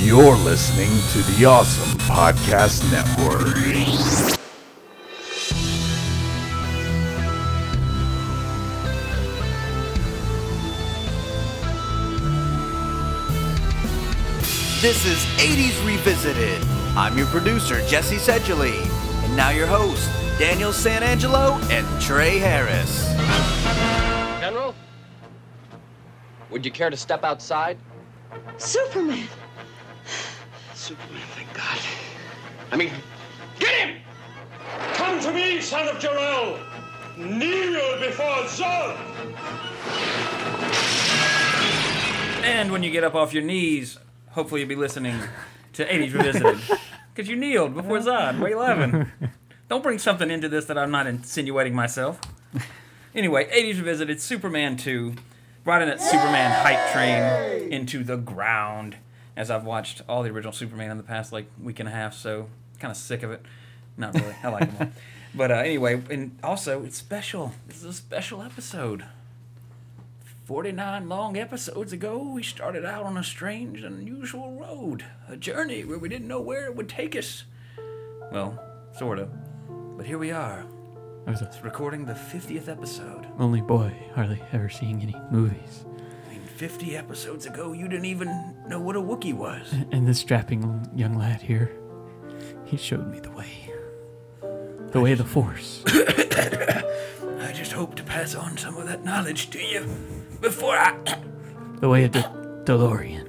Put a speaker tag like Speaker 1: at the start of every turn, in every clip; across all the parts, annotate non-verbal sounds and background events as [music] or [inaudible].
Speaker 1: You're listening to the Awesome Podcast Network.
Speaker 2: This is 80s Revisited. I'm your producer, Jesse Seidule, and now your host, Daniel Santangelo and Trey Harris.
Speaker 3: General? Would you care to step outside?
Speaker 4: Superman.
Speaker 3: Superman, thank God. I mean, get him!
Speaker 5: Come to me, son of Jor-El! Kneel before Zod!
Speaker 6: And when you get up off your knees, hopefully you'll be listening to 80s Revisited. Because [laughs] you kneeled before Zod, way 11. Don't bring something into this that I'm not insinuating myself. Anyway, 80s Revisited, Superman 2, riding that Superman hype train into the ground. As I've watched all the original Superman in the past like week and a half, so kind of sick of it. Not really. I like them all. [laughs] But uh, anyway, and also it's special. This is a special episode. 49 long episodes ago, we started out on a strange and unusual road, a journey where we didn't know where it would take us. Well, sort of. But here we are,
Speaker 7: I was a
Speaker 6: It's recording the 50th episode.
Speaker 7: only boy, hardly ever seeing any movies.
Speaker 6: I mean, 50 episodes ago, you didn't even know what a Wookiee was.
Speaker 7: And this strapping young lad here, he showed me the way. The way of the Force. [coughs]
Speaker 6: I just hope to pass on some of that knowledge to you before I.
Speaker 7: The way of the DeLorean.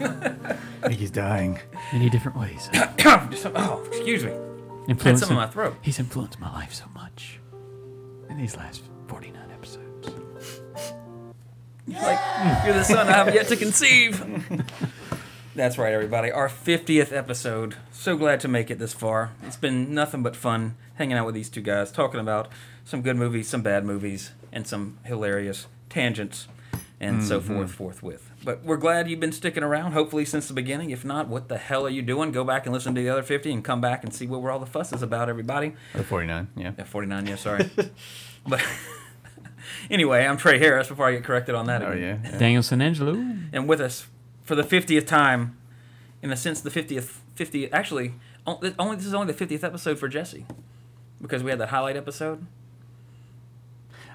Speaker 1: I [laughs] think he's dying.
Speaker 7: Many different ways. [coughs]
Speaker 6: Just- oh, excuse me. Had
Speaker 7: Influenced
Speaker 6: some in
Speaker 7: him-
Speaker 6: my throat.
Speaker 7: He's influenced my life so much. In these last 49 episodes.
Speaker 6: Like, you're the son I have yet to conceive. That's right, everybody. Our 50th episode. So glad to make it this far. It's been nothing but fun hanging out with these two guys, talking about some good movies, some bad movies, and some hilarious tangents, and so mm-hmm. forth, forthwith. But we're glad you've been sticking around, hopefully, since the beginning. If not, what the hell are you doing? Go back and listen to the other 50 and come back and see what we're all the fuss is about, everybody.
Speaker 1: Or 49, yeah.
Speaker 6: Yeah, 49, yeah, sorry. [laughs] but anyway, I'm Trey Harris before I get corrected on that
Speaker 1: Oh,
Speaker 6: again.
Speaker 1: yeah.
Speaker 7: Daniel Santangelo.
Speaker 6: And with us for the 50th time, in a sense, the 50th, 50, actually, only this is only the 50th episode for Jesse because we had that highlight episode.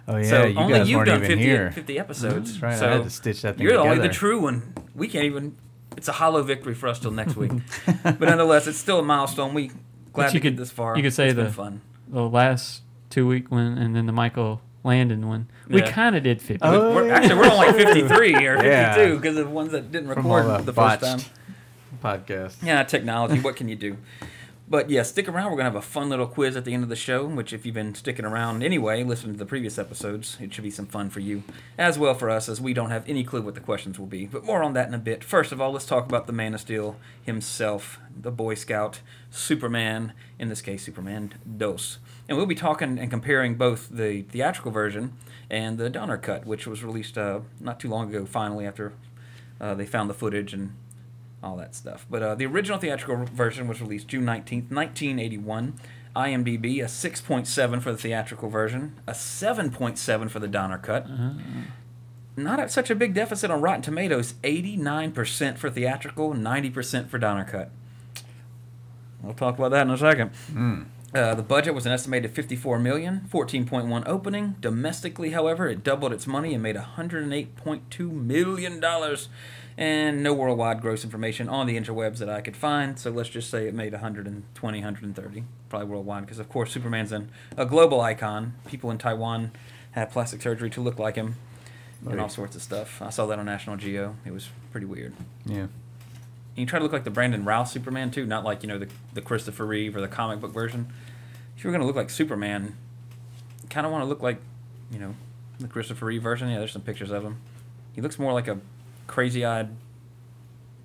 Speaker 1: Oh, yeah.
Speaker 6: so
Speaker 1: you
Speaker 6: only
Speaker 1: guys
Speaker 6: you've
Speaker 1: weren't
Speaker 6: done
Speaker 1: even
Speaker 6: 50,
Speaker 1: here.
Speaker 6: 50 episodes.
Speaker 1: That's right.
Speaker 6: So
Speaker 1: I had to stitch that thing
Speaker 6: you're only the true one. We can't even. It's a hollow victory for us till next week. [laughs] but nonetheless, it's still a milestone. We glad
Speaker 7: But
Speaker 6: to
Speaker 7: you
Speaker 6: get
Speaker 7: could-
Speaker 6: this far.
Speaker 7: you could say
Speaker 6: It's been
Speaker 7: the-
Speaker 6: fun.
Speaker 7: The last two week one, and then the Michael Landon one. We
Speaker 6: Yeah.
Speaker 7: kind of did 50.
Speaker 1: Oh,
Speaker 6: We're, actually, we're on like 53 or 52
Speaker 1: Yeah.
Speaker 6: because of the ones that didn't
Speaker 1: From all
Speaker 6: record
Speaker 1: the
Speaker 6: the first
Speaker 1: botched
Speaker 6: time.
Speaker 1: podcast.
Speaker 6: Yeah, technology. What can you do? [laughs] But yeah, stick around. We're gonna have a fun little quiz at the end of the show. Which, if you've been sticking around anyway, listening to the previous episodes, it should be some fun for you, as well for us, as we don't have any clue what the questions will be. But more on that in a bit. First of all, let's talk about the Man of Steel himself, the Boy Scout, Superman. In this case, Superman Dos. And we'll be talking and comparing both the theatrical version and the Donner cut, which was released uh, not too long ago. Finally, after uh, they found the footage and all that stuff. But uh, the original theatrical version was released June 19th, 1981. IMDb, a 6.7 for the theatrical version, a 7.7 for the Donner cut. Not at such a big deficit on Rotten Tomatoes, 89% for theatrical, 90% for Donner cut. We'll talk about that in a second. Uh, the budget was an estimated 54 million, 14.1 opening. Domestically, however, it doubled its money and made 108.2 million dollars. And no worldwide gross information on the interwebs that I could find. So let's just say it made 120, 130, probably worldwide, because of course Superman's an, a global icon. People in Taiwan have plastic surgery to look like him, and all sorts of stuff. I saw that on National Geo. It was pretty weird.
Speaker 1: Yeah.
Speaker 6: And you try to look like the Brandon Routh Superman too, not like you know the the Christopher Reeve or the comic book version. If you're gonna look like Superman, kind of want to look like, you know, the Christopher Reeve version. Yeah, there's some pictures of him. He looks more like a crazy-eyed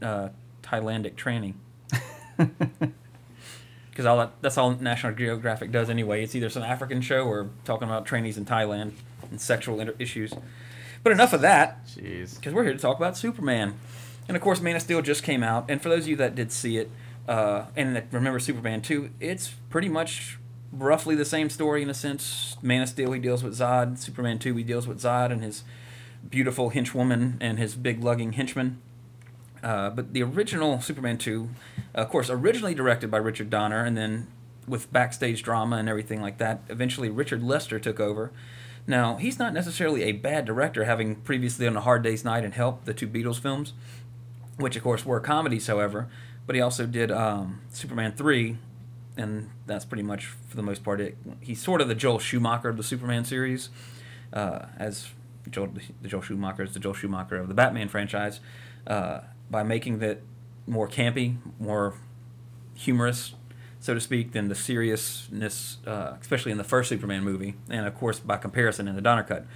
Speaker 6: uh, Thailandic tranny. [laughs] Because all that, that's all National Geographic does anyway. It's either some African show or talking about trainees in Thailand and sexual inter- issues. But enough of that
Speaker 1: Jeez.
Speaker 6: because we're here to talk about Superman. And of course, Man of Steel just came out. And for those of you that did see it uh, and remember Superman 2, it's pretty much roughly the same story in a sense. Man of Steel, he deals with Zod. Superman 2, he deals with Zod and his beautiful henchwoman and his big lugging henchman. Uh, but the original Superman 2, of course, originally directed by Richard Donner, and then with backstage drama and everything like that, eventually Richard Lester took over. Now, he's not necessarily a bad director, having previously done A Hard Day's Night and Help, the two Beatles films, which of course were comedies, however. But he also did um, Superman 3, and that's pretty much, for the most part, it. He's sort of the Joel Schumacher of the Superman series, uh, as Joel, the Joel Schumacher is the Joel Schumacher of the Batman franchise, uh, by making that more campy, more humorous, so to speak, than the seriousness, uh, especially in the first Superman movie, and of course by comparison in the Donner cut.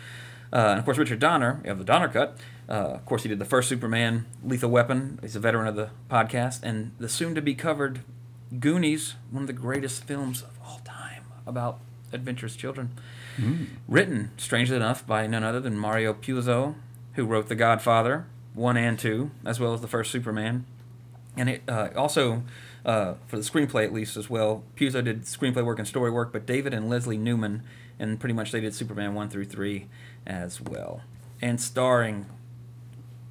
Speaker 6: Uh, and of course, Richard Donner of the Donner cut. Uh, of course, he did the first Superman, Lethal Weapon. He's a veteran of the podcast, and the soon-to-be covered Goonies, one of the greatest films of all time about adventurous children. Written, strangely enough, by none other than Mario Puzo, who wrote The Godfather, 1 and 2, as well as the first Superman. And it uh, also, uh, for the screenplay at least as well, Puzo did screenplay work and story work, but David and Leslie Newman, and pretty much they did Superman 1 through 3 as well. And starring,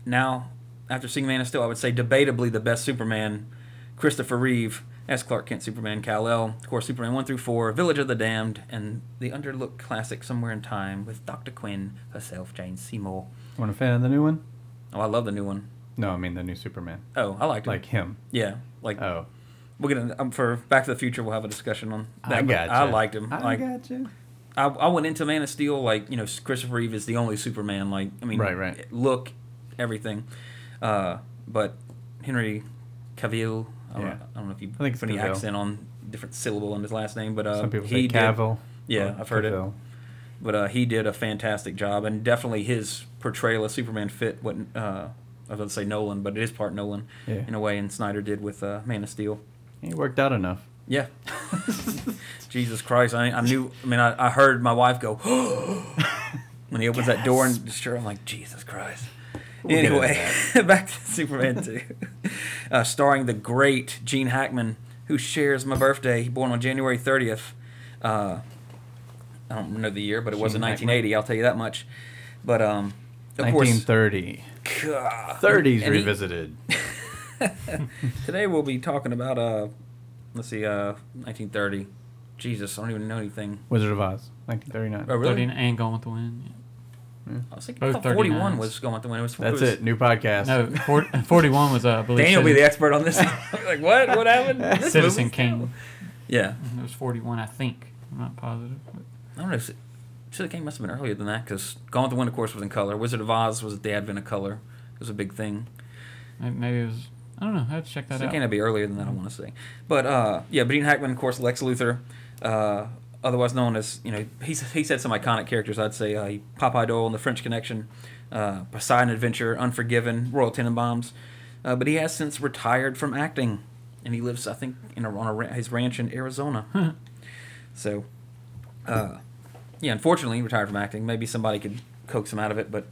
Speaker 6: now, after seeing Man of Steel, I would say debatably the best Superman, Christopher Reeve, as Clark Kent Superman, Kal-El, of course, Superman 1 through 4, Village of the Damned, and the underlooked classic Somewhere in Time with Dr. Quinn herself, Jane Seymour.
Speaker 8: Want a fan of the new one?
Speaker 6: Oh, I love the new one.
Speaker 8: No, I mean the new Superman.
Speaker 6: Oh, I liked it.
Speaker 8: Like him.
Speaker 6: yeah, like
Speaker 8: Oh.
Speaker 6: we're gonna um, for Back to the Future. We'll have a discussion on that.
Speaker 8: I
Speaker 6: but
Speaker 8: got
Speaker 6: I liked him.
Speaker 8: I
Speaker 6: like
Speaker 8: got you.
Speaker 6: I, I went into Man of Steel like you know Christopher Reeve is the only Superman. Like I mean,
Speaker 8: Right, right.
Speaker 6: Look, everything, uh, but Henry Cavill. I don't,
Speaker 8: Yeah.
Speaker 6: I don't know if you
Speaker 8: I think
Speaker 6: put any
Speaker 8: Cavill.
Speaker 6: accent on different syllable in his last name, but uh,
Speaker 8: Some people
Speaker 6: he
Speaker 8: say
Speaker 6: did-
Speaker 8: Cavill.
Speaker 6: Yeah, I've heard it. But uh, he did a fantastic job, and definitely his portrayal of Superman fit what uh, I was going to say Nolan, but it is part Nolan
Speaker 8: Yeah.
Speaker 6: in a way, and Snyder did with uh, Man of Steel.
Speaker 8: He worked out enough.
Speaker 6: Yeah. [laughs] Jesus Christ! I, I knew. I mean, I, I heard my wife go [gasps] when he opens that door and just sure. I'm like, Jesus Christ.
Speaker 8: We'll
Speaker 6: anyway, [laughs] back to Superman 2, [laughs] uh, starring the great Gene Hackman, who shares my birthday. He born on January 30th. Uh, I don't know the year, but it was in
Speaker 8: Gene
Speaker 6: 1980. I'll tell you that much. But um, of course,
Speaker 8: 1930.
Speaker 6: God.
Speaker 8: 30s
Speaker 6: And he-
Speaker 8: revisited. [laughs]
Speaker 6: Today we'll be talking about uh, let's see, uh, 1930. Jesus, I don't even know anything.
Speaker 8: Wizard of Oz, 1939.
Speaker 6: Oh, really?
Speaker 7: 30 and Gone with the Wind.
Speaker 6: I was thinking
Speaker 7: Both
Speaker 6: I thought 41
Speaker 7: 39s.
Speaker 6: was going to win. It was,
Speaker 8: That's
Speaker 6: was,
Speaker 8: it. New podcast.
Speaker 7: No, 40, [laughs] 41 was, uh, I believe,
Speaker 6: Daniel will be the
Speaker 7: Citizen,
Speaker 6: expert on this. [laughs] like, what? What happened? [laughs] This
Speaker 7: Citizen
Speaker 6: movie?
Speaker 7: Kane.
Speaker 6: Yeah.
Speaker 7: It was 41, I think. I'm not positive. But
Speaker 6: I don't know. If Citizen Kane must have been earlier than that because Gone with the Wind, of course, was in color. Wizard of Oz was the advent of color. It was a big thing.
Speaker 7: maybe, maybe it was. I don't know. I have to check that
Speaker 6: So it
Speaker 7: out.
Speaker 6: can't be earlier than that, I want to say. But uh, yeah, Gene Hackman, of course, Lex Luthor, uh, otherwise known as you know, he's he's had some iconic characters. I'd say uh, Popeye Doyle in The French Connection, uh, Poseidon Adventure, Unforgiven, Royal Tenenbaums. Uh, but he has since retired from acting, and he lives, I think, in a, on a, his ranch in Arizona. [laughs] so, uh, yeah, unfortunately, he retired from acting. Maybe somebody could coax him out of it, but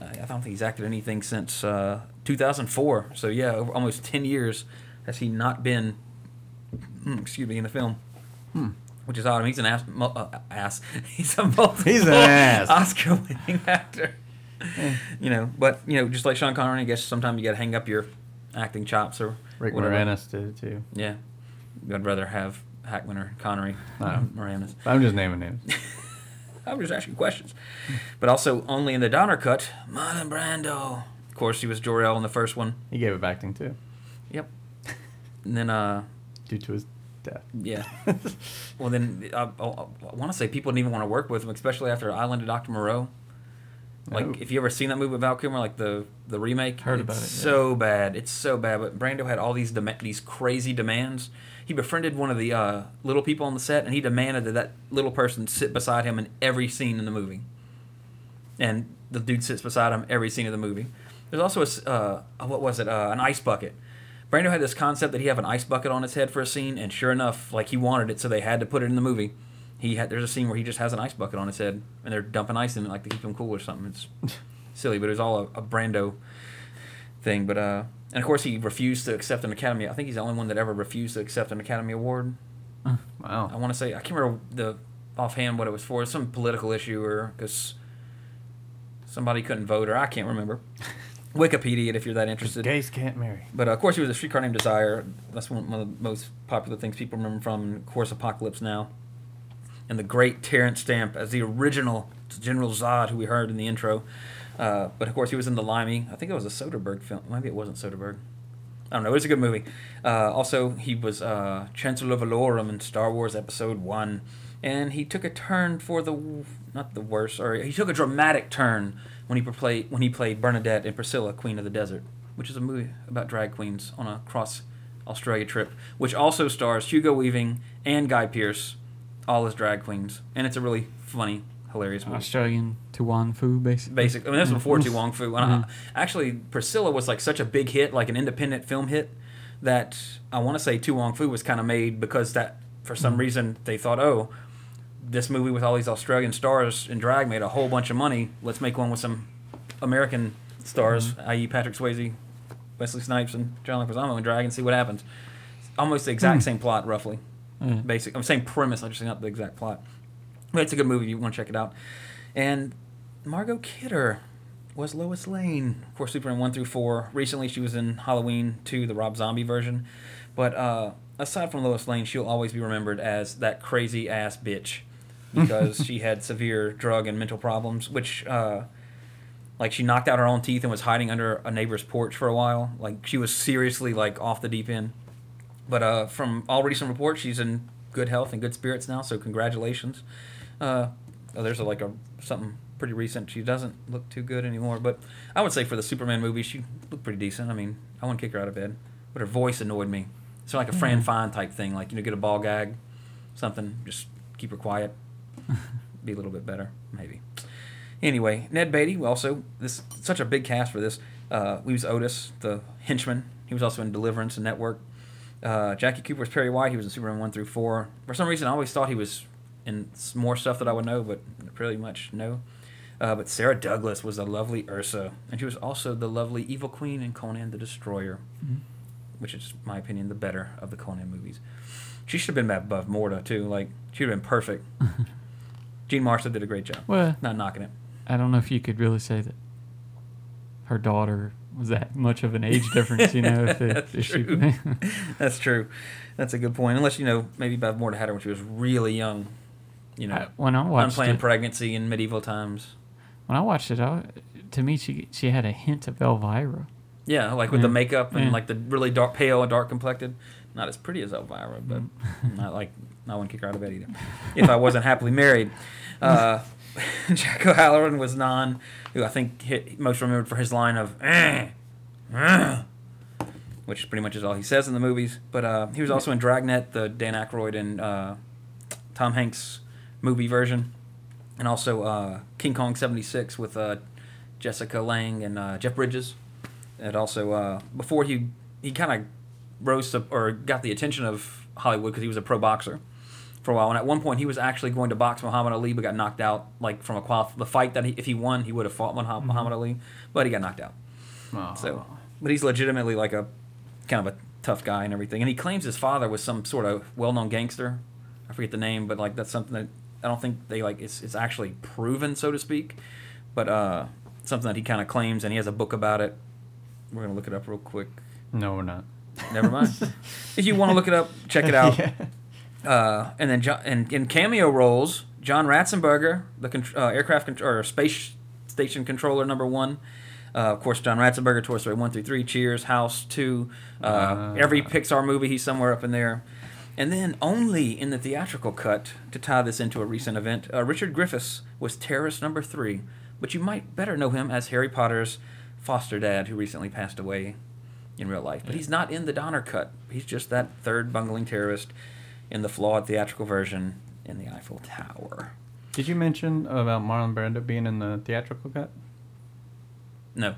Speaker 6: I don't think he's acted anything since uh, 2004. So yeah, almost 10 years has he not been, mm, excuse me, in the film. Which is mean, he's an ass. Uh, ass. [laughs] He's a multiple
Speaker 8: He's an ass.
Speaker 6: Oscar-winning actor. [laughs] You know, but you know, just like Sean Connery, I guess sometimes you got to hang up your acting chops or
Speaker 8: Rick
Speaker 6: whatever.
Speaker 8: Moranis did too.
Speaker 6: Yeah, I'd rather have Hackman or Connery. Than
Speaker 8: know.
Speaker 6: Moranis.
Speaker 8: I'm just naming names. [laughs]
Speaker 6: I'm just asking questions. But also, only in the Donner cut, Marlon Brando. Of course, he was Jor-El in the first one.
Speaker 8: He gave up acting too,
Speaker 6: Yep. And then, uh,
Speaker 8: due to his
Speaker 6: yeah. [laughs] well, then I, I, I want to say people didn't even want to work with him, especially after Island of Dr. Moreau. Like,
Speaker 8: Oh.
Speaker 6: if you ever seen that movie with Val Kilmer, like the the remake,
Speaker 7: Heard
Speaker 6: it's
Speaker 7: about it, yeah.
Speaker 6: So bad, it's so bad. But Brando had all these dem- these crazy demands. He befriended one of the uh, little people on the set, and he demanded that that little person sit beside him in every scene in the movie. And the dude sits beside him every scene of the movie. There's also a uh, what was it? Uh, an ice bucket. Brando had this concept that he have an ice bucket on his head for a scene, and sure enough, like he wanted it, so they had to put it in the movie. He had there's a scene where he just has an ice bucket on his head, and they're dumping ice in it like to keep him cool or something. It's [laughs] silly, but it was all a, a Brando thing. But uh, and of course he refused to accept an Academy. I think he's the only one that ever refused to accept an Academy Award.
Speaker 8: Wow.
Speaker 6: I want to say I can't remember the offhand what it was for. Some political issue or because somebody couldn't vote or I can't remember. [laughs] Wikipedia it if you're that interested.
Speaker 8: Gays can't marry.
Speaker 6: But uh, of course, he was a streetcar named Desire. That's one, of the most popular things people remember from. Of course, Apocalypse Now, and the great Terrence Stamp as the original General Zod, who we heard in the intro. Uh, but of course, he was in the Limey. I think it was a Soderbergh film. Maybe it wasn't Soderbergh. I don't know. It was a good movie. Uh, also, he was uh, Chancellor Valorum in Star Wars Episode One, and he took a turn for the not the worst, or he took a dramatic turn when he played when he played Bernadette in Priscilla, Queen of the Desert, which is a movie about drag queens on a cross Australia trip, which also stars Hugo Weaving and Guy Pearce, all as drag queens, and it's a really funny, hilarious movie.
Speaker 7: Australian To Wong Foo, basically.
Speaker 6: Basic. I mean, that's before [laughs]
Speaker 7: Mm.
Speaker 6: To Wong Foo. And I- actually, Priscilla was like such a big hit, like an independent film hit, that I want to say To Wong Foo was kind of made because that for some reason they thought, oh, this movie with all these Australian stars in drag made a whole bunch of money. Let's make one with some American stars, i.e., Patrick Swayze, Wesley Snipes, and John Leguizamo in drag, and see what happens. Almost the exact same plot, roughly.
Speaker 7: Mm.
Speaker 6: Basic, I'm same premise. I'm just not the exact plot. But it's a good movie. You want to check it out. And Margot Kidder was Lois Lane. Of course, Superman 1 through 4. Recently, she was in Halloween 2, the Rob Zombie version. But uh, aside from Lois Lane, she'll always be remembered as that crazy ass bitch because [laughs] she had severe drug and mental problems, which, uh, like, she knocked out her own teeth and was hiding under a neighbor's porch for a while. Like, she was seriously, like, off the deep end. But uh, from all recent reports, she's in good health and good spirits now, so congratulations. Uh, oh, there's a, like a something pretty recent. She doesn't look too good anymore, but I would say for the Superman movie, she looked pretty decent. I mean, I wouldn't kick her out of bed, but her voice annoyed me. It's like a Fran Fine type thing, like you know, get a ball gag, something, just keep her quiet, [laughs] be a little bit better, maybe. Anyway, Ned Beatty also this such a big cast for this. Uh, he was Otis, the henchman. He was also in Deliverance and Network. Uh, Jackie Cooper's Perry White. He was in Superman one through four. For some reason, I always thought he was in more stuff that I would know, but pretty much no. Uh, but Sarah Douglas was the lovely Ursa, and she was also the lovely Evil Queen in Conan the Destroyer, which is, in my opinion, the better of the Conan movies. She should have been Bavmorda too. Like she'd have been perfect. [laughs] Gene Marshall did a great job.
Speaker 7: Well,
Speaker 6: Not knocking it.
Speaker 7: I don't know if you could really say that her daughter was that much of an age difference, you know, if, [laughs] it,
Speaker 6: That's
Speaker 7: if she.
Speaker 6: true. [laughs] That's true. That's a good point. Unless you know, maybe Bavmorda had her when she was really young. You know,
Speaker 7: I- when I watched
Speaker 6: unplanned
Speaker 7: it-
Speaker 6: pregnancy in medieval times.
Speaker 7: when I watched it, I, to me, she she had a hint of Elvira.
Speaker 6: Yeah, like with the makeup and
Speaker 7: Yeah.
Speaker 6: like the really dark, pale and dark complected. Not as pretty as Elvira, but
Speaker 7: Mm. [laughs]
Speaker 6: not like I wouldn't kick her out of bed either. If I wasn't happily married. Uh, [laughs] Jack O'Halloran was non, who I think hit most remembered for his line of eh, eh, which pretty much is all he says in the movies. But uh, he was also in Dragnet, the Dan Aykroyd and uh, Tom Hanks movie version, and also uh, King Kong '76 with uh, Jessica Lange and uh, Jeff Bridges. And also before he he kind of rose to or got the attention of Hollywood because he was a pro boxer for a while. And at one point he was actually going to box Muhammad Ali, but got knocked out like from a qual the fight that he, if he won he would have fought Muhammad Muhammad Ali, but he got knocked out. So, but he's legitimately like a kind of a tough guy and everything. And he claims his father was some sort of well-known gangster. I forget the name, but like that's something that I don't think they like. It's it's actually proven, so to speak. But uh, something that he kind of claims, and he has a book about it. We're gonna look it up real quick.
Speaker 8: No, we're not.
Speaker 6: Never mind. [laughs] if you want to look it up, check it [laughs] out.
Speaker 8: Yeah.
Speaker 6: Uh, and then jo- and in cameo roles, John Ratzenberger, the con- uh, aircraft con- or space station controller number one. Uh, of course, John Ratzenberger, Toy Story one through three, Cheers, House two, uh,
Speaker 8: Ah.
Speaker 6: every Pixar movie he's somewhere up in there. And then only in the theatrical cut to tie this into a recent event, uh, Richard Griffiths was terrorist number three, but you might better know him as Harry Potter's foster dad, who recently passed away in real life. But he's not in the Donner cut. He's just that third bungling terrorist in the flawed theatrical version in the Eiffel Tower.
Speaker 8: Did you mention about Marlon Brando being in the theatrical cut?
Speaker 6: No,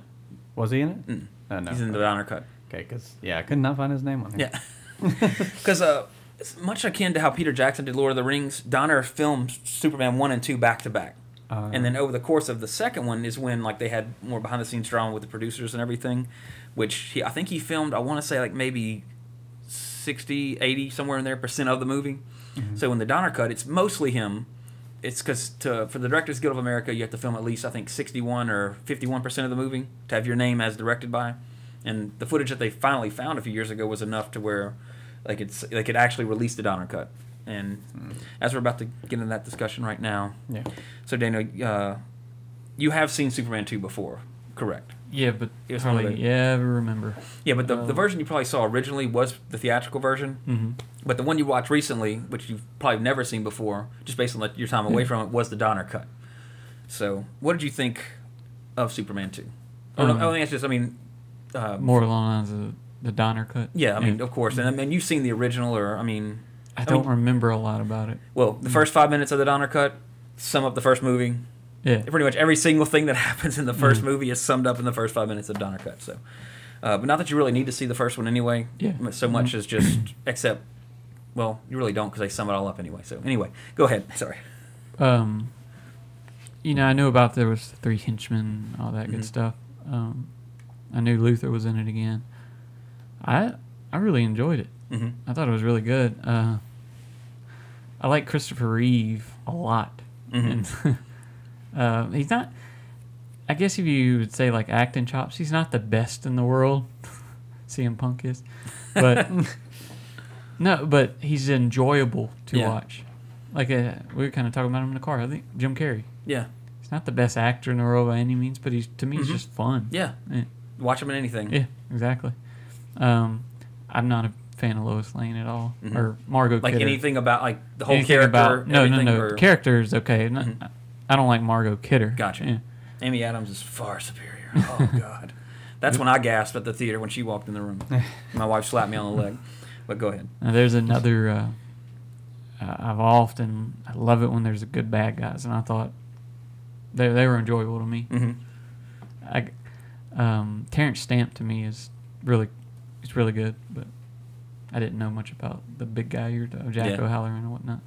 Speaker 8: Was he in it?
Speaker 6: Mm.
Speaker 8: Uh, no.
Speaker 6: he's in the Donner cut.
Speaker 8: Okay, because yeah, I could not find his name on here.
Speaker 6: Yeah, [laughs] because uh, it's much akin to how Peter Jackson did Lord of the Rings. Donner filmed Superman one and two back to back,
Speaker 8: Uh,
Speaker 6: and then over the course of the second one is when like they had more behind the scenes drama with the producers and everything, which he I think he filmed. I want to say like maybe 60, 80, somewhere in there percent of the movie. So in the Donner cut, it's mostly him, it's because for the Directors Guild of America, you have to film at least I think 61 or 51 percent of the movie to have your name as directed by. And the footage that they finally found a few years ago was enough to where, like it's they could actually release the Donner cut. And as we're about to get into that discussion right now,
Speaker 8: Yeah.
Speaker 6: so Daniel, uh, you have seen Superman two before, correct?
Speaker 7: Yeah, but
Speaker 6: It was one
Speaker 7: probably
Speaker 6: the-
Speaker 7: yeah, I remember.
Speaker 6: Yeah, but the, the
Speaker 7: Um,
Speaker 6: version you probably saw originally was the theatrical version.
Speaker 7: Mhm.
Speaker 6: But the one you watched recently, which you've probably never seen before, just based on your time away from it, was the Donner cut. So, what did you think of Superman 2? Or,
Speaker 7: Um,
Speaker 6: no, I mean, it's just, I mean, uh,
Speaker 7: More along the lines of the Donner cut.
Speaker 6: yeah, I mean, of course. And I mean, you've seen the original, or, I mean,
Speaker 7: I don't
Speaker 6: mean,
Speaker 7: remember a lot about it.
Speaker 6: well, the first five minutes of the Donner cut sum up the first movie.
Speaker 7: Yeah.
Speaker 6: Pretty much every single thing that [laughs] happens in the 1st
Speaker 7: Mhm.
Speaker 6: movie is summed up in the first five minutes of Donner cut. So, uh, but not that you really need to see the first one anyway.
Speaker 7: Yeah.
Speaker 6: So much
Speaker 7: Mhm.
Speaker 6: as just [clears throat] except, well, you really don't because they sum it all up anyway. So anyway, go ahead. Sorry.
Speaker 7: Um, you know, I knew about there was three henchmen, all that good stuff. Um, I knew Luthor was in it again. I I really enjoyed it.
Speaker 6: Mhm.
Speaker 7: I thought it was really good. Uh, I like Christopher Reeve a lot.
Speaker 6: Mhm.
Speaker 7: And, [laughs] uh, he's not. I guess if you would say like acting chops, he's not the best in the world. [laughs] CM Punk is, but [laughs] no, but he's enjoyable to
Speaker 6: Yeah.
Speaker 7: watch. Like uh, we were kind of talking about him in the car. I think Jim Carrey.
Speaker 6: Yeah.
Speaker 7: He's not the best actor in the world by any means, but he's to me he's
Speaker 6: Mhm.
Speaker 7: just fun.
Speaker 6: Yeah.
Speaker 7: Yeah.
Speaker 6: Watch him in anything.
Speaker 7: Yeah, exactly. Um, I'm not a fan of Lois Lane at all,
Speaker 6: Mhm.
Speaker 7: or Margot.
Speaker 6: Like
Speaker 7: Kidder.
Speaker 6: anything about like the whole
Speaker 7: Anything
Speaker 6: character.
Speaker 7: about no, no, no.
Speaker 6: or-
Speaker 7: character is okay. No,
Speaker 6: Mhm.
Speaker 7: I don't like Margot Kidder.
Speaker 6: Gotcha.
Speaker 7: Yeah.
Speaker 6: Amy Adams is far superior. Oh [laughs] God. That's when I gasped at the theater when she walked in the room. My wife slapped me on the leg. But go ahead.
Speaker 7: Now, there's another. Uh, uh, I've often I love it when there's a good bad guys, and I thought they they were enjoyable to me.
Speaker 6: Mhm.
Speaker 7: I, um, Terrence Stamp to me is really, he's really good, but I didn't know much about the big guy you're uh, Jack
Speaker 6: Yeah.
Speaker 7: O'Halloran and whatnot.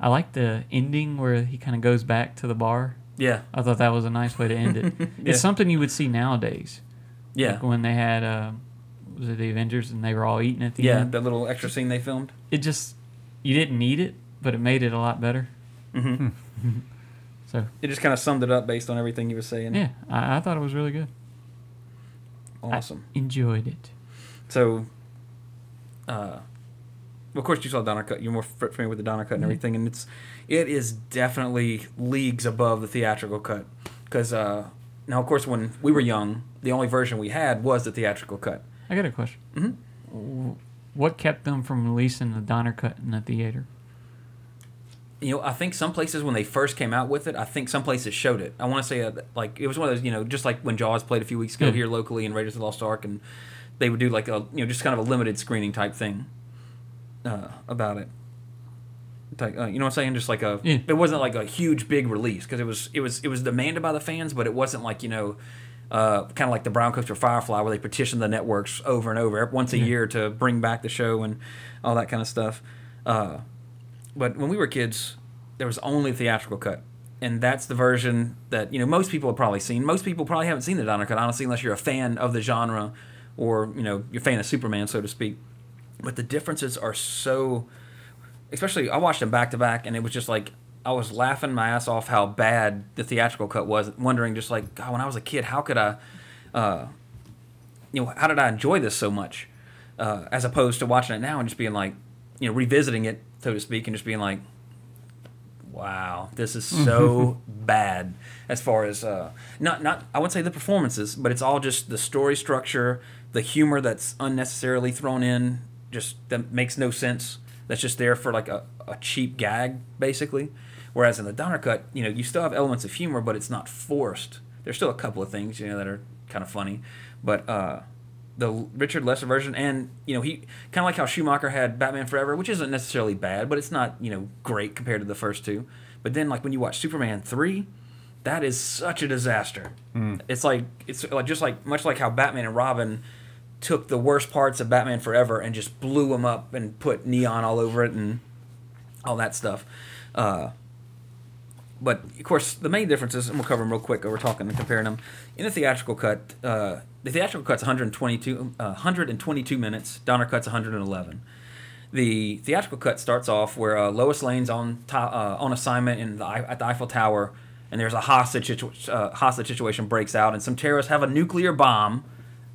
Speaker 7: I like the ending where he kind of goes back to the bar.
Speaker 6: Yeah.
Speaker 7: I thought that was a nice way to end it. [laughs]
Speaker 6: Yeah.
Speaker 7: It's something you would see nowadays.
Speaker 6: Yeah.
Speaker 7: Like when they had, uh, was it the Avengers and they were all eating at the
Speaker 6: Yeah.
Speaker 7: end?
Speaker 6: That little extra scene they filmed.
Speaker 7: It just, you didn't need it, but it made it a lot better.
Speaker 6: Mm-hmm. [laughs]
Speaker 7: So,
Speaker 6: It just kind of summed it up based on everything you were saying.
Speaker 7: yeah, I, I thought it was really good. I
Speaker 6: Awesome.
Speaker 7: enjoyed it.
Speaker 6: So, uh, of course, you saw Donner Cut. You're more familiar with the Donner Cut and
Speaker 7: Mhm.
Speaker 6: everything, and it's it is definitely leagues above the theatrical cut. Because uh, now, of course, when we were young, the only version we had was the theatrical cut.
Speaker 7: I got a question.
Speaker 6: Mhm.
Speaker 7: What kept them from releasing the Donner cut in the theater?
Speaker 6: You know, I think some places when they first came out with it, I think some places showed it. I want to say uh, like it was one of those, you know, just like when Jaws played a few weeks ago
Speaker 7: Yeah.
Speaker 6: here locally in Raiders of the Lost Ark, and they would do like a you know just kind of a limited screening type thing uh, about it. Like, uh, you know what I'm saying? Just like a,
Speaker 7: Yeah.
Speaker 6: it wasn't like a huge big release because it was it was it was demanded by the fans, but it wasn't like you know. Uh, kind of like the Brown Coaster Firefly, where they petitioned the networks over and over once a
Speaker 7: Yeah.
Speaker 6: year to bring back the show and all that kind of stuff. Uh, but when we were kids, there was only a theatrical cut, and that's the version that you know most people have probably seen. Most people probably haven't seen the Donner cut, honestly, unless you're a fan of the genre, or you know you're a fan of Superman, so to speak. But the differences are so, especially I watched them back to back, and it was just like I was laughing my ass off how bad the theatrical cut was, wondering just like God, when I was a kid, how could I, uh, you know, how did I enjoy this so much, uh, as opposed to watching it now and just being like, you know, revisiting it so to speak, and just being like, wow, this is so [laughs] bad. As far as uh, not not I wouldn't say the performances, but it's all just the story structure, the humor that's unnecessarily thrown in, just that makes no sense. That's just there for like a, a cheap gag, basically. Whereas in the Donner Cut, you know, you still have elements of humor, but it's not forced. There's still a couple of things, you know, that are kind of funny, but uh, the Richard Lester version, and you know, he kind of like how Schumacher had Batman Forever, which isn't necessarily bad, but it's not you know great compared to the first two. But then, like when you watch Superman three, that is such a disaster. It's like it's like just like much like how Batman and Robin took the worst parts of Batman Forever and just blew them up and put neon all over it and all that stuff. Uh, but of course, the main differences, and we'll cover them real quick. We're talking and comparing them. In the theatrical cut, uh, the theatrical cut's 122, uh, 122 minutes. Donner cut's 111. The theatrical cut starts off where uh, Lois Lane's on to- uh, on assignment in the, at the Eiffel Tower, and there's a hostage situ- uh, hostage situation breaks out, and some terrorists have a nuclear bomb,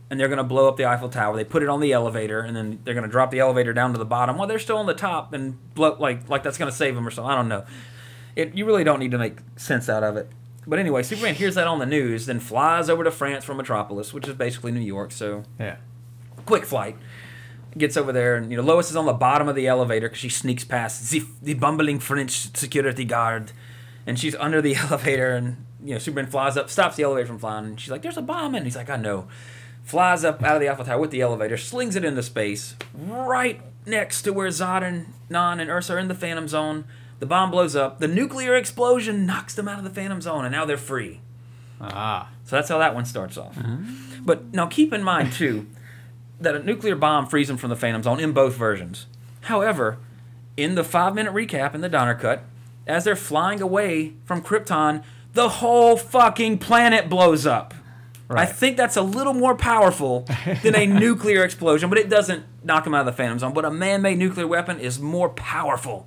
Speaker 6: and they're gonna blow up the Eiffel Tower. They put it on the elevator, and then they're gonna drop the elevator down to the bottom while they're still on the top, and blow like like that's gonna save them or something. I don't know. It you really don't need to make sense out of it. But anyway, Superman hears that on the news, then flies over to France from Metropolis, which is basically New York. So
Speaker 8: Yeah.
Speaker 6: quick flight. Gets over there, and you know Lois is on the bottom of the elevator because she sneaks past the, the bumbling French security guard, and she's under the [laughs] elevator, and you know Superman flies up, stops the elevator from flying, and she's like, "There's a bomb!" And he's like, "I know." Flies up out of the Eiffel Tower with the elevator, slings it into space, right next to where Zod and Nan and Ursa are in the Phantom Zone. The bomb blows up. The nuclear explosion knocks them out of the Phantom Zone, and now they're free.
Speaker 8: Ah.
Speaker 6: So that's how that one starts off. But now keep in mind too that a nuclear bomb frees them from the Phantom Zone in both versions. However, in the five minute recap in the Donner cut, as they're flying away from Krypton, the whole fucking planet blows up. I think that's a little more powerful than a [laughs] nuclear explosion, but it doesn't knock him out of the Phantom Zone. But a man made nuclear weapon is more powerful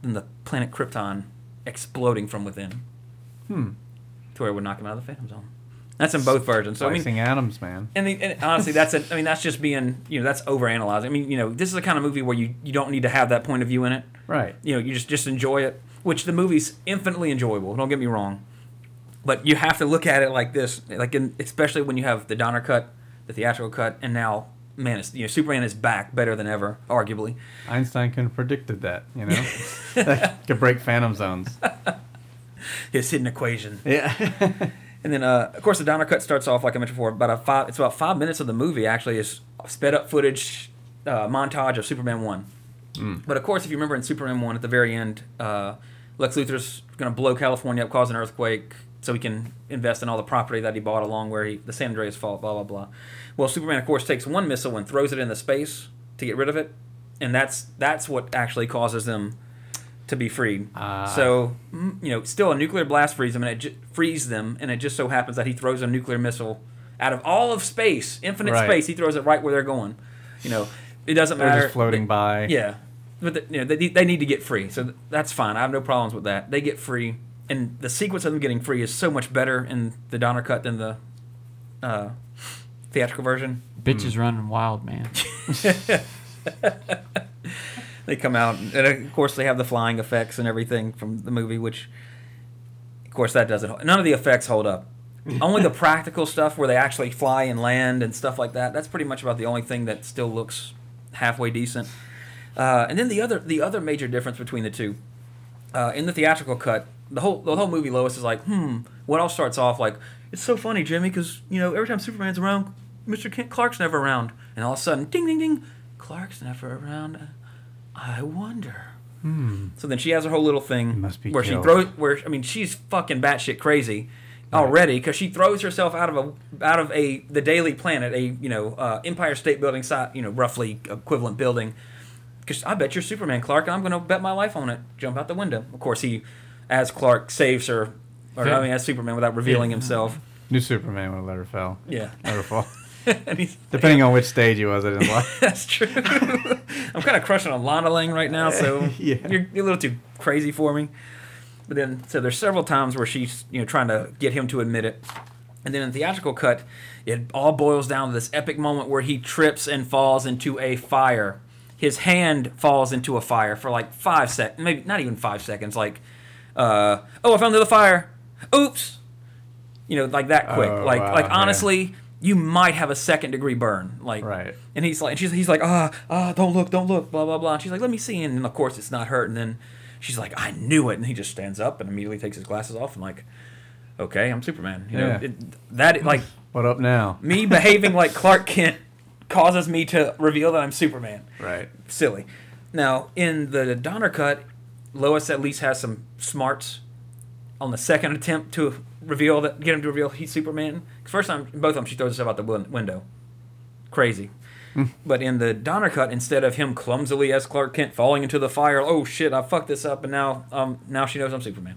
Speaker 6: than the planet Krypton exploding from within. Hmm. To where it would knock him out of the Phantom Zone. That's in both versions. So I mean,
Speaker 8: atoms, man.
Speaker 6: and, the, and honestly, that's a, I mean, that's just being, you know, that's overanalyzing. I mean, you know, this is the kind of movie where you, you don't need to have that point of view in it.
Speaker 8: Right.
Speaker 6: You know, you just just enjoy it, which the movie's infinitely enjoyable. Don't get me wrong, but you have to look at it like this, like in, especially when you have the Donner cut, the theatrical cut, and now, man, it's, you know, Superman is back better than ever, arguably.
Speaker 8: Einstein could have predicted that, you know? that [laughs] [laughs] could break phantom zones. [laughs]
Speaker 6: His hidden equation.
Speaker 8: Yeah.
Speaker 6: And then, uh, of course, the Donner cut starts off like I mentioned before. About a five, it's about five minutes of the movie actually is sped up footage uh, montage of Superman one. But of course, if you remember in Superman one, at the very end, uh, Lex Luthor's going to blow California up, cause an earthquake, so he can invest in all the property that he bought along where he the San Andreas Fault. Blah blah blah. Well, Superman of course takes one missile and throws it into space to get rid of it, and that's that's what actually causes them to be freed.
Speaker 8: Ah.
Speaker 6: So, mm, you know, still a nuclear blast frees them, and it ju- frees them, and it just so happens that he throws a nuclear missile out of all of space, infinite
Speaker 8: Right.
Speaker 6: space. He throws it right where they're going. You know, it doesn't
Speaker 8: They're
Speaker 6: matter.
Speaker 8: just floating by.
Speaker 6: Yeah, but the, you know, they, they need to get free, so th- that's fine. I have no problems with that. They get free, and the sequence of them getting free is so much better in the Donner cut than the uh, theatrical version.
Speaker 7: Bitch is running wild, man. [laughs]
Speaker 6: they come out, and of course they have the flying effects and everything from the movie, which, of course, that doesn't. None of the effects hold up. [laughs] only the practical stuff where they actually fly and land and stuff like that. That's pretty much about the only thing that still looks halfway decent. Uh, and then the other the other major difference between the two, uh, in the theatrical cut, the whole the whole movie Lois is like, hmm. What all starts off like, it's so funny, Jimmy, because you know every time Superman's around, Mr. Kent Clark's never around, and all of a sudden, ding ding ding, Clark's never around. I wonder. Hmm. So then she has her whole little thing where she throws. Where I mean, she's fucking batshit crazy already because she throws herself out of a out of a the Daily Planet, a you know uh, Empire State Building site, you know roughly equivalent building. Because I bet you're Superman, Clark, and I'm going to bet my life on it. Jump out the window. Of course, he, as Clark, saves her, or I mean, as Superman, without revealing himself.
Speaker 8: New Superman would let her fall.
Speaker 6: Yeah,
Speaker 8: Let her fall.
Speaker 6: and [laughs]
Speaker 8: Depending on which stage he was at in life.
Speaker 6: That's true. [laughs] I'm kind of crushing on Lana Lang right now, so [laughs]
Speaker 8: Yeah.
Speaker 6: you're, you're a little too crazy for me. But then, so there's several times where she's you know trying to get him to admit it, and then in the theatrical cut, it all boils down to this epic moment where he trips and falls into a fire. His hand falls into a fire for like five sec, maybe not even five seconds. Like, uh, oh, I found the fire. Oops. You know, like that quick.
Speaker 8: Oh,
Speaker 6: like,
Speaker 8: wow,
Speaker 6: like
Speaker 8: man.
Speaker 6: honestly, you might have a second degree burn. Like,
Speaker 8: Right.
Speaker 6: and he's like, and she's, he's like, ah, ah, don't look, don't look, blah, blah, blah. And she's like, let me see. And of course, it's not hurt. And then she's like, I knew it. And he just stands up and immediately takes his glasses off and like, okay, I'm Superman. You know,
Speaker 8: Yeah.
Speaker 6: it, that like [sighs]
Speaker 8: What up now?
Speaker 6: me behaving like Clark Kent causes me to reveal that I'm Superman.
Speaker 8: Right.
Speaker 6: Silly. Now in the Donner cut, Lois at least has some smarts on the second attempt to reveal that, get him to reveal he's Superman. 'Cause First time, both of them, she throws herself out the window. Crazy. But in the Donner cut, instead of him clumsily as Clark Kent falling into the fire, oh shit, I fucked this up, and now um now she knows I'm Superman.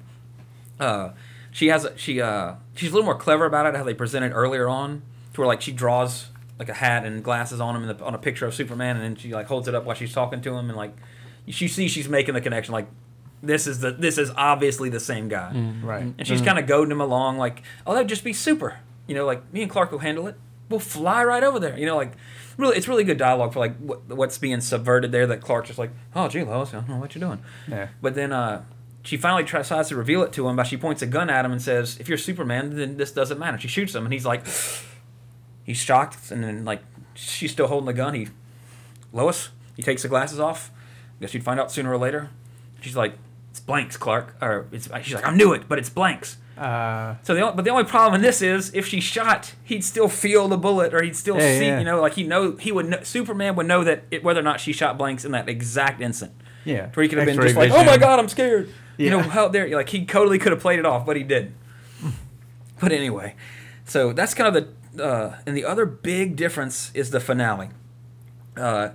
Speaker 6: Uh, she has a, she uh she's a little more clever about it how they presented earlier on, to where like she draws like a hat and glasses on him in the, on a picture of Superman, and then she like holds it up while she's talking to him, and like she sees she's making the connection, like this is the this is obviously the same guy, mm. Mm.
Speaker 8: Right.
Speaker 6: and she's mm. kind of goading him along, like oh that'd just be super, you know, like me and Clark will handle it. We'll fly right over there, you know, like really it's really good dialogue for like what, what's being subverted there. That Clark's just like oh gee Lois, I don't know what you're doing.
Speaker 8: Yeah.
Speaker 6: But then uh, she finally tries decides to reveal it to him, but she points a gun at him and says, "If you're Superman, then this doesn't matter." She shoots him, and he's like, he's shocked, and then like she's still holding the gun. He, Lois, he takes the glasses off. I guess you'd find out sooner or later. She's like, "It's blanks, Clark," or it's. She's like, "I knew it, but it's blanks."
Speaker 8: Uh,
Speaker 6: So the only, but the only problem in this is if she shot, he'd still feel the bullet, or he'd still
Speaker 8: Yeah,
Speaker 6: see,
Speaker 8: yeah.
Speaker 6: you know, like he know he would know, Superman would know that it, whether or not she shot blanks in that exact instant.
Speaker 8: yeah.
Speaker 6: Where he could have been
Speaker 8: X-ray
Speaker 6: just like, "Oh my god, I'm scared." You know
Speaker 8: Yeah.
Speaker 6: how dare you? Like he totally could have played it off, but he did. but anyway, so that's kind of the uh, and the other big difference is the finale. Uh,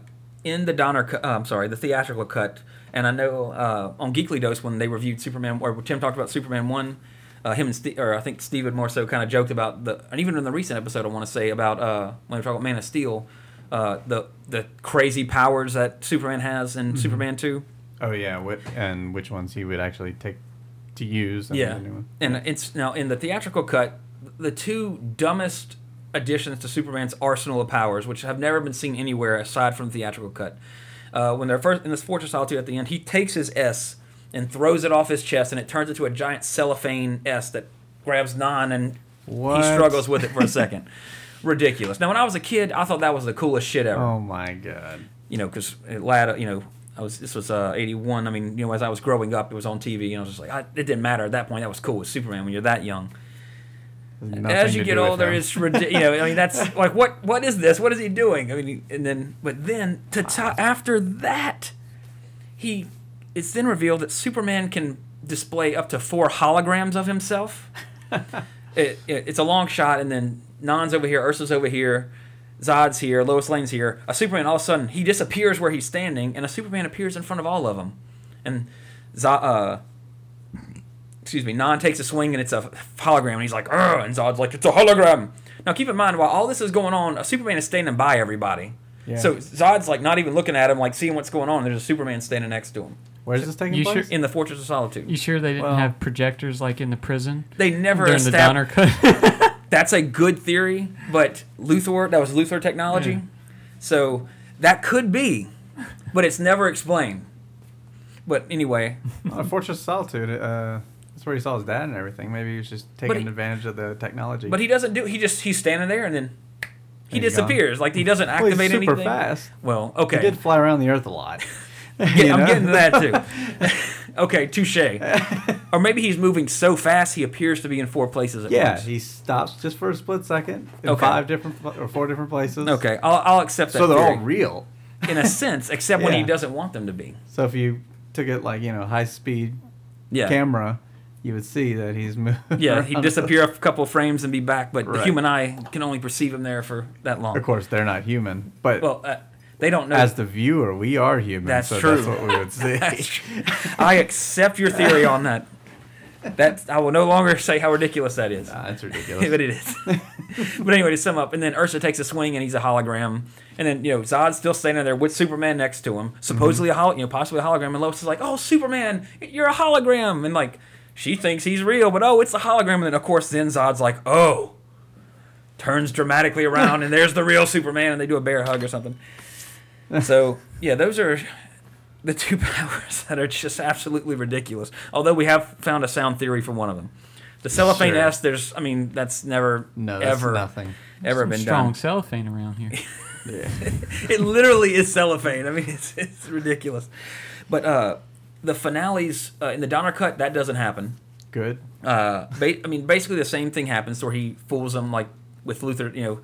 Speaker 6: in the Donner, cu- uh, I'm sorry, the theatrical cut, and I know uh, on Geekly Dose when they reviewed Superman, or Tim talked about Superman one, uh, him and Steve, or I think Steven more so kind of joked about the, and even in the recent episode, I want to say about uh, when we talk about Man of Steel, uh, the the crazy powers that Superman has in Superman two.
Speaker 8: Oh yeah. What and which ones he would actually take to use? And
Speaker 6: Yeah,
Speaker 8: the new one.
Speaker 6: and it's now in the theatrical cut, the two dumbest additions to Superman's arsenal of powers, which have never been seen anywhere aside from the theatrical cut. Uh, when they're first in this Fortress Solitude at the end, he takes his S and throws it off his chest, and it turns into a giant cellophane S that grabs Nan, and
Speaker 8: What?
Speaker 6: he struggles with it for a second. [laughs] Ridiculous. Now, when I was a kid, I thought that was the coolest shit ever
Speaker 8: Oh my god.
Speaker 6: you know, because lad, you know, I was this was uh, eighty one. I mean, you know, as I was growing up, it was on TV, and I was just like, I, it didn't matter at that point. That was cool. with Superman when you're that young. As you get older, it's ridiculous. you know, I mean, that's [laughs] like what what is this? What is he doing? I mean, and then but then to after that, he it's then revealed that Superman can display up to four holograms of himself. [laughs] it, it, it's a long shot, and then Nan's over here, Ursa's over here, Zod's here, Lois Lane's here. A Superman all of a sudden he disappears where he's standing, and a Superman appears in front of all of them, and Zod, uh, excuse me, Nan takes a swing and it's a hologram, and he's like, Ugh, and Zod's like, it's a hologram. Now keep in mind, while all this is going on, a Superman is standing by everybody.
Speaker 8: Yeah.
Speaker 6: So Zod's like not even looking at him, like seeing what's going on. There's a Superman standing next to him
Speaker 8: Where's this taking
Speaker 7: You
Speaker 8: place?
Speaker 7: sure-
Speaker 6: in the Fortress of Solitude.
Speaker 7: You sure they didn't
Speaker 8: Well-
Speaker 7: have projectors like in the prison
Speaker 6: They never
Speaker 7: during the
Speaker 6: established.
Speaker 7: Donner cut? [laughs] [laughs]
Speaker 6: That's a good theory, but Luthor, that was Luthor technology.
Speaker 7: Yeah.
Speaker 6: So that could be, but it's never explained. But anyway,
Speaker 8: Uh, Fortress of Solitude. Uh, that's where he saw his dad and everything. Maybe he was just taking
Speaker 6: he-
Speaker 8: advantage of the technology.
Speaker 6: but he doesn't do. He just he's standing there and then he disappears. Like he doesn't
Speaker 8: well, he's
Speaker 6: activate
Speaker 8: super
Speaker 6: anything.
Speaker 8: fast.
Speaker 6: Well, okay.
Speaker 8: He did fly around the Earth a lot. [laughs] [laughs]
Speaker 6: Yeah, I'm getting to that too. [laughs] okay, touche. or maybe he's moving so fast he appears to be in four places at
Speaker 8: Yeah,
Speaker 6: once.
Speaker 8: he stops just for a split second in
Speaker 6: Okay.
Speaker 8: five different or four different places.
Speaker 6: Okay, I'll, I'll accept that.
Speaker 8: so they're all real.
Speaker 6: in a sense, except when he doesn't want them to be.
Speaker 8: So if you took it like you know high speed
Speaker 6: Yeah.
Speaker 8: camera, you would see that he's moving. [laughs]
Speaker 6: Yeah, he'd disappear a couple frames and be back, but the human eye can only perceive him there for that long.
Speaker 8: Of course, they're not human, but
Speaker 6: Well, uh, they don't know.
Speaker 8: as the viewer, we are human.
Speaker 6: That's
Speaker 8: so
Speaker 6: true.
Speaker 8: That's what we would see. [laughs]
Speaker 6: I accept your theory on that. That I will no longer say how ridiculous that is.
Speaker 8: Ah, that's ridiculous. [laughs]
Speaker 6: but it is. but anyway, to sum up, and then Ursa takes a swing and he's a hologram, and then you know Zod's still standing there with Superman next to him, supposedly a hol- you know possibly a hologram, and Lois is like, "Oh, Superman, you're a hologram," and like she thinks he's real, but oh, it's a hologram, and then of course then Zod's like, "Oh," turns dramatically around, and there's the real Superman, and they do a bear hug or something. So [laughs] yeah, those are the two [laughs] powers that are just absolutely ridiculous. Although we have found a sound theory for one of them. The cellophane
Speaker 8: Sure.
Speaker 6: S, there's, I mean, that's never,
Speaker 8: No, that's
Speaker 6: ever,
Speaker 8: nothing.
Speaker 6: ever
Speaker 7: Some
Speaker 6: been
Speaker 7: strong
Speaker 6: done.
Speaker 7: cellophane around here. [laughs]
Speaker 6: It literally is cellophane. I mean, it's, it's ridiculous. But uh, the finales uh, in the Donner cut, that doesn't happen.
Speaker 8: Good.
Speaker 6: Uh, ba- I mean, basically the same thing happens where he fools them like with Luthor, you know,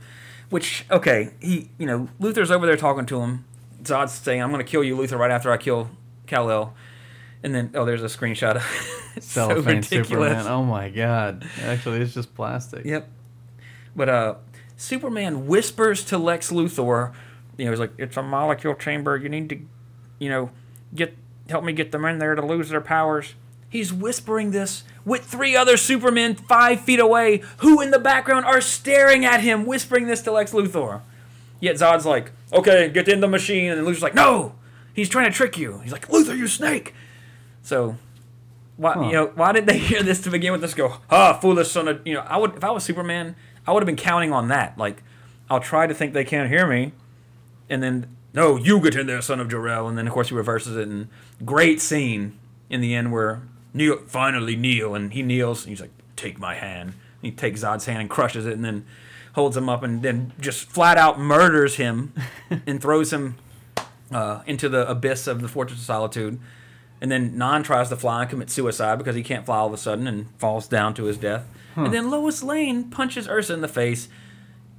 Speaker 6: which okay, he, you know, Luthor's over there talking to him. Zod's saying, "I'm going to kill you, Luthor, right after I kill Kal El." And then, oh, there's a screenshot. it's [laughs] so ridiculous.
Speaker 8: Superman. Oh my god. Actually, it's just plastic.
Speaker 6: Yep. But uh, Superman whispers to Lex Luthor, you know, he's like, "It's a molecule chamber. You need to, you know, get help me get them in there to lose their powers." He's whispering this with three other Supermen five feet away, who in the background are staring at him, whispering this to Lex Luthor. Yet Zod's like, okay, get in the machine, and Luthor's like, no, he's trying to trick you. He's like, Luthor, you snake. So, why you know why did they [laughs] hear this to begin with? Let's go, ah, foolish son of you know. I would if I was Superman, I would have been counting on that. Like, I'll try to think they can't hear me, and then no, you get in there, son of Jor-El, and then of course he reverses it. And great scene in the end where Neo finally kneel, and he kneels, and he's like, take my hand. And he takes Zod's hand and crushes it, and then holds him up, and then just flat out murders him, [laughs] and throws him uh, into the abyss of the Fortress of Solitude. And then Non tries to fly and commit suicide because he can't fly all of a sudden and falls down to his death. And then Lois Lane punches Ursa in the face,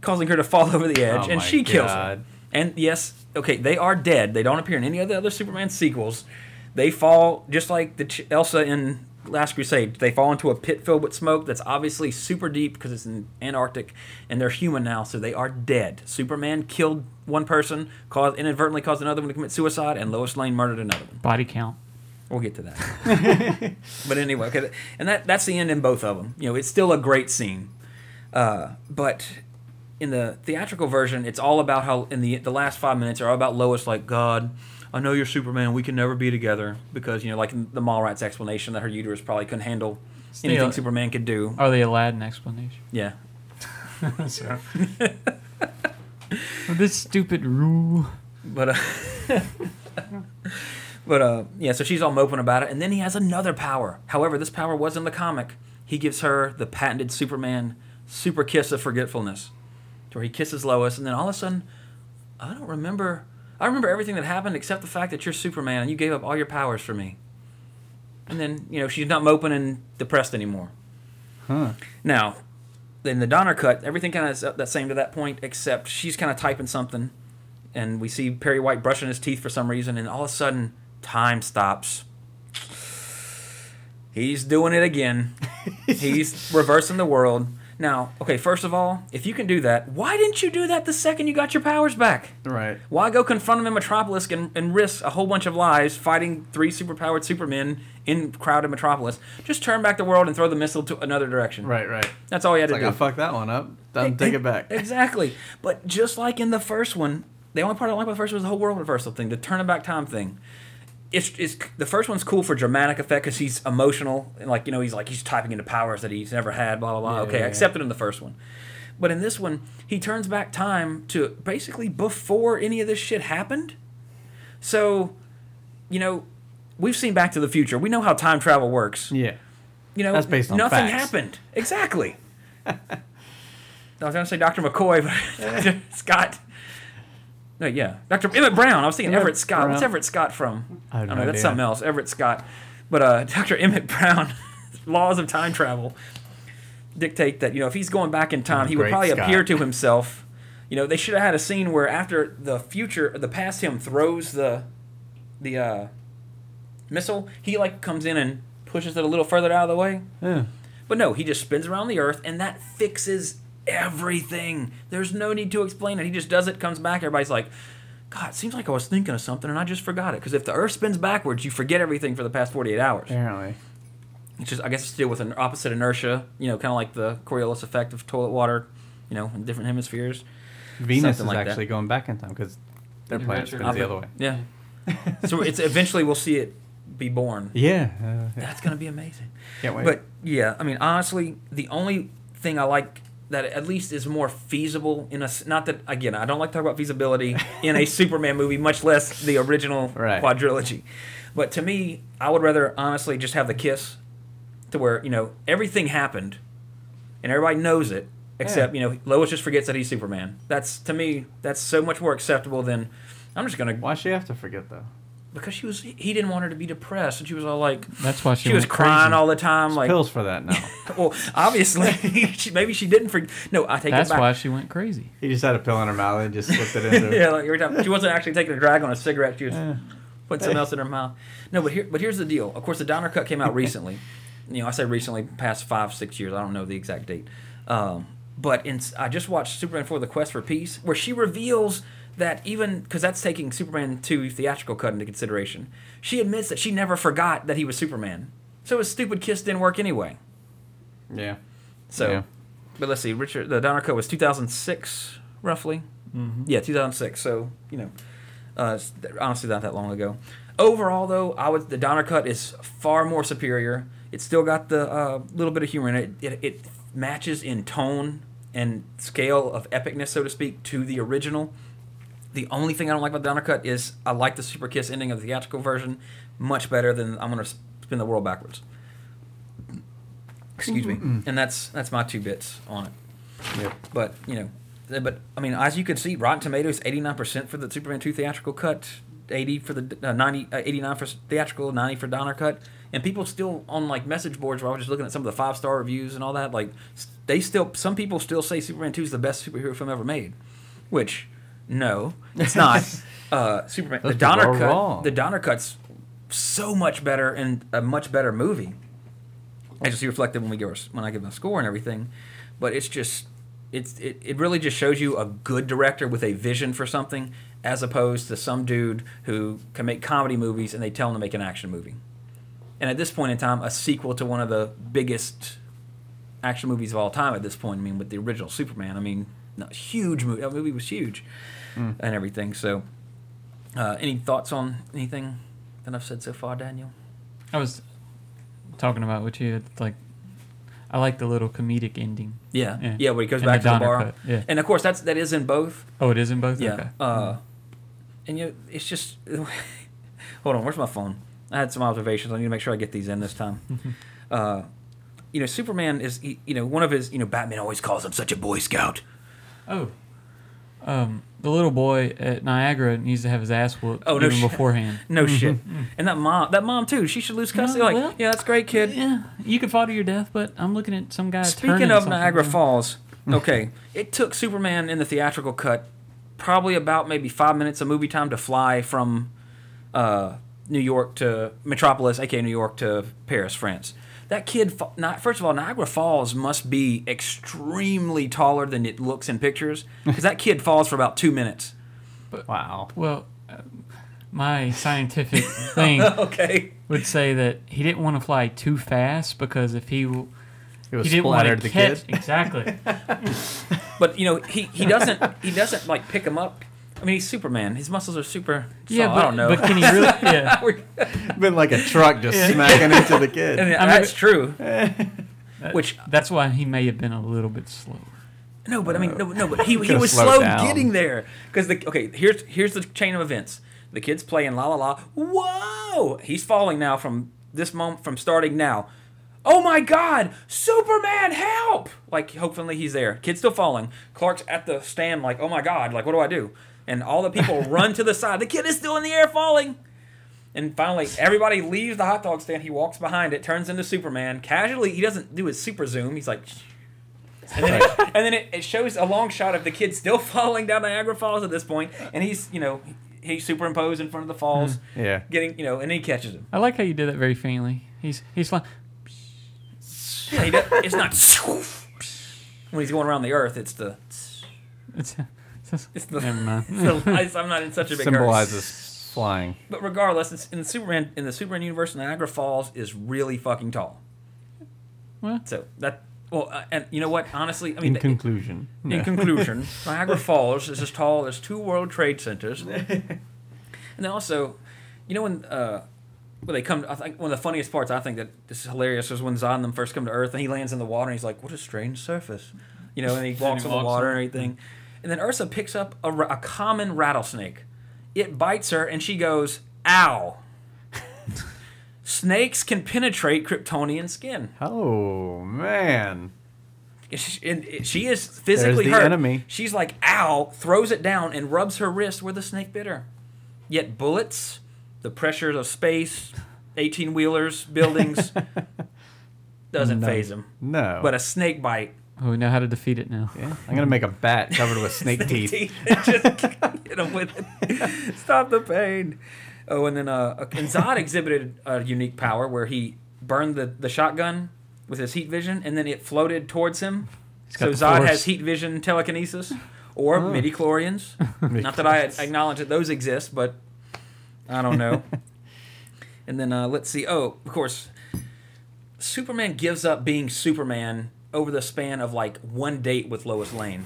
Speaker 6: causing her to fall [laughs] over the edge,
Speaker 8: Oh
Speaker 6: and she kills
Speaker 8: God.
Speaker 6: him. And yes, okay, they are dead. They don't appear in any of the other Superman sequels. They fall just like the Ch- Elsa in Last Crusade. They fall into a pit filled with smoke that's obviously super deep because it's in Antarctic, and they're human now, so they are dead. Superman killed one person, caused inadvertently caused another one to commit suicide, and Lois Lane murdered another one.
Speaker 7: Body count.
Speaker 6: We'll get to that. [laughs] but anyway, okay, and that that's the end in both of them. You know, it's still a great scene, uh, but in the theatrical version, it's all about how in the the last five minutes are all about Lois like God. I know you're Superman. We can never be together because you know, like the Mallrats explanation that her uterus probably couldn't handle anything
Speaker 7: Yeah.
Speaker 6: Superman could do.
Speaker 7: Or the Aladdin explanation.
Speaker 6: Yeah, [laughs] [laughs]
Speaker 7: this stupid rule.
Speaker 6: but uh, [laughs] but uh, yeah. So she's all moping about it, and then he has another power. However, this power was in the comic. He gives her the patented Superman super kiss of forgetfulness, where he kisses Lois, and then all of a sudden, I don't remember. I remember everything that happened except the fact that you're Superman and you gave up all your powers for me. And then you know she's not moping and depressed anymore.
Speaker 8: Huh.
Speaker 6: Now, in the Donner cut, everything kind of is that same to that point, except she's kind of typing something, and we see Perry White brushing his teeth for some reason, and all of a sudden, time stops. He's doing it again. [laughs] He's reversing the world. Now, okay, first of all, if you can do that, why didn't you do that the second you got your powers back?
Speaker 8: Right.
Speaker 6: Why go confront him in Metropolis and, and risk a whole bunch of lives fighting three superpowered supermen in crowded Metropolis? Just turn back the world and throw the missile to another direction.
Speaker 8: Right, right.
Speaker 6: That's all you had
Speaker 8: It's
Speaker 6: to
Speaker 8: like,
Speaker 6: do.
Speaker 8: I fucked that one up. Done, take it back.
Speaker 6: Exactly. But just like in the first one, the only part I like about the first one was the whole world reversal thing, the turn back time thing. It's, it's the first one's cool for dramatic effect because he's emotional and like you know he's like he's typing into powers that he's never had blah blah blah.
Speaker 8: Yeah,
Speaker 6: okay, I
Speaker 8: yeah,
Speaker 6: accepted in the first one, but in this one he turns back time to basically before any of this shit happened. So, you know, we've seen Back to the Future. We know how time travel works
Speaker 8: Yeah.
Speaker 6: you know,
Speaker 8: That's based on
Speaker 6: nothing
Speaker 8: facts.
Speaker 6: happened. Exactly. [laughs] I was going to say Dr. McCoy, but [laughs] [laughs] Scott. No, yeah, Dr. Emmett Brown. I was thinking
Speaker 8: Emmett
Speaker 6: Everett Scott. What's Everett Scott from?
Speaker 8: I
Speaker 6: don't
Speaker 8: no
Speaker 6: know. That's something else. Everett Scott. But uh, [laughs] Dr. Emmett Brown, [laughs] laws of time travel dictate that you know if he's going back in time, he would probably
Speaker 8: Scott.
Speaker 6: appear to himself. You know, they should have had a scene where after the future, the past him throws the the uh, missile, he like comes in and pushes it a little further out of the way.
Speaker 8: Yeah.
Speaker 6: But no, he just spins around the earth and that fixes everything. There's no need to explain it. He just does it, comes back, everybody's like, God, it seems like I was thinking of something and I just forgot it. Because if the earth spins backwards, you forget everything for the past 48 hours.
Speaker 8: Apparently.
Speaker 6: It's just, I guess it's to do with an opposite inertia, you know, kind of like the Coriolis effect of toilet water, you know, in different hemispheres.
Speaker 8: Venus
Speaker 6: Something
Speaker 8: is
Speaker 6: like that.
Speaker 8: actually going back in time because their planet
Speaker 7: Adventure.
Speaker 8: spins the other way.
Speaker 6: Yeah. [laughs] so it's eventually we'll see it be born.
Speaker 8: Yeah. Uh, yeah.
Speaker 6: That's going to be amazing.
Speaker 8: Can't wait.
Speaker 6: But yeah, I mean, honestly, the only thing I like that at least is more feasible in a not that again I don't like to talk about feasibility in a [laughs] Superman movie, much less the original
Speaker 8: Right.
Speaker 6: quadrilogy. But to me, I would rather honestly just have the kiss, to where you know everything happened, and everybody knows it, except you know Lois just forgets that he's Superman. That's to me that's so much more acceptable than I'm just gonna
Speaker 8: Why she have to forget though?
Speaker 6: Because she was he didn't want her to be depressed and she was all like
Speaker 7: That's why she,
Speaker 6: she was crying
Speaker 7: crazy.
Speaker 6: all the time like
Speaker 8: Pills for that now. [laughs]
Speaker 6: well, obviously, [laughs] she, maybe she didn't forget. No, I take
Speaker 7: That's
Speaker 6: it back.
Speaker 7: why she went crazy.
Speaker 8: he just had a pill in her mouth and just slipped it into. [laughs]
Speaker 6: yeah, like every time she wasn't actually taking a drag on a cigarette. She was
Speaker 8: Yeah.
Speaker 6: putting something else in her mouth. No, but here, but here's the deal. Of course, the Donner Cut came out recently. you know, I say recently, past five, six years. I don't know the exact date. Um, but in, I just watched Superman for the Quest for Peace, where she reveals that even because that's taking Superman 2 theatrical cut into consideration, she admits that she never forgot that he was Superman. So his stupid kiss didn't work anyway.
Speaker 8: Yeah.
Speaker 6: So,
Speaker 8: Yeah.
Speaker 6: but let's see, Richard, the Donner Cut was 2006, roughly. Yeah, 2006. So you know, uh, honestly not that long ago. Overall, though, I would the Donner cut is far more superior. It's still got the uh, little bit of humor in it. it. It matches in tone and scale of epicness, so to speak, to the original. The only thing I don't like about the Donner cut is I like the Super Kiss ending of the theatrical version much better than I'm gonna spin the world backwards. Excuse me, and that's that's my two bits on it.
Speaker 8: Yep.
Speaker 6: But you know, but I mean, as you can see, Rotten Tomatoes eighty nine percent for the Superman two theatrical cut, eighty for the uh, 90, uh, 89 for theatrical, ninety for Donner cut, and people still on like message boards where I was just looking at some of the five star reviews and all that. Like, they still some people still say Superman two is the best superhero film ever made, which no, it's not. [laughs] uh, Superman
Speaker 8: Those
Speaker 6: the Donner
Speaker 8: are
Speaker 6: cut,
Speaker 8: wrong.
Speaker 6: the Donner cut's so much better and a much better movie as you see reflected when we give our, when I give my score and everything. But it's just it's it, it really just shows you a good director with a vision for something as opposed to some dude who can make comedy movies and they tell him to make an action movie. And at this point in time, a sequel to one of the biggest action movies of all time at this point. I mean, with the original Superman. I mean, no, huge movie. That movie was huge and everything. So, uh, any thoughts on anything that I've said so far, Daniel?
Speaker 7: I was talking about what you. It's like I like the little comedic ending.
Speaker 6: Yeah, yeah,
Speaker 7: Yeah.
Speaker 6: where he goes
Speaker 7: And
Speaker 6: back
Speaker 7: the
Speaker 6: to the bar,
Speaker 7: cut, yeah.
Speaker 6: and of course that's that is in both.
Speaker 7: Oh, it is in both.
Speaker 6: Yeah,
Speaker 7: Okay.
Speaker 6: uh, and you know, it's just [laughs] hold on. Where's my phone? I had some observations. I need to make sure I get these in this time. [laughs] uh, you know, Superman is he- you know one of his you know Batman always calls him such a Boy Scout.
Speaker 7: Oh. Um, the little boy at Niagara needs to have his ass whooped
Speaker 6: Oh, no
Speaker 7: even
Speaker 6: shit.
Speaker 7: beforehand.
Speaker 6: No shit. And that mom, that mom too. She should lose custody. like,
Speaker 7: well,
Speaker 6: yeah, that's great, kid.
Speaker 7: Yeah, you can fall to your death, but I'm looking at some guy.
Speaker 6: Speaking of. Niagara Falls, okay, it took Superman in the theatrical cut probably about maybe five minutes of movie time to fly from uh, New York to Metropolis, aka New York, to Paris, France. That kid, not first of all, Niagara Falls must be extremely taller than it looks in pictures because that kid falls for about two minutes.
Speaker 8: But, Wow.
Speaker 7: Well, uh, my scientific [laughs] thing
Speaker 6: Okay.
Speaker 7: would say that he didn't want to fly too fast because if he
Speaker 8: It was
Speaker 7: he didn't want
Speaker 8: splattered
Speaker 7: to
Speaker 8: the
Speaker 7: catch
Speaker 8: kid.
Speaker 7: exactly. [laughs]
Speaker 6: But you know, he, he doesn't he doesn't like pick him up. I mean, he's Superman. His muscles are super.
Speaker 7: yeah, but,
Speaker 6: I don't know.
Speaker 7: but can he [laughs] really? Yeah, [laughs] [laughs]
Speaker 8: Been like a truck just smacking into the kid.
Speaker 7: I mean,
Speaker 6: that's true. Which
Speaker 7: that's why he may have been a little bit slower.
Speaker 6: no, but I mean no, no, but he, he was slow
Speaker 8: down.
Speaker 6: getting there because the okay here's here's the chain of events. The kid's playing la la la. Whoa! He's falling now from this moment from starting now. Oh my God! Superman, help! Like hopefully he's there. Kid's still falling. Clark's at the stand like, oh my God! Like what do I do? And all the people [laughs] run to the side. The kid is still in the air falling. And finally, everybody leaves the hot dog stand. He walks behind it, turns into Superman. Casually, he doesn't do his super zoom. He's like, and then, it, and then it, it shows a long shot of the kid still [laughs] falling down Niagara Falls at this point, and he's you know he's superimposed in front of the falls, hmm.
Speaker 8: Yeah.
Speaker 6: getting you know, and he catches him.
Speaker 7: I like how you did that very faintly. He's he's like,
Speaker 6: Yeah, he does, it's not [laughs] when he's going around the Earth. It's the
Speaker 7: It's, it's, [laughs]
Speaker 6: it's the,
Speaker 7: never mind.
Speaker 6: it's the I'm not in such a big hurry.
Speaker 8: Symbolizes flying.
Speaker 6: But regardless, it's, in the Superman in the Superman universe, Niagara Falls is really fucking tall.
Speaker 7: Well,
Speaker 6: So that well, uh, and you know what? Honestly, I mean,
Speaker 8: In
Speaker 6: the-
Speaker 8: conclusion.
Speaker 6: In conclusion, [laughs] Niagara Falls is as tall as two World Trade Centers. [laughs] and then also, you know when uh, when they come, I think one of the funniest parts I think that this is hilarious is when Zod them first come to Earth and he lands in the water and he's like, "What a strange surface," you know, and he walks on the water
Speaker 7: on-
Speaker 6: and everything. And then Ursa picks up a, a common rattlesnake. It bites her and she goes, "Ow." [laughs] Snakes can penetrate Kryptonian skin.
Speaker 8: Oh man.
Speaker 6: She, and she is physically
Speaker 8: the
Speaker 6: hurt.
Speaker 8: enemy.
Speaker 6: She's like, ow, throws it down and rubs her wrist where the snake bit her. Yet bullets, the pressures of space, 18 wheelers, buildings, [laughs] doesn't
Speaker 8: No.
Speaker 6: phase him.
Speaker 8: No.
Speaker 6: But a snake bite.
Speaker 7: Oh, we know how to defeat it now.
Speaker 8: yeah. I'm gonna make a bat covered with snake teeth. [laughs]
Speaker 6: Just hit him with it. Stop the pain. Oh, and then uh, and Zod exhibited a unique power where he burned the, the shotgun with his heat vision, and then it floated towards him. So Zod
Speaker 7: force.
Speaker 6: has heat vision telekinesis, or midi chlorians. [laughs] Not that I acknowledge that those exist, but I don't know. [laughs] and then uh, let's see. Oh, of course, Superman gives up being Superman over the span of like one date with Lois Lane.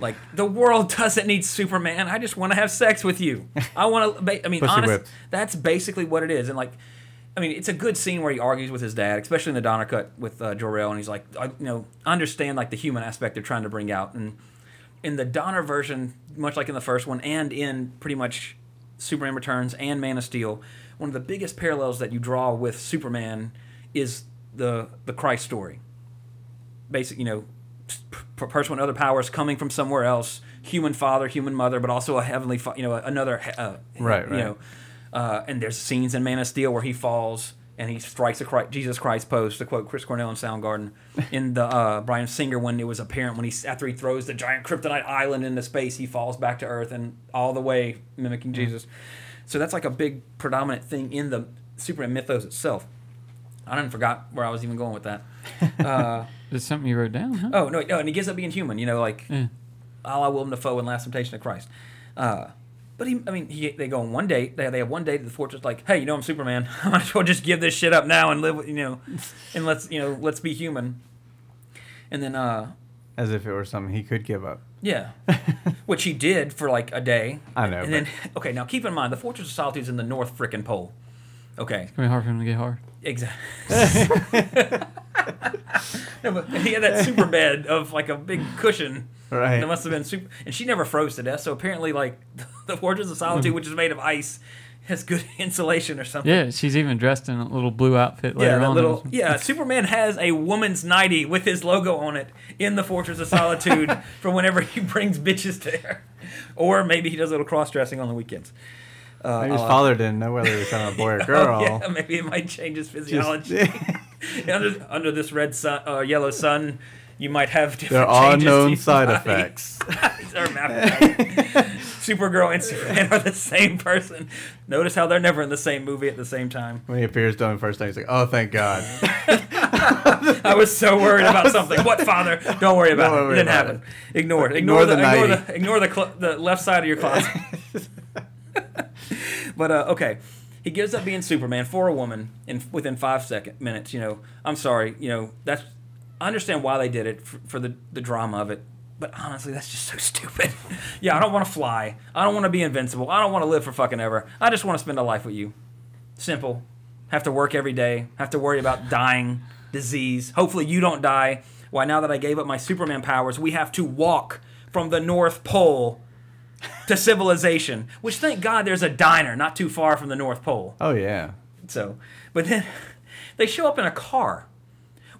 Speaker 6: Like the world [laughs] doesn't need Superman. I just want to have sex with you. I want to. Ba- I mean,
Speaker 8: Pussy
Speaker 6: honest,
Speaker 8: whipped.
Speaker 6: that's basically what it is. And like, I mean, it's a good scene where he argues with his dad, especially in the Donner cut with uh, Jor-El, and he's like, I, you know, understand like the human aspect they're trying to bring out. And in the Donner version, much like in the first one, and in pretty much Superman Returns and Man of Steel, one of the biggest parallels that you draw with Superman is the the Christ story. Basic, you know, p- person with other powers coming from somewhere else, human father, human mother, but also a heavenly, fa- you know, another, uh,
Speaker 8: Right,
Speaker 6: you
Speaker 8: right.
Speaker 6: know, uh, and there's scenes in Man of Steel where he falls and he strikes a Christ, Jesus Christ pose to quote Chris Cornell in Soundgarden [laughs] in the uh, Bryan Singer when it was apparent when he after he throws the giant kryptonite island into space he falls back to Earth and all the way mimicking Jesus. So that's like a big predominant thing in the Superman mythos itself. I didn't forgot where I was even going with that. [laughs] Uh,
Speaker 7: It's something you wrote down, huh?
Speaker 6: Oh no, no, and he gives up being human. You know, like
Speaker 7: Yeah.
Speaker 6: a la Willem Dafoe in Last Temptation of Christ. Uh, but he, I mean, he, they go on one date. They, they have one date at the fortress. Like, hey, you know, I'm Superman. [laughs] I might as well just give this shit up now and live. with You know, and let's you know, let's be human. And then, uh,
Speaker 8: As if it were something he could give up.
Speaker 6: yeah, [laughs] which he did for like a day.
Speaker 8: I know,
Speaker 6: And then, okay, now keep in mind the Fortress of Solitude is in the North frickin' Pole. Okay,
Speaker 7: It's gonna be hard for him to get hard.
Speaker 6: Exactly. [laughs] no, but he had that super bed of like a big cushion.
Speaker 8: Right.
Speaker 6: That must have been super. And she never froze to death. So apparently, like [laughs] the Fortress of Solitude, which is made of ice, has good [laughs] insulation or something.
Speaker 7: Yeah, she's even dressed in a little blue outfit later
Speaker 6: Yeah, that
Speaker 7: on.
Speaker 6: little yeah. Superman has a woman's nightie with his logo on it in the Fortress of Solitude for whenever he brings bitches there, or maybe he does a little cross dressing on the weekends. Uh,
Speaker 8: Maybe his
Speaker 6: uh,
Speaker 8: father didn't know whether he was talking a boy or [laughs] girl.
Speaker 6: Oh, yeah, maybe it might change his physiology.
Speaker 8: Just- [laughs] [laughs]
Speaker 6: under, under this red sun, uh, yellow sun, you might have different
Speaker 8: there are known side
Speaker 6: body.
Speaker 8: effects.
Speaker 6: These are hermaphrodites. Supergirl and Superman are the same person. Notice how they're never in the same movie at the same time.
Speaker 8: When he appears to him the first time, he's like, "Oh, thank God."
Speaker 6: I was so worried about something. What, Father? Don't worry about
Speaker 8: Don't
Speaker 6: it. It didn't happen. Ignore it. Ignore,
Speaker 8: Ignore
Speaker 6: the,
Speaker 8: the
Speaker 6: ignore the ignore the cl- the left side of your closet. [laughs] but uh, okay, he gives up being Superman for a woman in within five second minutes. You know, I'm sorry. You know, that's I understand why they did it for, for the the drama of it. But honestly, that's just so [laughs] stupid. yeah, I don't want to fly. I don't want to be invincible. I don't want to live for fucking ever. I just want to spend a life with you. Simple. Have to work every day. Have to worry about dying, disease. Hopefully, you don't die. Why, now that I gave up my Superman powers, we have to walk from the North Pole to civilization. Which, thank God, there's a diner not too far from the North Pole.
Speaker 8: Oh yeah.
Speaker 6: So, but then [laughs] they show up in a car.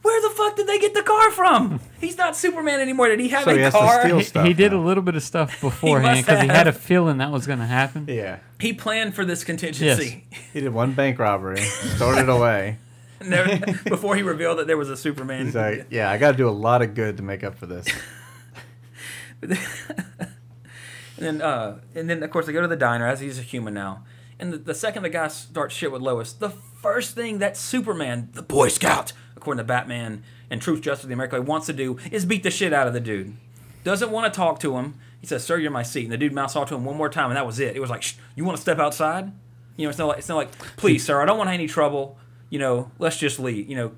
Speaker 6: Where the fuck did they get the car from? He's not Superman anymore. Did he have
Speaker 8: So
Speaker 6: a
Speaker 8: he has to
Speaker 6: car?
Speaker 8: steal
Speaker 7: He,
Speaker 8: stuff
Speaker 7: he did a
Speaker 8: now.
Speaker 7: little bit of stuff [laughs] beforehand
Speaker 6: must
Speaker 7: because he had a
Speaker 6: have.
Speaker 7: feeling that was going to happen.
Speaker 8: Yeah.
Speaker 6: He planned for this contingency. [laughs]
Speaker 8: He did one bank robbery, stored it away.
Speaker 6: Never, before he revealed that there was a Superman.
Speaker 8: He's like, "Yeah, I got to do a lot of good to make up for this."
Speaker 6: And then, uh, and then of course they go to the diner as he's a human now. And the, the second the guy starts shit with Lois, the first thing that Superman, the Boy Scout, according to Batman and Truth, Justice, the America Way, wants to do is beat the shit out of the dude. Doesn't want to talk to him. He says, "Sir, you're my seat." And the dude mouths off to him one more time, and that was it. It was like, "You want to step outside?" You know, it's not like it's not like, "Please, sir, I don't want any trouble." You know, let's just leave. You know,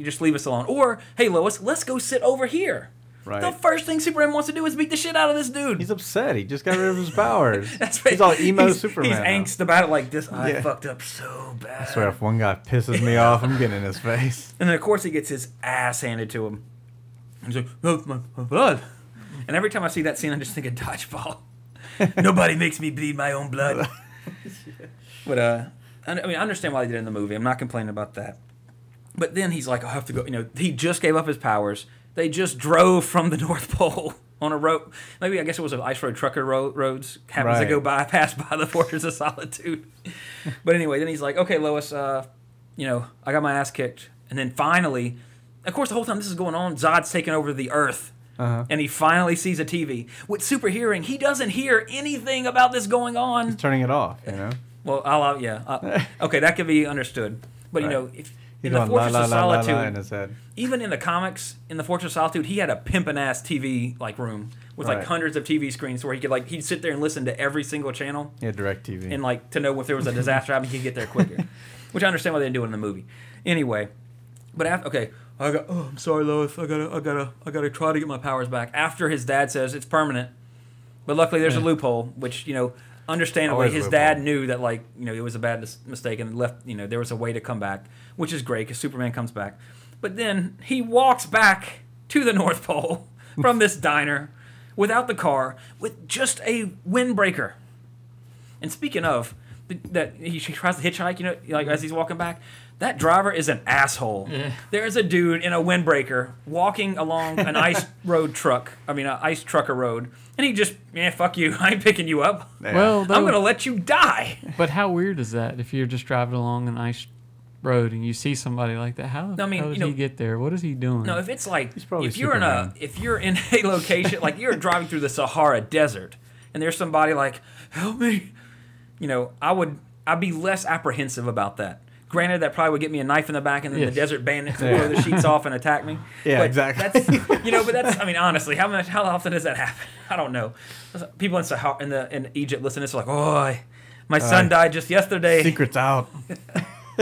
Speaker 6: just leave us alone. Or, "Hey, Lois, let's go sit over here."
Speaker 8: Right.
Speaker 6: The first thing Superman wants to do is beat the shit out of this dude.
Speaker 8: He's upset. He just got rid of his [laughs] powers.
Speaker 6: That's right.
Speaker 8: He's all emo
Speaker 6: he's,
Speaker 8: Superman.
Speaker 6: He's
Speaker 8: now.
Speaker 6: angst about it like this. I
Speaker 8: Yeah.
Speaker 6: fucked up so bad.
Speaker 8: I swear, if one guy pisses me off, I'm getting in his face. [laughs]
Speaker 6: And then of course he gets his ass handed to him. He's like, "Oh my, my blood!" And every time I see that scene, I just think of dodgeball. [laughs] Nobody makes me bleed my own blood. but uh, I mean, I understand why they did it in the movie. I'm not complaining about that. But then he's like, I have to go. You know, he just gave up his powers. They just drove from the [laughs] North Pole on a road. Maybe I guess it was an ice road trucker road, roads happens to go by, [laughs] pass by the Fortress of Solitude. [laughs] but anyway, then he's like, okay, Lois, uh, you know, I got my ass kicked, and then finally, of course, the whole time this is going on, Zod's taking over the Earth.
Speaker 8: Uh-huh.
Speaker 6: And he finally sees a TV. With super hearing, he doesn't hear anything about this going on.
Speaker 8: He's turning it off, you know.
Speaker 6: Well, I'll, I'll yeah. Uh, okay, that can be understood. But you
Speaker 8: Right.
Speaker 6: know, if in the Fortress
Speaker 8: la
Speaker 6: of
Speaker 8: la la
Speaker 6: Solitude,
Speaker 8: la in his head.
Speaker 6: even in the comics, in the Fortress of Solitude, he had a pimpin' ass TV like room with like
Speaker 8: Right.
Speaker 6: hundreds of TV screens where he could like he'd sit there and listen to every single channel
Speaker 8: Yeah, direct TV.
Speaker 6: and like to know if there was a disaster happening, he could get there quicker. [laughs] Which I understand why they didn't do it in the movie. Anyway, but after, okay, I got. Oh, I'm sorry, Lois. I gotta. I gotta. I gotta try to get my powers back. After his dad says it's permanent, but luckily there's a loophole, which you know, understandably,
Speaker 8: Always
Speaker 6: his dad knew that like you know it was a bad mis- mistake and left. You know there was a way to come back, which is great because Superman comes back. But then he walks back to the North Pole [laughs] from this diner without the car with just a windbreaker. And speaking of that, he tries to hitchhike. You know, like as he's walking back, that driver is an asshole. There's a dude in a windbreaker walking along an [laughs] ice road truck. I mean, an ice trucker road, and he just, man, fuck you. [laughs] I ain't picking you up.
Speaker 7: Well,
Speaker 6: I'm gonna let you die.
Speaker 7: But how weird is that if you're just driving along an ice road and you see somebody like that? How the
Speaker 6: I mean,
Speaker 7: hell
Speaker 6: you know-
Speaker 7: he get there? What is he doing?
Speaker 6: No, if it's like
Speaker 8: probably
Speaker 6: if you're in a if you're in [laughs] a location like you're driving through the Sahara Desert and there's somebody like, help me, you know, I would I'd be less apprehensive about that. Granted, that probably would get me a knife in the back, and then
Speaker 7: Yes.
Speaker 6: the desert bandits would blow the sheets off and attack me. [laughs]
Speaker 8: Yeah,
Speaker 6: But
Speaker 8: exactly.
Speaker 6: That's, you know, but that's I mean, honestly, how much how often does that happen? [laughs] I don't know. People in Sahara in the in Egypt listen to this like, oh, I- my son
Speaker 8: Uh,
Speaker 6: died just yesterday.
Speaker 8: Secrets out. [laughs]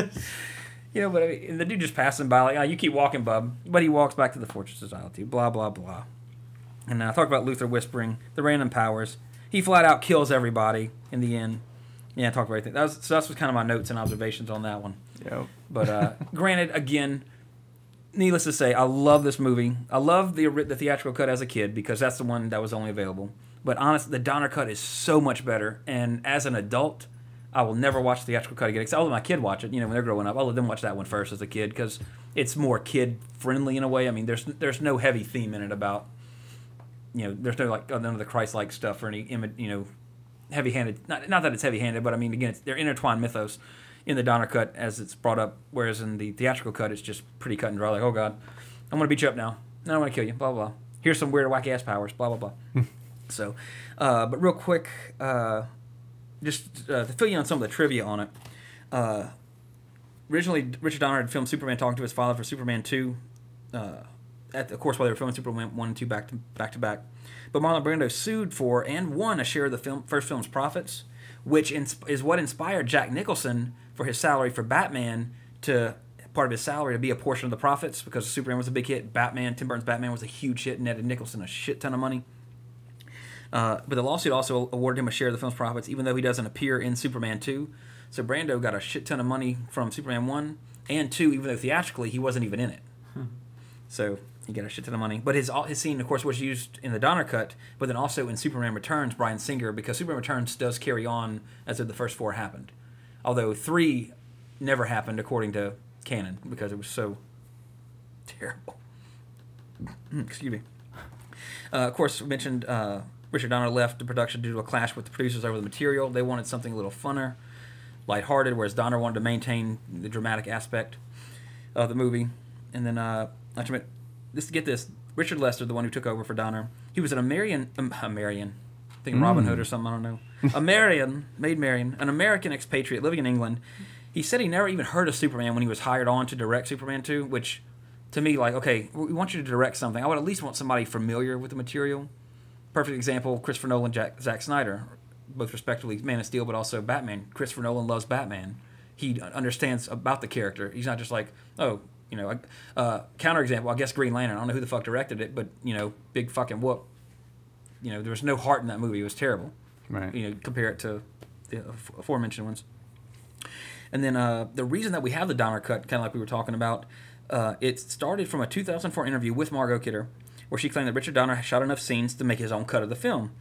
Speaker 6: You know, but I mean, the dude just passing by, like, oh, you keep walking, bub. But he walks back to the Fortress of Isle blah, blah, blah. And uh, talk about Luther whispering, the random powers. He flat out kills everybody in the end. Yeah, talk about everything. That was, so that's kind of my notes and observations on that one.
Speaker 8: Yep.
Speaker 6: But uh, [laughs] granted, again, needless to say, I love this movie. I love the the theatrical cut as a kid because that's the one that was only available. But honestly, the Donner cut is so much better. And as an adult, I will never watch the theatrical cut again. Because I'll let my kid watch it. You know, when they're growing up, I'll let them watch that one first as a kid because it's more kid friendly in a way. I mean, there's there's no heavy theme in it about you know, there's no like none of the Christ-like stuff or any imi- you know heavy-handed. Not not that it's heavy-handed, but I mean again, it's, they're intertwined mythos in the Donner cut as it's brought up, whereas in the theatrical cut, it's just pretty cut and dry. Like, oh god, I'm gonna beat you up now. No, I'm gonna kill you. Blah blah. blah. Here's some weird wacky ass powers. Blah blah blah. so, uh, but real quick, uh, just uh, to fill you on some of the trivia on it. Uh, originally, Richard Donner had filmed Superman talking to his father for Superman two. Uh, at of course while they were filming Superman one and two back to back to back. But Marlon Brando sued for and won a share of the film first film's profits, which is what inspired Jack Nicholson for his salary for Batman to part of his salary to be a portion of the profits because Superman was a big hit. Batman, Tim Burton's Batman was a huge hit and netted Nicholson a shit ton of money. Uh, but the lawsuit also awarded him a share of the film's profits, even though he doesn't appear in Superman 2. So Brando got a shit ton of money from Superman 1 and 2, even though theatrically he wasn't even in it. So he got a shit ton of money. But his his scene, of course, was used in the Donner cut, but then also in Superman Returns, Bryan Singer, because Superman Returns does carry on as if the first four happened. Although three never happened according to canon because it was so terrible. Excuse me. Uh, of course, we mentioned uh, Richard Donner left the production due to a clash with the producers over the material. They wanted something a little funner, lighthearted, whereas Donner wanted to maintain the dramatic aspect of the movie. And then, uh, not to to get this, Richard Lester, the one who took over for Donner, he was an American, um, American, thinking Robin Hood or something, I don't know. American, made Marion, an American expatriate living in England. He said he never even heard of Superman when he was hired on to direct Superman 2, which to me, like, okay, we want you to direct something. I would at least want somebody familiar with the material. Perfect example: Christopher Nolan, Jack, Zack Snyder, both respectively Man of Steel, but also Batman. Christopher Nolan loves Batman. He understands about the character. He's not just like, oh, you know, uh, counterexample. I guess Green Lantern. I don't know who the fuck directed it, but you know, big fucking whoop. You know, there was no heart in that movie. It was terrible.
Speaker 8: Right.
Speaker 6: You know, compare it to the aforementioned ones. And then uh, the reason that we have the Donner cut, kind of like we were talking about, uh, it started from a 2004 interview with Margot Kidder, where she claimed that Richard Donner shot enough scenes to make his own cut of the film,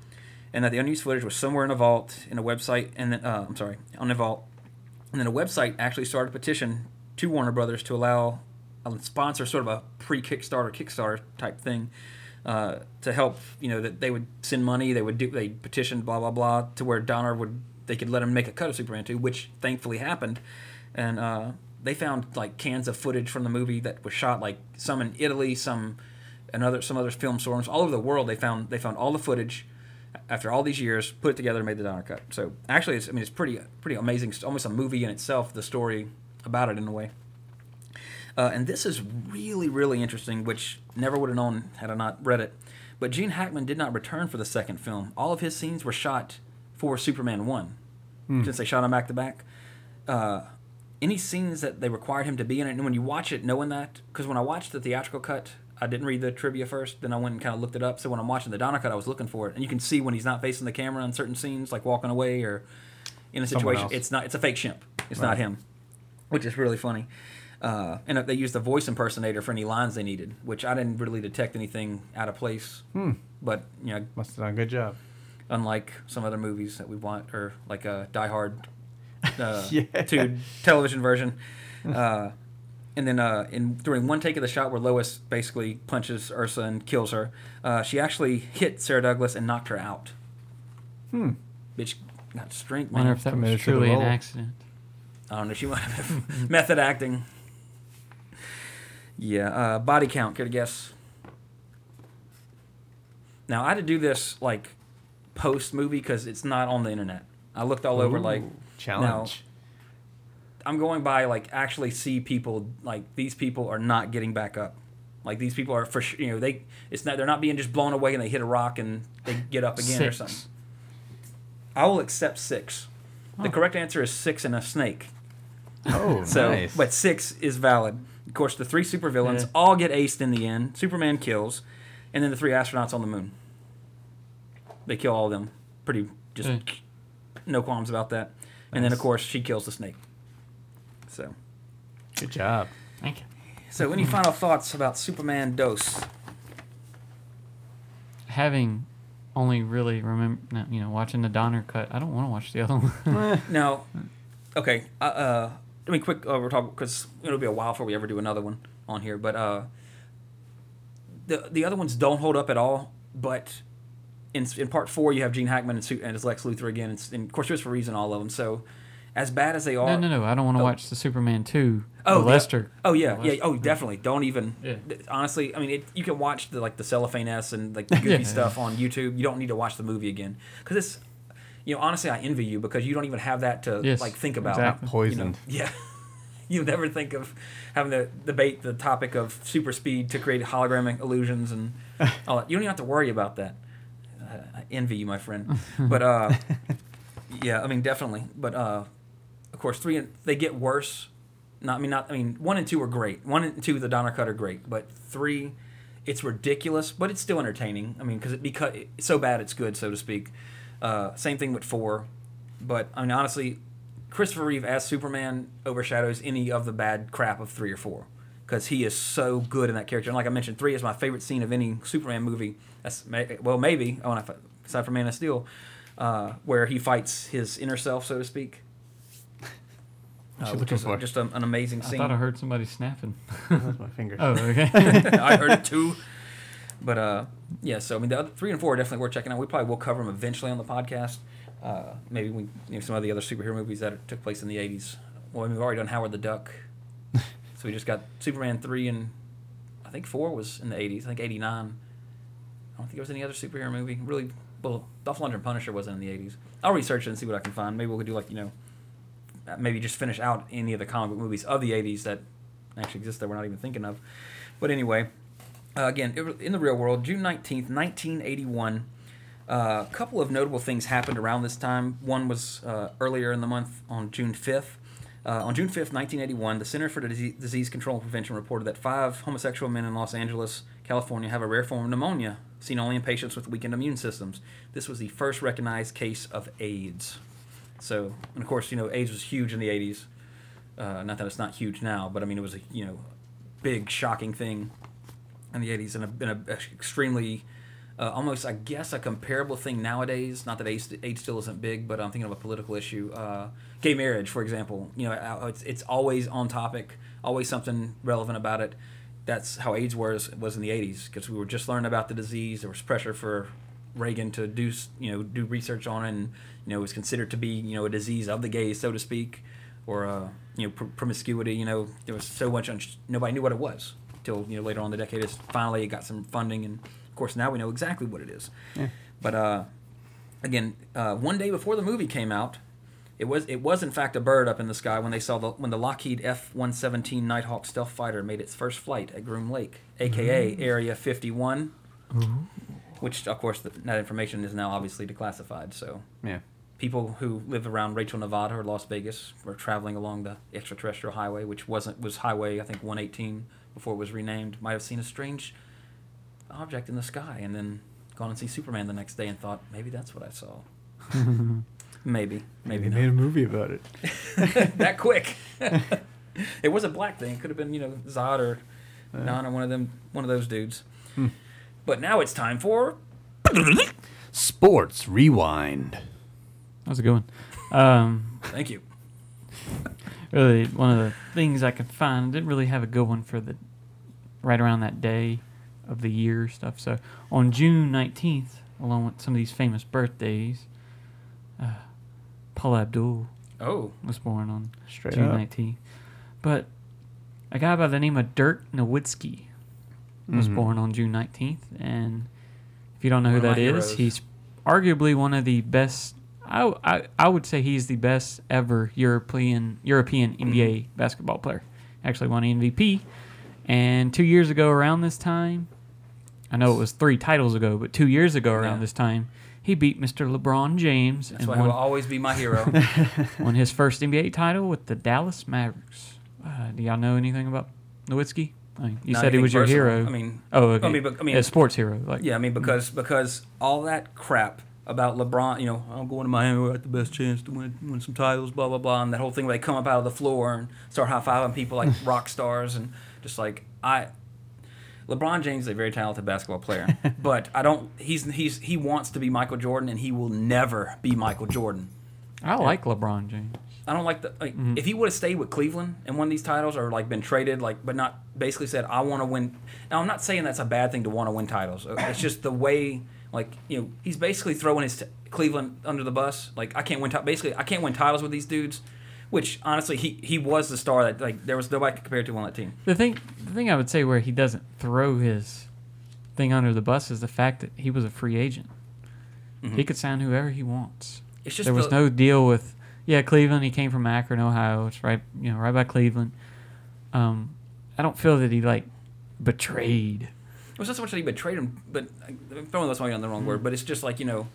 Speaker 6: and that the unused footage was somewhere in a vault in a website, and then uh, I'm sorry, on a vault, and then a website actually started a petition to Warner Brothers to allow a sponsor, sort of a pre-Kickstarter, Kickstarter type thing, uh, to help. You know that they would send money, they would do, they petitioned, blah blah blah, to where Donner would they could let him make a cut of Superman 2, which thankfully happened, and uh, they found like cans of footage from the movie that was shot, like some in Italy, some another some other film sources all over the world. They found they found all the footage after all these years, put it together, and made the Donner cut. So actually, it's, I mean, it's pretty pretty amazing. It's almost a movie in itself. The story about it in a way. Uh, and this is really, really interesting, which never would have known had I not read it. But Gene Hackman did not return for the second film. All of his scenes were shot for Superman 1, since they shot them back to back. Uh, any scenes that they required him to be in it, and when you watch it, knowing that, because when I watched the theatrical cut, I didn't read the trivia first, then I went and kind of looked it up. So when I'm watching the Donner cut, I was looking for it, and you can see when he's not facing the camera in certain scenes, like walking away or in a situation. It's not. It's a fake shimp. It's not him, which is really funny. Uh, and they used a voice impersonator for any lines they needed, which I didn't really detect anything out of place.
Speaker 8: Hmm.
Speaker 6: But you know,
Speaker 8: Must have done a good job.
Speaker 6: unlike some other movies that we want, or like uh, Die Hard, [laughs] uh,
Speaker 8: Yeah.
Speaker 6: to television version. Uh, and then uh, in during one take of the shot where Lois basically punches Ursa and kills her, uh, she actually hit Sarah Douglas and knocked her out.
Speaker 8: Hmm.
Speaker 6: Bitch got strength,
Speaker 7: Wonder if that was
Speaker 8: Committed to
Speaker 7: truly an accident.
Speaker 6: I don't know. She might have [laughs] method acting. Yeah. Uh, body count. To guess? Now I had to do this like post movie because it's not on the internet. I looked all over like
Speaker 8: challenge.
Speaker 6: I'm going by like actually see people like these people are not getting back up. Like these people are for sure, you know they it's not they're not being just blown away and they hit a rock and they get up again or something. I will accept six. The correct answer is six and a snake.
Speaker 8: Oh, [laughs]
Speaker 6: So,
Speaker 8: nice.
Speaker 6: but six is valid. Of course, the three supervillains
Speaker 7: Yeah.
Speaker 6: all get aced in the end. Superman kills, and then the three astronauts on the moon. They kill all of them. Pretty just
Speaker 7: Yeah.
Speaker 6: no qualms about that. And then of course she kills the snake. So,
Speaker 8: good job.
Speaker 7: Thank you.
Speaker 6: so any [clears throat] final thoughts about Superman Dose?
Speaker 7: Having only really remember, you know, watching the Donner cut, I don't want to watch the other one. [laughs]
Speaker 6: no. [laughs] okay. Uh, uh I mean, quick. Uh, we're talking because it'll be a while before we ever do another one on here. But uh, the the other ones don't hold up at all. But in in part four, you have Gene Hackman and, Su- and as Lex Luthor again. It's, and of course, there's for a reason all of them. So, as bad as they are,
Speaker 7: no, no, no. I don't want to
Speaker 6: Oh.
Speaker 7: watch the Superman 2.
Speaker 6: Oh,
Speaker 7: the
Speaker 6: the-
Speaker 7: Lester.
Speaker 6: Oh yeah,
Speaker 7: the
Speaker 6: yeah. Oh, definitely. Don't even.
Speaker 7: Yeah.
Speaker 6: th- Honestly, I mean, it, you can watch the like the cellophane s and like the [laughs] goofy
Speaker 7: Yeah.
Speaker 6: stuff on YouTube. You don't need to watch the movie again because it's. You know, honestly, I envy you because you don't even have that to
Speaker 7: Yes,
Speaker 6: like think about.
Speaker 7: exactly.
Speaker 8: Poisoned. [laughs]
Speaker 6: Yeah. you never think of having to debate the topic of super speed to create hologramic illusions and [laughs] all that. You don't even have to worry about that. Uh, I envy you, my friend. [laughs] But uh, yeah, I mean definitely. But uh, of course, three and they get worse. Not I mean not I mean one and two are great. One and two, the Donner cut are great. But three, it's ridiculous, but it's still entertaining. I mean because it because it's so bad it's good, so to speak. Uh, same thing with four. But I mean honestly, Christopher Reeve as Superman overshadows any of the bad crap of three or four because he is so good in that character. And like I mentioned, three is my favorite scene of any Superman movie. That's may- well, maybe oh, I- aside from Man of Steel, uh, where he fights his inner self, so to speak. [laughs] Uh, which is
Speaker 8: for?
Speaker 6: just a, an amazing scene.
Speaker 7: I thought I heard somebody snapping.
Speaker 8: That's my finger. [laughs]
Speaker 7: oh, okay. [laughs]
Speaker 6: I heard it too. But uh, yeah, so I mean, the other, three and four are definitely worth checking out. We probably will cover them eventually on the podcast. Uh, maybe we, you know, some of the other superhero movies that took place in the '80s. Well, I mean, we've already done Howard the Duck, [laughs] so we just got Superman three and I think four was in the '80s. I think '89. I don't think there was any other superhero movie. Really, well, Dolph Lundgren Punisher wasn't in the '80s. I'll research it and see what I can find. Maybe we'll do like you know, uh, maybe just finish out any of the comic book movies of the '80s that actually exist that we're not even thinking of. But anyway, uh, again, in the real world, June 19th, 1981, uh, a couple of notable things happened around this time. One was uh, earlier in the month on June 5th. Uh, on June 5th, 1981, the Center for Disease, Disease Control and Prevention reported that five homosexual men in Los Angeles, California, have a rare form of pneumonia, seen only in patients with weakened immune systems. This was the first recognized case of AIDS. So, and of course, you know, AIDS was huge in the 80s. Uh, not that it's not huge now, but I mean, it was a you know, big shocking thing in the 80s and a, and a extremely uh, almost i guess a comparable thing nowadays. Not that AIDS, AIDS still isn't big but i'm thinking of a political issue. Uh, gay marriage for example. You know uh, it's, it's always on topic always something relevant about it. That's how AIDS was was in the 80s because we were just learning about the disease. There was pressure for Reagan to do you know do research on it and you know it was considered to be you know a disease of the gays so to speak or uh, you know pr- promiscuity you know. There was so much un- nobody knew what it was till you know later on in the decade it's finally it got some funding and of course now we know exactly what it is but uh, again uh, one day before the movie came out it was it was in fact a bird up in the sky when they saw the when the Lockheed F-117 Nighthawk stealth fighter made its first flight at Groom Lake, aka Area 51, which of course the, that information is now obviously declassified. So
Speaker 8: Yeah.
Speaker 6: people who live around Rachel, Nevada, or Las Vegas were traveling along the extraterrestrial highway, which wasn't was Highway I think 118 before it was renamed, might have seen a strange object in the sky, and then gone and see Superman the next day and thought maybe that's what I saw. [laughs] maybe, maybe
Speaker 8: They
Speaker 6: not.
Speaker 8: made a movie about it. [laughs]
Speaker 6: that quick. [laughs] it was a black thing. It could have been, you know, Zod or Non or one of them, one of those dudes. But now it's time for
Speaker 1: Sports Rewind.
Speaker 7: How's it going? Um,
Speaker 6: thank you.
Speaker 7: Really, one of the things I could find I didn't really have a good one for the right around that day of the year stuff. So on June nineteenth, along with some of these famous birthdays, uh, Paula Abdul
Speaker 6: Oh,
Speaker 7: was born on
Speaker 8: Straight
Speaker 7: June
Speaker 8: up.
Speaker 7: nineteenth, but a guy by the name of Dirk Nowitzki was
Speaker 8: Mhm.
Speaker 7: born on June nineteenth, and if you don't know
Speaker 6: One
Speaker 7: who
Speaker 6: of
Speaker 7: that
Speaker 6: my
Speaker 7: is,
Speaker 6: heroes.
Speaker 7: he's arguably one of the best. I, I, I would say he's the best ever European European
Speaker 6: Mm-hmm.
Speaker 7: NBA basketball player. Actually won MVP, and two years ago around this time, I know it was three titles ago, but two years ago around
Speaker 6: Yeah.
Speaker 7: this time, he beat Mr. LeBron James
Speaker 6: that's
Speaker 7: and
Speaker 6: why he will
Speaker 7: won,
Speaker 6: always be my [laughs] hero.
Speaker 7: won his first NBA title with the Dallas Mavericks. Uh, do y'all know anything about Nowitzki? I mean, you
Speaker 6: Not
Speaker 7: said he was your
Speaker 6: personal.
Speaker 7: hero.
Speaker 6: I mean,
Speaker 7: oh, okay.
Speaker 6: I mean, I mean-
Speaker 7: a sports hero. Like,
Speaker 6: yeah, I mean because because all that crap about LeBron, you know, I'm going to Miami, we're at the best chance to win win some titles, blah blah blah, and that whole thing where they come up out of the floor and start high fiving people like [laughs] rock stars and just like I. LeBron James is a very talented basketball player, [laughs] but I don't. He's he's he wants to be Michael Jordan, and he will never be Michael Jordan.
Speaker 7: I like LeBron James.
Speaker 6: I don't like the like
Speaker 7: Mm-hmm.
Speaker 6: if he would have stayed with Cleveland and won these titles or like been traded like but not basically said I want to win. Now I'm not saying that's a bad thing to want to win titles. It's just the way like you know he's basically throwing his t- Cleveland under the bus. Like I can't win ti- basically I can't win titles with these dudes. Which honestly he he was the star that like there was nobody compared to on that team.
Speaker 7: The thing, the thing I would say where he doesn't throw his thing under the bus is the fact that he was a free agent. He could sign whoever he wants.
Speaker 6: It's Mm-hmm. just
Speaker 7: there was
Speaker 6: the-
Speaker 7: no deal with yeah Cleveland. He came from Akron, Ohio. It's right you know right by Cleveland. Um, I don't feel that he like betrayed.
Speaker 6: It was not so much that he betrayed him, but uh, throwing this on the wrong word. But it's just like you know,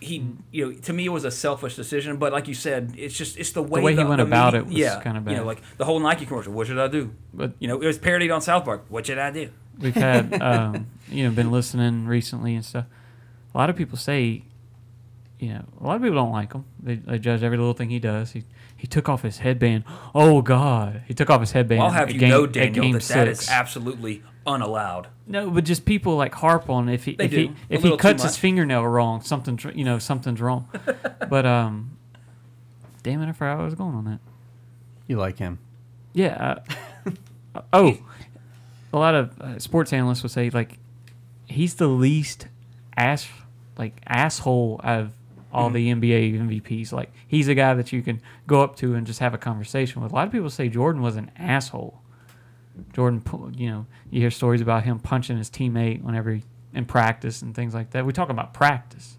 Speaker 6: he you know to me it was a selfish decision. But like you said, it's just it's the way the
Speaker 7: way he went about it was
Speaker 6: yeah,
Speaker 7: kinda bad
Speaker 6: You know, like the whole Nike commercial. What should I do?
Speaker 7: But
Speaker 6: You know, it was parodied on South Park. What should I do?
Speaker 7: we've had [laughs] um, you know been listening recently and stuff. A lot of people say, you know, a lot of people don't like him. They, they judge every little thing he does. He he took off his headband. Oh God, he took off his headband.
Speaker 6: I'll have you
Speaker 7: game-
Speaker 6: know, Daniel, that that is absolutely unallowed.
Speaker 7: No, but just people like harp on if he
Speaker 6: They
Speaker 7: if
Speaker 6: do.
Speaker 7: he if he cuts his fingernail wrong, something's you know something's wrong. [laughs] but um, damn it, I forgot what I was going on that.
Speaker 8: You like him.
Speaker 7: Yeah. Uh, [laughs] oh, a lot of uh, sports analysts would say like he's the least ass like asshole out of all the NBA MVPs. Like he's a guy that you can go up to and just have a conversation with. A lot of people say Jordan was an asshole. Jordan, you know, you hear stories about him punching his teammate whenever he, in practice and things like that. We talk about practice.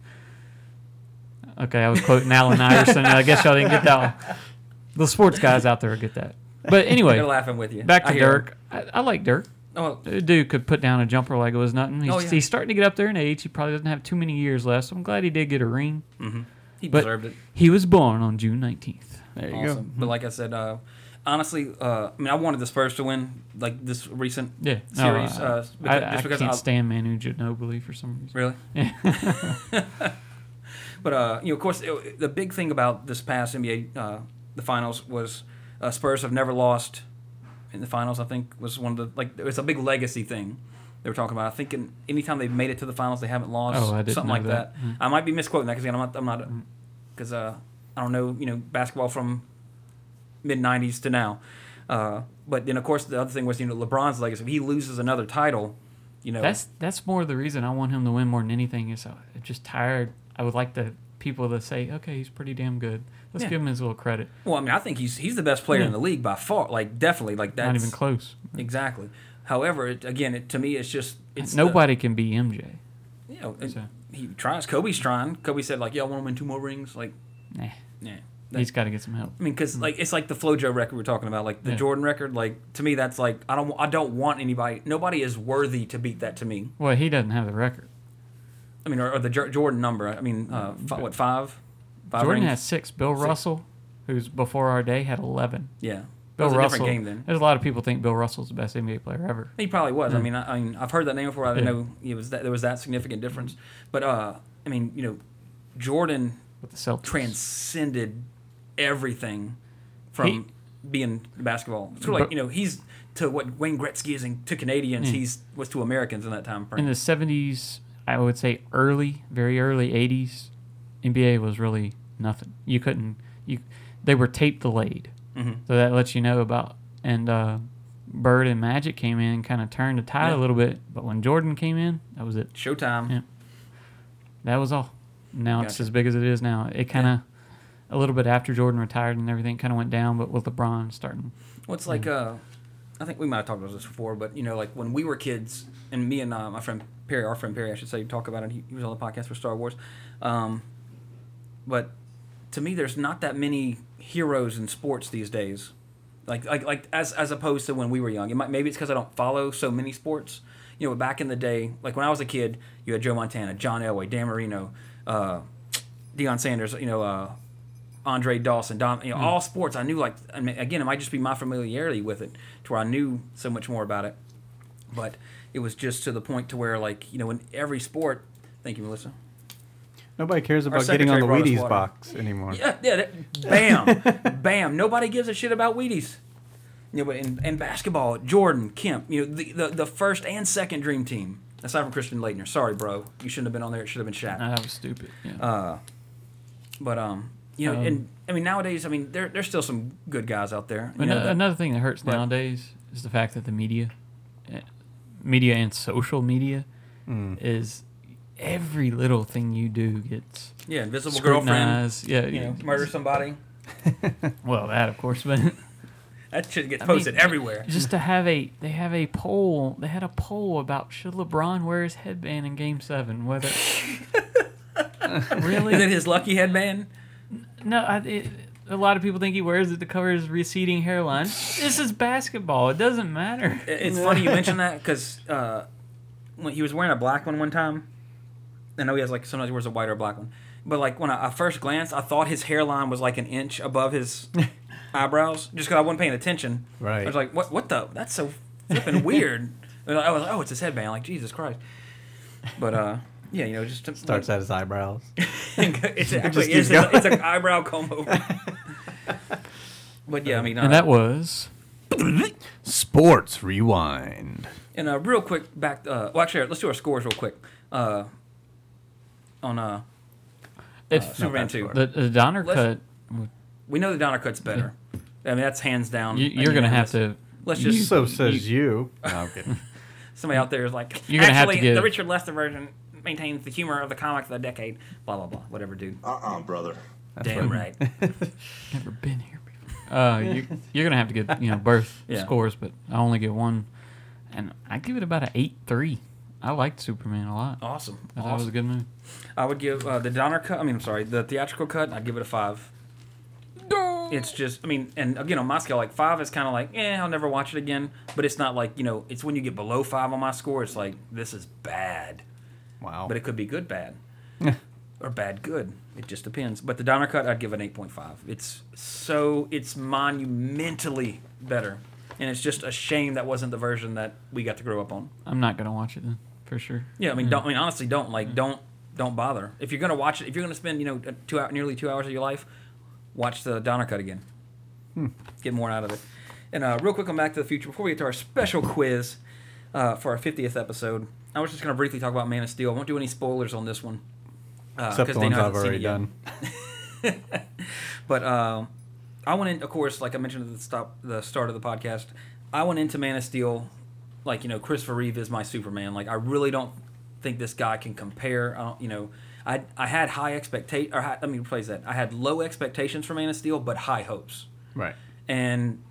Speaker 7: Okay, I was quoting [laughs] Allen Iverson. I guess y'all didn't get that. One. The sports guys out there get that. But [laughs] anyway,
Speaker 6: They're laughing with you.
Speaker 7: back to
Speaker 6: 'em.
Speaker 7: Dirk. I, I like Dirk.
Speaker 6: Oh,
Speaker 7: The Dude could put down a jumper like it was nothing. He's,
Speaker 6: Oh, yeah.
Speaker 7: he's starting to get up there in age. He probably doesn't have too many years left. So I'm glad he did get a ring. Mm-hmm.
Speaker 6: he
Speaker 7: But
Speaker 6: deserved it.
Speaker 7: he was born on June 19th.
Speaker 8: There you
Speaker 6: Awesome.
Speaker 8: go.
Speaker 6: But like I said, uh, honestly, uh, I mean, I wanted the Spurs to win like this recent
Speaker 7: Yeah. No,
Speaker 6: series.
Speaker 7: uh,
Speaker 6: uh,
Speaker 7: I,
Speaker 6: because,
Speaker 7: I
Speaker 6: just because
Speaker 7: can't
Speaker 6: I,
Speaker 7: stand Manu Ginobili for some reason.
Speaker 6: Really?
Speaker 7: Yeah. [laughs]
Speaker 6: But uh, you know, of course, it, the big thing about this past NBA, uh, the finals was uh, Spurs have never lost in the finals. I think was one of the like it was a big legacy thing they were talking about. I think in, anytime they've made it to the finals, they haven't lost.
Speaker 7: Oh, I didn't
Speaker 6: something
Speaker 7: know
Speaker 6: like
Speaker 7: that.
Speaker 6: that.
Speaker 7: Mm.
Speaker 6: I might be misquoting that because I'm not. I'm not because uh, I don't know. You know, basketball from mid '90s to now. Uh, but then, of course, the other thing was you know LeBron's legacy. If he loses another title, you know,
Speaker 7: That's that's more the reason I want him to win more than anything. Is I'm just tired. I would like the people to say, okay, he's pretty damn good. Let's
Speaker 6: Yeah.
Speaker 7: give him his little credit.
Speaker 6: well, I mean, I think he's he's the best player
Speaker 7: Yeah.
Speaker 6: in the league by far. Like definitely, like that's
Speaker 7: Not even close.
Speaker 6: Exactly. However, it, again, it, to me, it's just it's the-
Speaker 7: Nobody can be MJ.
Speaker 6: you know,
Speaker 7: So-
Speaker 6: he tries. Kobe's trying. Kobe said like, "Yeah, I want to win two more rings." Like,
Speaker 7: nah, Nah,
Speaker 6: yeah.
Speaker 7: he's got to get some help.
Speaker 6: I mean, because like it's like the FloJo record we're talking about, like the
Speaker 7: Yeah.
Speaker 6: Jordan record. Like to me, that's like I don't I don't want anybody. Nobody is worthy to beat that to me.
Speaker 7: Well, he doesn't have the record.
Speaker 6: I mean, or, or the Jor- Jordan number. I mean, uh, fi- what five? Five
Speaker 7: Jordan
Speaker 6: rings?
Speaker 7: has six. Bill
Speaker 6: Six.
Speaker 7: Russell, who's before our day, had 11.
Speaker 6: Yeah.
Speaker 7: Bill
Speaker 6: That
Speaker 7: Russell.
Speaker 6: different game then.
Speaker 7: There's a lot of people think Bill Russell's the best NBA player ever.
Speaker 6: He probably was. I mean, I, I mean, I've heard that name before. I didn't
Speaker 7: Yeah.
Speaker 6: know it was that there was that significant difference. But uh, I mean, you know, Jordan
Speaker 7: with the Celtics.
Speaker 6: transcended everything from
Speaker 7: He-
Speaker 6: being basketball. Sort of like you know, he's to what Wayne Gretzky is in, to Canadians. He's was to Americans in that time frame.
Speaker 7: In the 70s, I would say early, very early 80s, NBA was really nothing. You couldn't you they were tape delayed.
Speaker 6: Mhm.
Speaker 7: So that lets you know about and uh, Bird and Magic came in kind of turned the tide
Speaker 6: Yeah.
Speaker 7: a little bit, but when Jordan came in, that was it.
Speaker 6: Showtime.
Speaker 7: Yeah. That was all. Now it's as big as it is now. It kind of a little bit after Jordan retired and everything kind of went down, but with LeBron starting
Speaker 6: Well, it's like uh, I think we might have talked about this before, but you know, like when we were kids, and me and uh, my friend Perry, our friend Perry, I should say, talk about it. He, he was on the podcast for Star Wars. Um, but to me, there's not that many heroes in sports these days. Like, like, like as as opposed to when we were young. It might, maybe it's because I don't follow so many sports. You know, back in the day, like when I was a kid, you had Joe Montana, John Elway, Dan Marino, uh, Deion Sanders. You know, uh, Andre Dawson, Dom, you know, all sports. I knew like I mean, again, it might just be my familiarity with it to where I knew so much more about it. But it was just to the point to where like you know in every sport. Thank you, Melissa.
Speaker 8: Nobody cares about getting on the Wheaties box anymore.
Speaker 6: Yeah, yeah. That, bam, [laughs] bam. Nobody gives a shit about Wheaties. You know, but in, in basketball, Jordan, Kemp, you know, the, the the first and second dream team. Aside from Christian Laettner, sorry, bro, you shouldn't have been on there. It should have been Shaq.
Speaker 7: that was stupid. Yeah.
Speaker 6: Uh, but um, you know,
Speaker 7: Um,
Speaker 6: and I mean nowadays, I mean there there's still some good guys out there. You
Speaker 7: Ano-
Speaker 6: know, that-
Speaker 7: another thing that hurts
Speaker 6: Right.
Speaker 7: nowadays is the fact that the media, eh, media and social media,
Speaker 8: Mm.
Speaker 7: is every little thing you do gets
Speaker 6: yeah, invisible girlfriend.
Speaker 7: Yeah,
Speaker 6: You know, murder somebody. [laughs]
Speaker 7: well, that of course, but [laughs]
Speaker 6: That shit gets
Speaker 7: I mean,
Speaker 6: posted everywhere.
Speaker 7: just to have a they have a poll. They had a poll about should LeBron wear his headband in Game Seven. Whether [laughs]
Speaker 6: Is it his lucky headband?
Speaker 7: No, I, it, a lot of people think he wears it to cover his receding hairline. This is basketball. It doesn't matter.
Speaker 6: It's funny you mention that because uh, when he was wearing a black one one time, I know he has like sometimes he wears a white or black one, but like when I, I first glanced, I thought his hairline was like an inch above his [laughs] eyebrows, just because I wasn't paying attention.
Speaker 8: Right.
Speaker 6: I was like, what? What the? That's so flipping weird. [laughs] I was like, oh, it's his headband. Like Jesus Christ. But uh, yeah, you know, just to,
Speaker 8: Starts at his eyebrows. [laughs]
Speaker 6: it's [laughs]
Speaker 8: just
Speaker 6: actually it's, a, it's an eyebrow comb over. [laughs] but yeah, I mean, uh,
Speaker 7: And that was [coughs]
Speaker 1: Sports Rewind.
Speaker 6: And uh, real quick, back. Uh, well, actually, let's do our scores real quick. Uh, on uh,
Speaker 7: if
Speaker 6: Superman two,
Speaker 7: the, the Donner
Speaker 6: Let's-
Speaker 7: cut.
Speaker 6: we know the Donner cut's better. I mean, that's hands down.
Speaker 7: You, you're gonna have to.
Speaker 6: Let's
Speaker 7: you-
Speaker 6: just
Speaker 8: So says you. No, I'm kidding.
Speaker 6: somebody out there is like,
Speaker 7: You're gonna have to
Speaker 6: actually, the Richard Lester version maintains the humor of the comic of the decade. Blah blah blah. Whatever, dude.
Speaker 5: Uh-uh, brother.
Speaker 6: Damn right. [laughs]
Speaker 7: Never been here before. Uh, you, you're gonna have to get you know birth [laughs]
Speaker 6: Yeah.
Speaker 7: scores, but I only get one, and I give it about an eight three. I liked Superman a lot.
Speaker 6: Awesome.
Speaker 7: I thought it was a good movie.
Speaker 6: I would give uh, the Donner cut. I mean, I'm sorry, the theatrical cut. I'd give it a five. It's just, I mean, and again on my scale, like five is kind of like, eh, I'll never watch it again. But it's not like you know, it's when you get below five on my score, it's like this is bad.
Speaker 8: Wow.
Speaker 6: But it could be good bad, or bad good. It just depends. But the Donner cut, I'd give an eight point five. It's so it's monumentally better, and it's just a shame that wasn't the version that we got to grow up on.
Speaker 7: I'm not gonna watch it then for sure.
Speaker 6: Yeah, I mean, don't. I mean, honestly, don't like, don't, don't bother. If you're gonna watch it, if you're gonna spend, you know, two hour, nearly two hours of your life, watch the Donner cut again. Get more out of it. And uh, real quick on Back to the Future, before we get to our special quiz uh, for our 50th episode, I was just gonna briefly talk about Man of Steel. I won't do any spoilers on this one. Uh,
Speaker 8: Except the ones I've already done. [laughs]
Speaker 6: But um, I went in, of course, like I mentioned at the stop, the start of the podcast. I went into Man of Steel, like you know, Christopher Reeve is my Superman. Like I really don't think this guy can compare. I don't, you know, I I had high expectation, or high, let me rephrase that. I had low expectations for Man of Steel, but high hopes.
Speaker 8: Right.
Speaker 6: And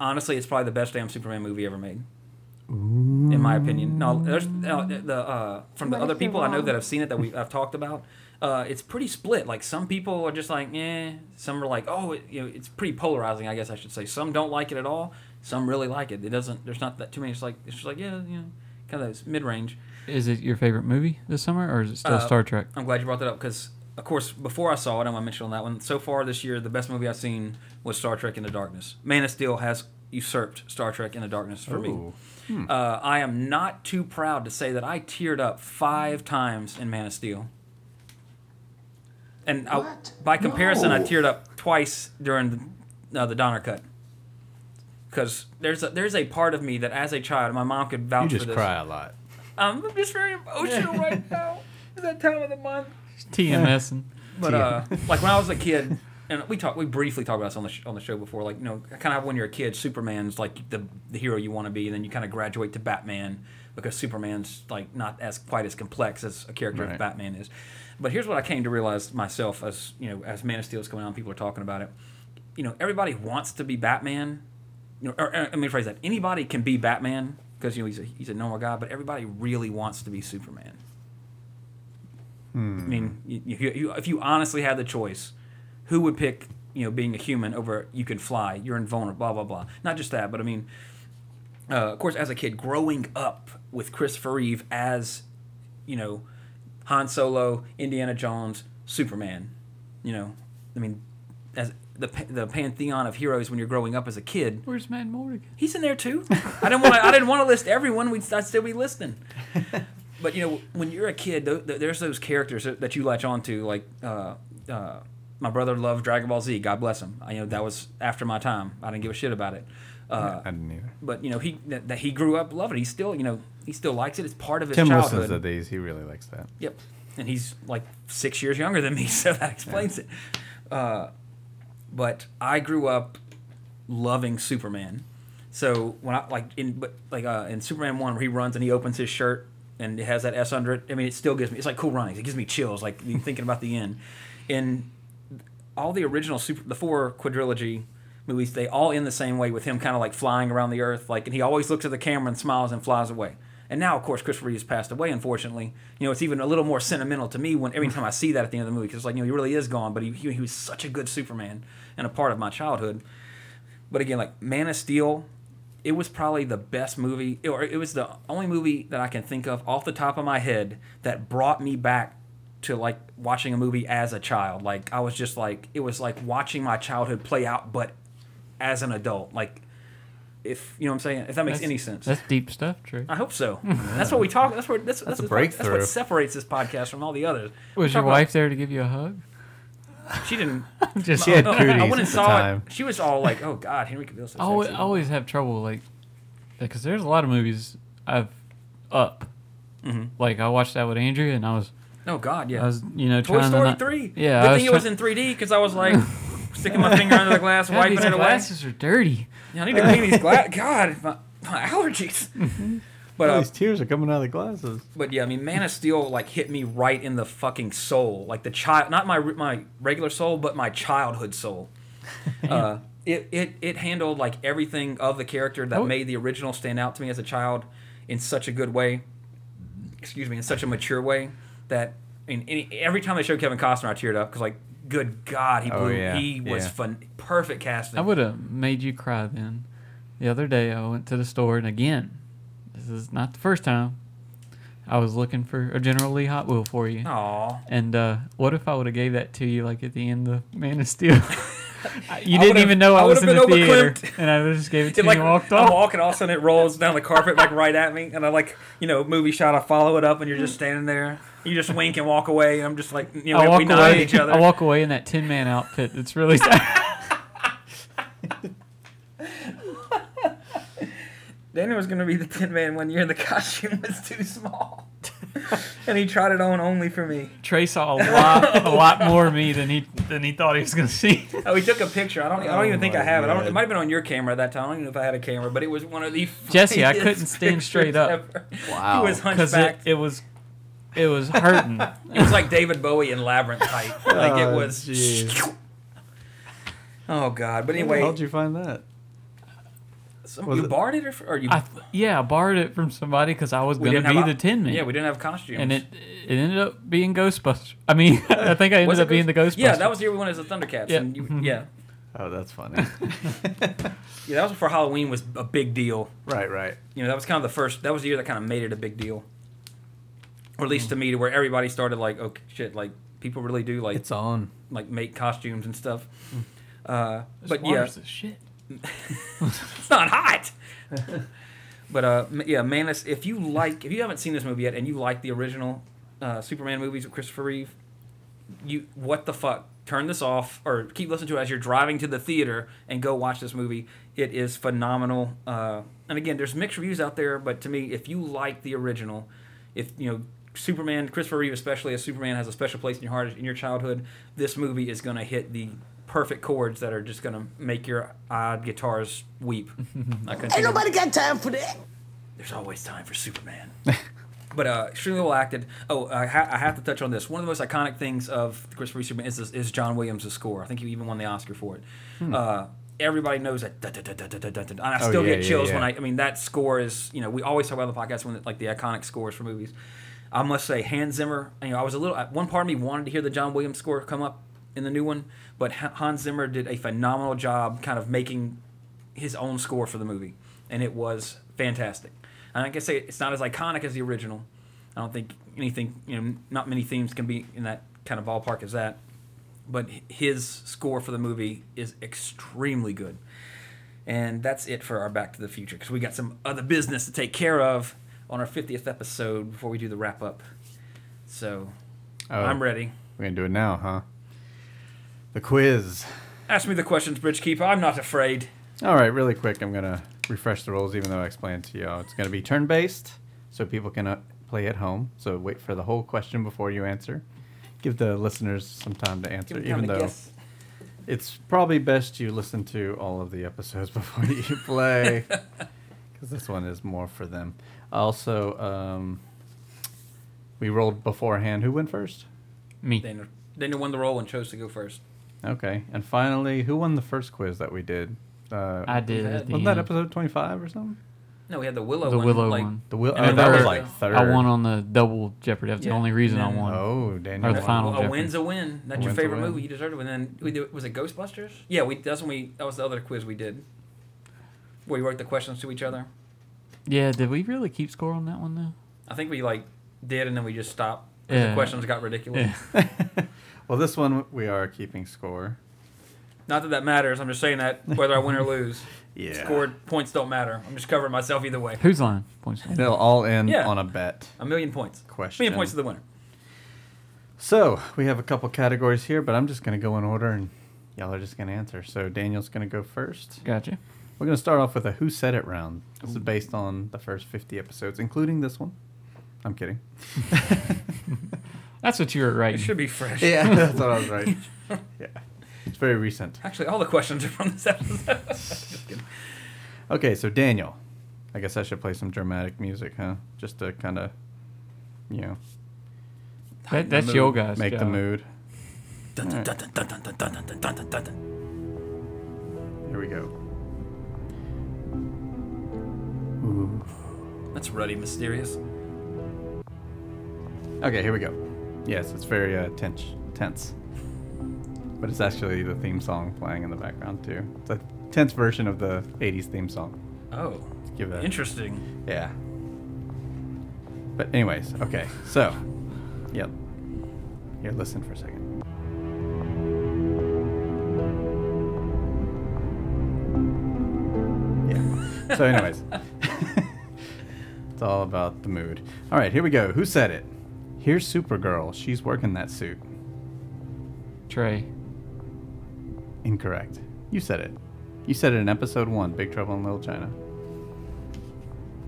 Speaker 6: honestly, it's probably the best damn Superman movie ever made. In my opinion, no, there's uh, the uh, from the other
Speaker 4: if you're
Speaker 6: people I know
Speaker 4: wrong?
Speaker 6: that have seen it that we I've talked about. Uh, it's pretty split. Like some people are just like, eh. Some are like, oh, it, you know, it's pretty polarizing. I guess I should say. Some don't like it at all. Some really like it. It doesn't. There's not that too many. It's like it's just like yeah, you know, kind of mid range.
Speaker 7: Is it your favorite movie this summer, or is it still
Speaker 6: Uh,
Speaker 7: Star Trek?
Speaker 6: I'm glad you brought that up because, of course, before I saw it, I want to mention on that one, so far this year, the best movie I've seen was Star Trek Into Darkness. Man of Steel has usurped Star Trek Into Darkness for me.
Speaker 8: Ooh.
Speaker 6: Uh, I am not too proud to say that I teared up five times in Man of Steel. And I, by comparison, I teared up twice during the, uh, the Donner cut. Because there's a, there's a part of me that, as a child, my mom could vouch for this.
Speaker 8: You
Speaker 6: for
Speaker 8: just cry a lot.
Speaker 6: I'm just very emotional right [laughs] now. It's that time of the month.
Speaker 7: TMSing.
Speaker 6: But uh, like when I was a kid, and we talked, we briefly talked about this on the sh- on the show before. Like you know, kind of when you're a kid, Superman's like the the hero you want to be, and then you kind of graduate to Batman because Superman's like not as quite as complex as a character as Batman is. But here's what I came to realize myself as you know, as Man of Steel is coming out, people are talking about it. You know, everybody wants to be Batman. You know, or, or, let me rephrase that. Anybody can be Batman because you know he's a he's a normal guy, but everybody really wants to be Superman. I hmm. mean, you, you, you, if you honestly had the choice, who would pick, you know, being a human over you can fly, you're invulnerable, blah blah blah. Not just that, but I mean, uh, of course, as a kid, growing up with Christopher Reeve as, you know, Han Solo, Indiana Jones, Superman, you know, I mean, as the the pantheon of heroes when you're growing up as a kid,
Speaker 7: Where's Matt Morgan?
Speaker 6: He's in there too. I didn't want to. I didn't want to list everyone. We'd I'd still be listening. [laughs] But you know, when you're a kid, th- th- there's those characters that, that you latch onto. Like uh, uh, my brother loved Dragon Ball Z. God bless him. I, you know that was after my time. I didn't give a shit about it. Uh,
Speaker 8: I didn't either.
Speaker 6: but you know, he that, that he grew up loving. it. He still, you know, he still likes it. It's part of his
Speaker 8: Tim
Speaker 6: childhood.
Speaker 8: listens to these. He really likes that.
Speaker 6: Yep. And he's like six years younger than me, [laughs] so that explains it. Uh, but I grew up loving Superman. So when I like in but like uh, in Superman one where he runs and he opens his shirt and it has that S under it. I mean, it still gives me it's like cool runnings. It gives me chills. Like thinking about the end. In all the original super the four quadrilogy movies, they all end the same way with him kind of like flying around the earth, like and he always looks at the camera and smiles and flies away. And now, of course, Christopher Reeve has passed away. Unfortunately, you know it's even a little more sentimental to me when every time I see that at the end of the movie because it's like you know he really is gone, but he, he he was such a good Superman and a part of my childhood. But again, like Man of Steel, it was probably the best movie, or it was the only movie that I can think of off the top of my head that brought me back to like watching a movie as a child. Like I was just like it was like watching my childhood play out, but as an adult. Like if you know what I'm saying, if that makes
Speaker 7: That's-
Speaker 6: any sense.
Speaker 7: That's deep stuff, true.
Speaker 6: I hope so. [laughs] That's what we talk. That's what that's, that's,
Speaker 8: a
Speaker 6: what- That's what separates this podcast from all the others.
Speaker 7: Was
Speaker 6: talk
Speaker 7: your
Speaker 6: about-
Speaker 7: wife there to give you a hug?
Speaker 6: She didn't. [laughs]
Speaker 7: Just
Speaker 8: She had
Speaker 6: no,
Speaker 8: cooties
Speaker 6: I went and
Speaker 8: at the
Speaker 6: saw
Speaker 8: time.
Speaker 6: it. She was all like, "Oh God, Henry Cavill's so
Speaker 7: I always. I always have trouble like because there's a lot of movies I've up. Mm-hmm. Like I watched that with Andrea, and I was
Speaker 6: Oh God, yeah.
Speaker 7: I was you know
Speaker 6: Toy
Speaker 7: trying
Speaker 6: Story
Speaker 7: to not,
Speaker 6: three.
Speaker 7: Yeah,
Speaker 6: Good
Speaker 7: I was
Speaker 6: thing it was in 3D because I was like sticking my finger under the glass, [laughs]
Speaker 7: God,
Speaker 6: wiping
Speaker 7: these
Speaker 6: it away.
Speaker 7: glasses are dirty.
Speaker 6: Yeah, I need to clean these glasses. God, my, my allergies. [laughs] But
Speaker 8: All
Speaker 6: uh,
Speaker 8: these tears are coming out of the glasses.
Speaker 6: but yeah, I mean, Man of Steel like hit me right in the fucking soul, like the child, not my my regular soul, but my childhood soul. [laughs] uh, it, it it handled like everything of the character that
Speaker 7: Oh.
Speaker 6: made the original stand out to me as a child in such a good way. Excuse me, in such a mature way that in any, every time they showed Kevin Costner, I teared up because like, good God, he
Speaker 8: Oh,
Speaker 6: blew.
Speaker 8: yeah,
Speaker 6: he was
Speaker 8: yeah.
Speaker 6: fun, perfect casting.
Speaker 7: I would have made you cry then. The other day I went to the store and again, this is not the first time. I was looking for a General Lee Hot Wheel for you.
Speaker 6: Aw.
Speaker 7: And uh, what if I would have gave that to you like at the end of Man of Steel? [laughs] you
Speaker 6: I
Speaker 7: didn't even know I,
Speaker 6: I
Speaker 7: was in the theater,
Speaker 6: overclipped. [laughs]
Speaker 7: and I just gave it to
Speaker 6: It
Speaker 7: you
Speaker 6: like
Speaker 7: walked
Speaker 6: I'm
Speaker 7: off.
Speaker 6: walking, all of a sudden it rolls down the carpet like right at me, and I like you know movie shot. I follow it up, and you're just standing there. You just wink and walk away, and I'm just like you know
Speaker 7: I
Speaker 6: we, nod at
Speaker 7: away.
Speaker 6: each other.
Speaker 7: I walk away in that Tin Man outfit. It's really [laughs] sad.
Speaker 6: Daniel was gonna be the Tin Man one year, and the costume was too small, [laughs] and he tried it on only for me.
Speaker 7: Trey saw a [laughs] lot, a lot more of me than he than he thought he was gonna see.
Speaker 6: Oh, he took a picture. I don't. I don't
Speaker 8: Oh
Speaker 6: even think oh I
Speaker 8: my
Speaker 6: have it. I don't, it might have been on your camera at that time. I don't even know if I had a camera, but it was one of the. [laughs]
Speaker 7: Jesse, I couldn't stand straight up.
Speaker 6: ever.
Speaker 8: Wow.
Speaker 6: He was
Speaker 7: because it, it was it was hurting. [laughs]
Speaker 6: It was like David Bowie in Labyrinth type. Like it
Speaker 8: Oh,
Speaker 6: was.
Speaker 8: jeez.
Speaker 6: Oh God! But anyway,
Speaker 8: hell did you find that?
Speaker 6: Some, you
Speaker 8: it-
Speaker 6: borrowed it or, or you?
Speaker 7: I yeah, I borrowed it from somebody because I was gonna be
Speaker 6: have
Speaker 7: the Tin Man.
Speaker 6: Yeah, we didn't have costumes.
Speaker 7: and it it ended up being Ghostbusters. I mean, [laughs] I think I ended
Speaker 6: Was it
Speaker 7: up being the
Speaker 6: Ghost-
Speaker 7: Ghostbusters.
Speaker 6: Yeah, that was the year we went as the Thundercats.
Speaker 7: Yeah.
Speaker 6: And you, mm-hmm. yeah,
Speaker 8: Oh, that's funny. [laughs]
Speaker 6: yeah, that was before Halloween was a big deal.
Speaker 8: right, right.
Speaker 6: You know, that was kind of the first. That was the year that kind of made it a big deal. or at least mm. to me, to where everybody started like, oh shit, like people really do like
Speaker 8: It's on.
Speaker 6: like make costumes and stuff. Mm.
Speaker 7: Uh,
Speaker 6: but yeah,
Speaker 7: the shit. [laughs]
Speaker 6: it's not hot. but uh, yeah, man, it's- if you like, if you haven't seen this movie yet, and you like the original uh, Superman movies with Christopher Reeve, you what the fuck? Turn this off or keep listening to it as you're driving to the theater and go watch this movie. It is phenomenal. Uh, and again, there's mixed reviews out there, but to me, if you like the original, if you know Superman, Christopher Reeve especially as Superman has a special place in your heart in your childhood, this movie is going to hit the perfect chords that are just gonna make your odd guitars weep. [laughs] Ain't nobody
Speaker 4: got time for that.
Speaker 6: There's always time for Superman. [laughs] but uh, extremely well acted. Oh, I, ha- I, have to touch on this. One of the most iconic things of Christopher Superman is, is John Williams' score. I think he even won the Oscar for it. Hmm. Uh, everybody knows that. And I
Speaker 8: oh,
Speaker 6: still oh,
Speaker 8: yeah,
Speaker 6: get chills
Speaker 8: yeah, yeah.
Speaker 6: when I. I mean, that score is. You know, we always talk about the podcast when like the iconic scores for movies. I must say, Hans Zimmer. You know, I was a little. One part of me wanted to hear the John Williams score come up in the new one, but Hans Zimmer did a phenomenal job, kind of making his own score for the movie, and it was fantastic. And I can say it's not as iconic as the original. I don't think anything, you know, not many themes can be in that kind of ballpark as that. But his score for the movie is extremely good. And that's it for our Back to the Future because we got some other business to take care of on our 50th episode before we do the wrap up. So
Speaker 8: Oh,
Speaker 6: I'm ready.
Speaker 8: We're gonna do it now, huh? The quiz.
Speaker 6: Ask me the questions, Bridgekeeper. I'm not afraid.
Speaker 8: All right, really quick. I'm gonna refresh the rules, even though I explained to y'all. It's gonna be turn-based, so people can uh, play at home. So wait for the whole question before you answer. Give the listeners some time to answer,
Speaker 6: Give
Speaker 8: even
Speaker 6: to
Speaker 8: though
Speaker 6: guess.
Speaker 8: it's probably best you listen to all of the episodes [laughs] before you play, [laughs] because this one is more for them. Also, um, we rolled beforehand. Who went first?
Speaker 7: Me.
Speaker 6: Daniel, Daniel won the roll and chose to go first.
Speaker 8: Okay, and finally, who won the first quiz that we did? Uh,
Speaker 7: I did.
Speaker 6: had-
Speaker 7: At
Speaker 8: wasn't that episode twenty-five or something?
Speaker 6: No, we had the Willow
Speaker 7: the
Speaker 6: one.
Speaker 7: Willow
Speaker 6: like,
Speaker 7: one.
Speaker 8: The Willow
Speaker 7: And
Speaker 8: Oh, that was like third.
Speaker 7: I won on the double Jeopardy. That's
Speaker 6: Yeah.
Speaker 7: the only reason I won.
Speaker 8: Oh, Daniel.
Speaker 7: Or the
Speaker 8: won.
Speaker 7: final
Speaker 6: a
Speaker 7: Jeopardy.
Speaker 6: win's a win. That's
Speaker 8: A
Speaker 6: your favorite movie. You deserved it. And then we did, was it Ghostbusters? Yeah, we that's when we that was the other quiz we did. Where we wrote the questions to each other.
Speaker 7: Yeah, did we really keep score on that one though?
Speaker 6: I think we like did, and then we just stopped. 'cause The questions got ridiculous.
Speaker 7: Yeah. [laughs]
Speaker 8: Well, this one we are keeping score.
Speaker 6: Not that that matters. I'm just saying that whether I win or [laughs] lose,
Speaker 8: Yeah.
Speaker 6: scored points don't matter. I'm just covering myself either way.
Speaker 7: Who's line? Points.
Speaker 8: And it'll all end
Speaker 6: Yeah.
Speaker 8: on a bet.
Speaker 6: A million points.
Speaker 8: Question.
Speaker 6: million points to the winner.
Speaker 8: So we have a couple categories here, but I'm just gonna go in order, and y'all are just gonna answer. So Daniel's gonna go first.
Speaker 7: Gotcha.
Speaker 8: We're gonna start off with a Who Said It round. This is based on the first 50 episodes, including this one. I'm kidding. [laughs] [laughs]
Speaker 7: That's what you were
Speaker 6: right.
Speaker 7: It
Speaker 6: should be fresh.
Speaker 8: Yeah, [laughs] that's what I was right. [laughs] Yeah, it's very recent.
Speaker 6: Actually, all the questions are from this episode. [laughs] just kidding.
Speaker 8: Okay, so Daniel, I guess I should play some dramatic music, huh? Just to kind of, you know,
Speaker 7: That, that's
Speaker 6: mood.
Speaker 7: your guys.
Speaker 8: make the mood.
Speaker 6: Dun, dun, dun, dun, dun, dun, dun, dun, dun, dun, dun, dun.
Speaker 8: Here we go.
Speaker 6: That's ruddy, mysterious.
Speaker 8: Okay, here we go. Yes, it's very uh, tense, tense. But it's actually the theme song playing in the background too. It's a tense version of the '80s theme song.
Speaker 6: Oh,
Speaker 8: Give that.
Speaker 6: interesting.
Speaker 8: Yeah. But anyways, okay. So, yep. Here, listen for a second. Yeah. So, anyways, [laughs] it's all about the mood. All right, here we go. Who said it? Here's Supergirl. She's working that suit.
Speaker 7: Trey.
Speaker 8: Incorrect. You said it. You said it in episode one, Big Trouble in Little China.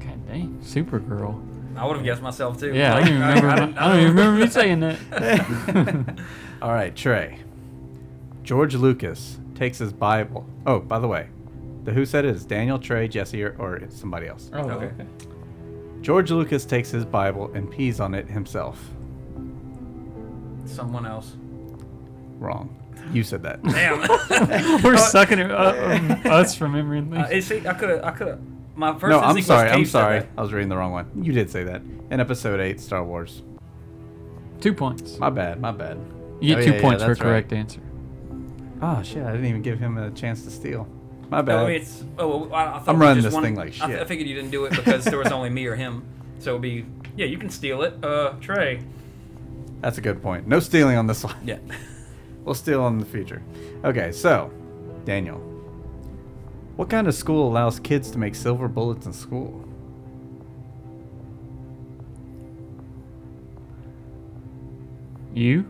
Speaker 7: God dang. Supergirl.
Speaker 6: I would have guessed myself too.
Speaker 7: Yeah, I
Speaker 6: Like,
Speaker 7: don't even remember. I,
Speaker 6: didn't-
Speaker 7: don't even remember me saying that. [laughs] [laughs]
Speaker 8: All right, Trey. George Lucas takes his Bible. Oh, by the way, the Who said it is Daniel, Trey, Jesse, or, or somebody else.
Speaker 7: oh,
Speaker 6: Okay.
Speaker 7: okay.
Speaker 8: George Lucas takes his Bible and pees on it himself.
Speaker 6: Someone else.
Speaker 8: Wrong. You said that.
Speaker 6: Damn. [laughs] [laughs]
Speaker 7: We're sucking it, uh, um, us remembering
Speaker 6: uh,
Speaker 7: things.
Speaker 6: see, I could have. I could have. My first.
Speaker 8: no, I'm sorry. I'm sorry. I was reading the wrong one. You did say that in episode eight, Star Wars.
Speaker 7: two points.
Speaker 8: My bad. My bad.
Speaker 7: You
Speaker 8: Oh,
Speaker 7: get two
Speaker 8: yeah, yeah,
Speaker 7: points for
Speaker 8: that's right.
Speaker 7: correct answer.
Speaker 8: Oh shit! I didn't even give him a chance to steal. My bad.
Speaker 6: I it's. Oh, well, I, I thought
Speaker 8: I'm running this thing like
Speaker 6: I, th- I figured you didn't do it because there was only me or him. So it'll be yeah, you can steal it. Uh, Trey.
Speaker 8: That's a good point. No stealing on this [laughs] one.
Speaker 6: Yeah.
Speaker 8: We'll steal in the future. Okay, so, Daniel. What kind of school allows kids to make silver bullets in school?
Speaker 7: You?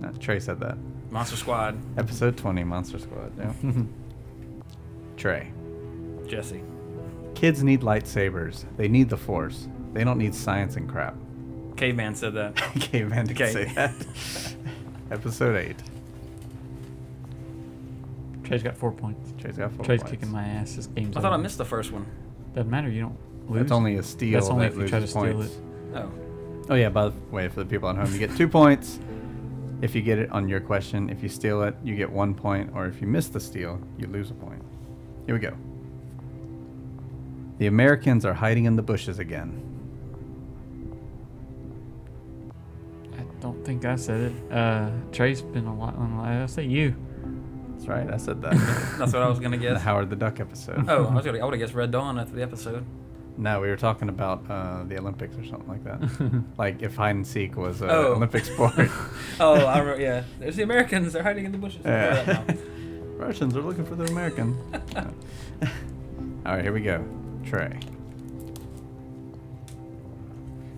Speaker 8: No, Trey said that.
Speaker 6: Monster Squad.
Speaker 8: Episode 20, Monster Squad. Yeah. [laughs] Trey.
Speaker 6: Jesse.
Speaker 8: Kids need lightsabers. They need the Force. They don't need science and crap.
Speaker 6: Caveman said that. [laughs]
Speaker 8: Caveman did
Speaker 6: Okay.
Speaker 8: say that. [laughs] Episode 8.
Speaker 7: Trey's got four points.
Speaker 8: Trey's got four
Speaker 7: Trey's
Speaker 8: points.
Speaker 7: kicking my ass. This game's
Speaker 6: I thought I missed the first one.
Speaker 7: Doesn't matter. You don't lose.
Speaker 8: That's only a steal.
Speaker 7: That's only
Speaker 8: that
Speaker 7: if you try to
Speaker 8: loses
Speaker 7: steal it.
Speaker 6: Oh.
Speaker 8: Oh yeah, by the way, for the people at home, you get two points if you get it on your question. If you steal it, you get one point, or if you miss the steal, you lose a point. Here we go. The Americans are hiding in the bushes again.
Speaker 7: I don't think I said it. Uh, Trey's been a lot on. the I say you.
Speaker 8: That's right, I said that. [laughs]
Speaker 6: That's what I was gonna guess. the.
Speaker 8: Howard the Duck episode.
Speaker 6: Oh, I was gonna. [laughs] I would have guessed Red Dawn after the episode.
Speaker 8: No, we were talking about uh, the Olympics or something like that. [laughs] like if hide and seek was an
Speaker 6: Oh.
Speaker 8: Olympic sport.
Speaker 6: Oh, I remember. Yeah, there's the Americans. They're hiding in the bushes. I remember that
Speaker 8: Yeah. Russians are looking for the American. [laughs] All right, here we go. Trey.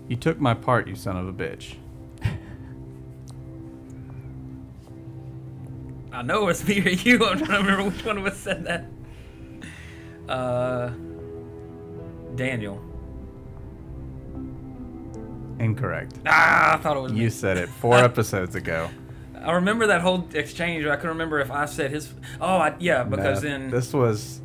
Speaker 8: You took my part, you son of a bitch.
Speaker 6: I know it was me or you. I'm trying to remember which one of us said that. Uh, Daniel.
Speaker 8: Incorrect.
Speaker 6: Ah, I thought it was
Speaker 8: You
Speaker 6: me.
Speaker 8: said it four [laughs] episodes ago.
Speaker 6: I remember that whole exchange. I couldn't remember if I said his. Oh, I, yeah, because
Speaker 8: No,
Speaker 6: then
Speaker 8: this was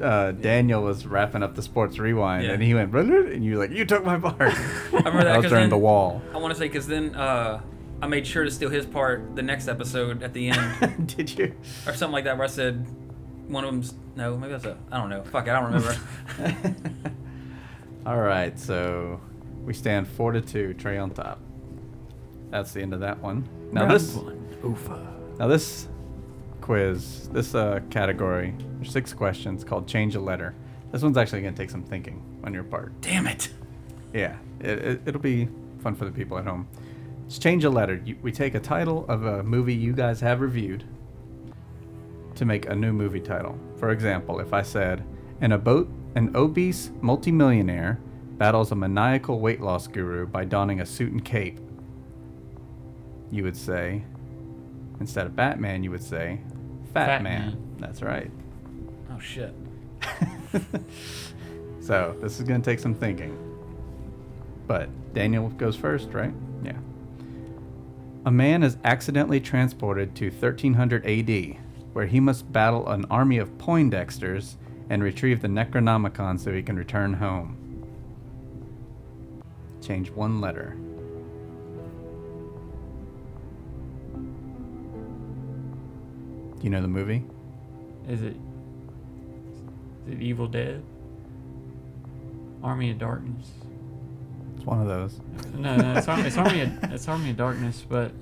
Speaker 8: uh, Daniel was wrapping up the sports rewind,
Speaker 6: Yeah.
Speaker 8: and he went, "Brother," and you were like, "You took my part." [laughs]
Speaker 6: I remember that
Speaker 8: I was during the wall.
Speaker 6: I want to say because then uh, I made sure to steal his part the next episode at the end [laughs]
Speaker 8: Did you?
Speaker 6: or something like that. Where I said one of them's no, maybe that's a I don't know. Fuck, it, I don't remember. [laughs]
Speaker 8: All right, so we stand four to two. Trey on top. That's the end of that one. Now
Speaker 7: Round
Speaker 8: this,
Speaker 7: one.
Speaker 8: Now this quiz, this uh, category, there's six questions called change a letter. This one's actually gonna take some thinking on your part.
Speaker 6: Damn it.
Speaker 8: Yeah, it, it, it'll be fun for the people at home. Let's change a letter. You, we take a title of a movie you guys have reviewed to make a new movie title. For example, if I said, an, abo- an obese multimillionaire battles a maniacal weight loss guru by donning a suit and cape, you would say, instead of Batman, you would say, Fat,
Speaker 7: Fat
Speaker 8: man.
Speaker 7: Man.
Speaker 8: That's right.
Speaker 6: Oh shit. [laughs]
Speaker 8: So this is going to take some thinking. But Daniel goes first, right? Yeah. A man is accidentally transported to 1300 AD, where he must battle an army of Poindexters and retrieve the Necronomicon so he can return home. Change one letter. Do you know the movie?
Speaker 7: Is it? Is it Evil Dead? Army of Darkness.
Speaker 8: It's one of those.
Speaker 7: No, no, it's, Ar- it's Army. Of, it's Army of Darkness, but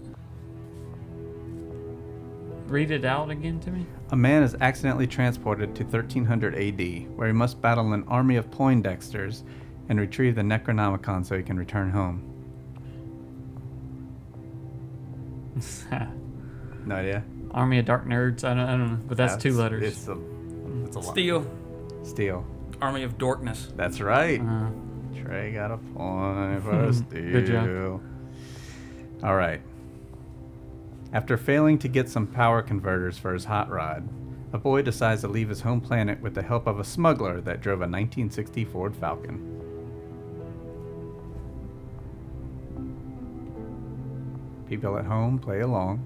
Speaker 7: read it out again to me.
Speaker 8: A man is accidentally transported to 1300 AD, where he must battle an army of Poindexters and retrieve the Necronomicon so he can return home. [laughs] No idea.
Speaker 7: Army of Dark Nerds. I don't, I don't know, but that's two letters.
Speaker 8: It's a, it's a lot.
Speaker 6: Steel.
Speaker 8: Steel.
Speaker 6: Army of Dorkness.
Speaker 8: That's right.
Speaker 7: Uh,
Speaker 8: Trey got a point for steel.
Speaker 7: Good job.
Speaker 8: All right. After failing to get some power converters for his hot rod, a boy decides to leave his home planet with the help of a smuggler that drove a 1960 Ford Falcon. People at home, play along.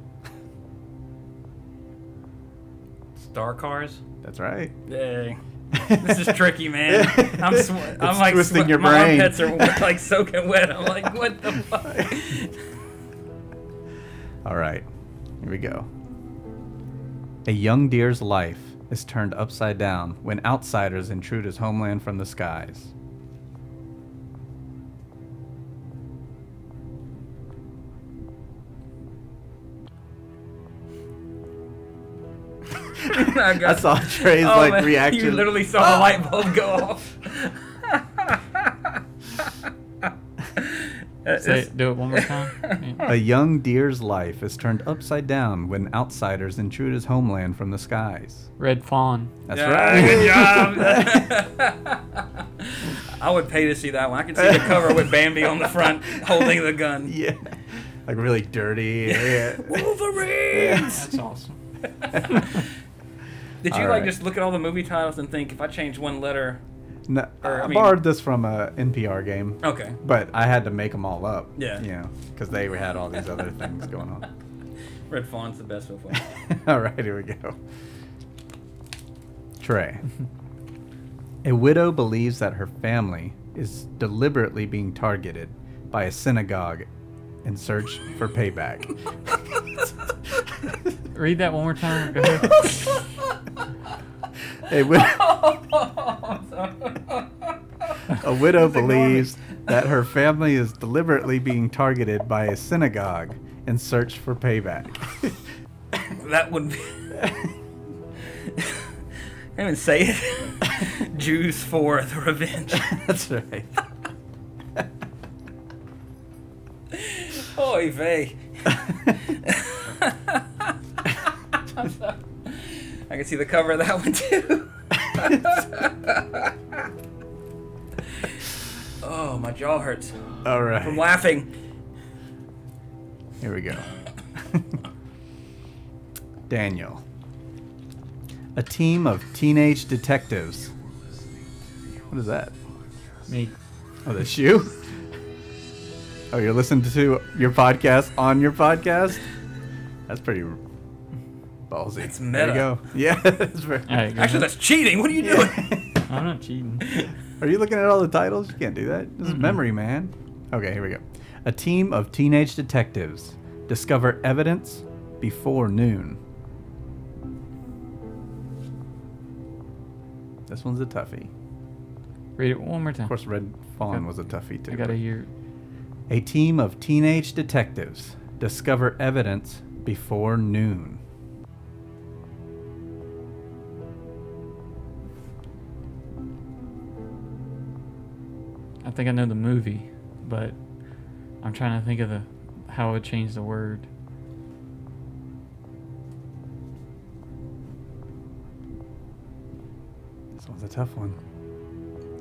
Speaker 6: Star Cars.
Speaker 8: That's right.
Speaker 6: Yay. [laughs] This is tricky, man. I'm, sw- I'm like
Speaker 8: twisting
Speaker 6: swe-
Speaker 8: your
Speaker 6: my
Speaker 8: brain.
Speaker 6: armpits are [laughs] like soaking wet. I'm like, what the fuck? [laughs]
Speaker 8: All right, here we go. A young deer's life is turned upside down when outsiders intrude his homeland from the skies. [laughs]
Speaker 6: I,
Speaker 8: I saw Trey's
Speaker 6: Oh,
Speaker 8: like
Speaker 6: man,
Speaker 8: reaction.
Speaker 6: You literally saw the ah! light bulb go off. [laughs] [laughs]
Speaker 7: Say it, do it one more time. Yeah.
Speaker 8: A young deer's life is turned upside down when outsiders intrude his homeland from the skies.
Speaker 7: Red Fawn.
Speaker 8: That's
Speaker 6: Yeah,
Speaker 8: right.
Speaker 6: Good job. I would pay to see that one. I can see the cover with Bambi on the front holding the gun.
Speaker 8: yeah. Like really dirty. Yeah.
Speaker 6: Wolverines.
Speaker 7: That's awesome.
Speaker 6: Did you
Speaker 8: All
Speaker 6: like
Speaker 8: right.
Speaker 6: just look at all the movie titles and think if I change one letter?
Speaker 8: No,
Speaker 6: Or, I
Speaker 8: I
Speaker 6: mean-
Speaker 8: borrowed this from a NPR game.
Speaker 6: Okay.
Speaker 8: But I had to make them all up.
Speaker 6: Yeah.
Speaker 8: You know, because they had all these other things going on. [laughs]
Speaker 6: Red Fawn's the best so far. [laughs]
Speaker 8: all right, here we go. Trey. A widow believes that her family is deliberately being targeted by a synagogue in search for payback. [laughs] [laughs]
Speaker 7: Read that one more time. Go ahead. [laughs]
Speaker 8: A widow, a widow believes that her family is deliberately being targeted by a synagogue in search for payback. [laughs]
Speaker 6: that would be. I can't even say it. Jews for the revenge.
Speaker 8: That's right.
Speaker 6: Oy vey. [laughs] I can see the cover of that one too. [laughs] oh, my jaw hurts
Speaker 8: All
Speaker 6: from
Speaker 8: right.
Speaker 6: laughing.
Speaker 8: Here we go. [laughs] Daniel. A team of teenage detectives. What is that?
Speaker 7: Me.
Speaker 8: Oh, the shoe? Oh, you're listening to your podcast on your podcast? That's pretty ballsy.
Speaker 6: It's
Speaker 8: There you go. [laughs] Yeah, [laughs] very.
Speaker 7: All right, go
Speaker 6: Actually,
Speaker 7: ahead.
Speaker 6: that's cheating. What are you doing? [laughs]
Speaker 7: I'm not cheating.
Speaker 8: Are you looking at all the titles? You can't do that. This is memory, man. Okay, here we go. A team of teenage detectives discover evidence before noon. This one's a toughie.
Speaker 7: Read it one more time.
Speaker 8: Of course, Red Fawn was a toughie too.
Speaker 7: I gotta
Speaker 8: but-
Speaker 7: hear.
Speaker 8: A team of teenage detectives discover evidence before noon.
Speaker 7: I think I know the movie, but I'm trying to think of the how I would change the word.
Speaker 8: This one's a tough one.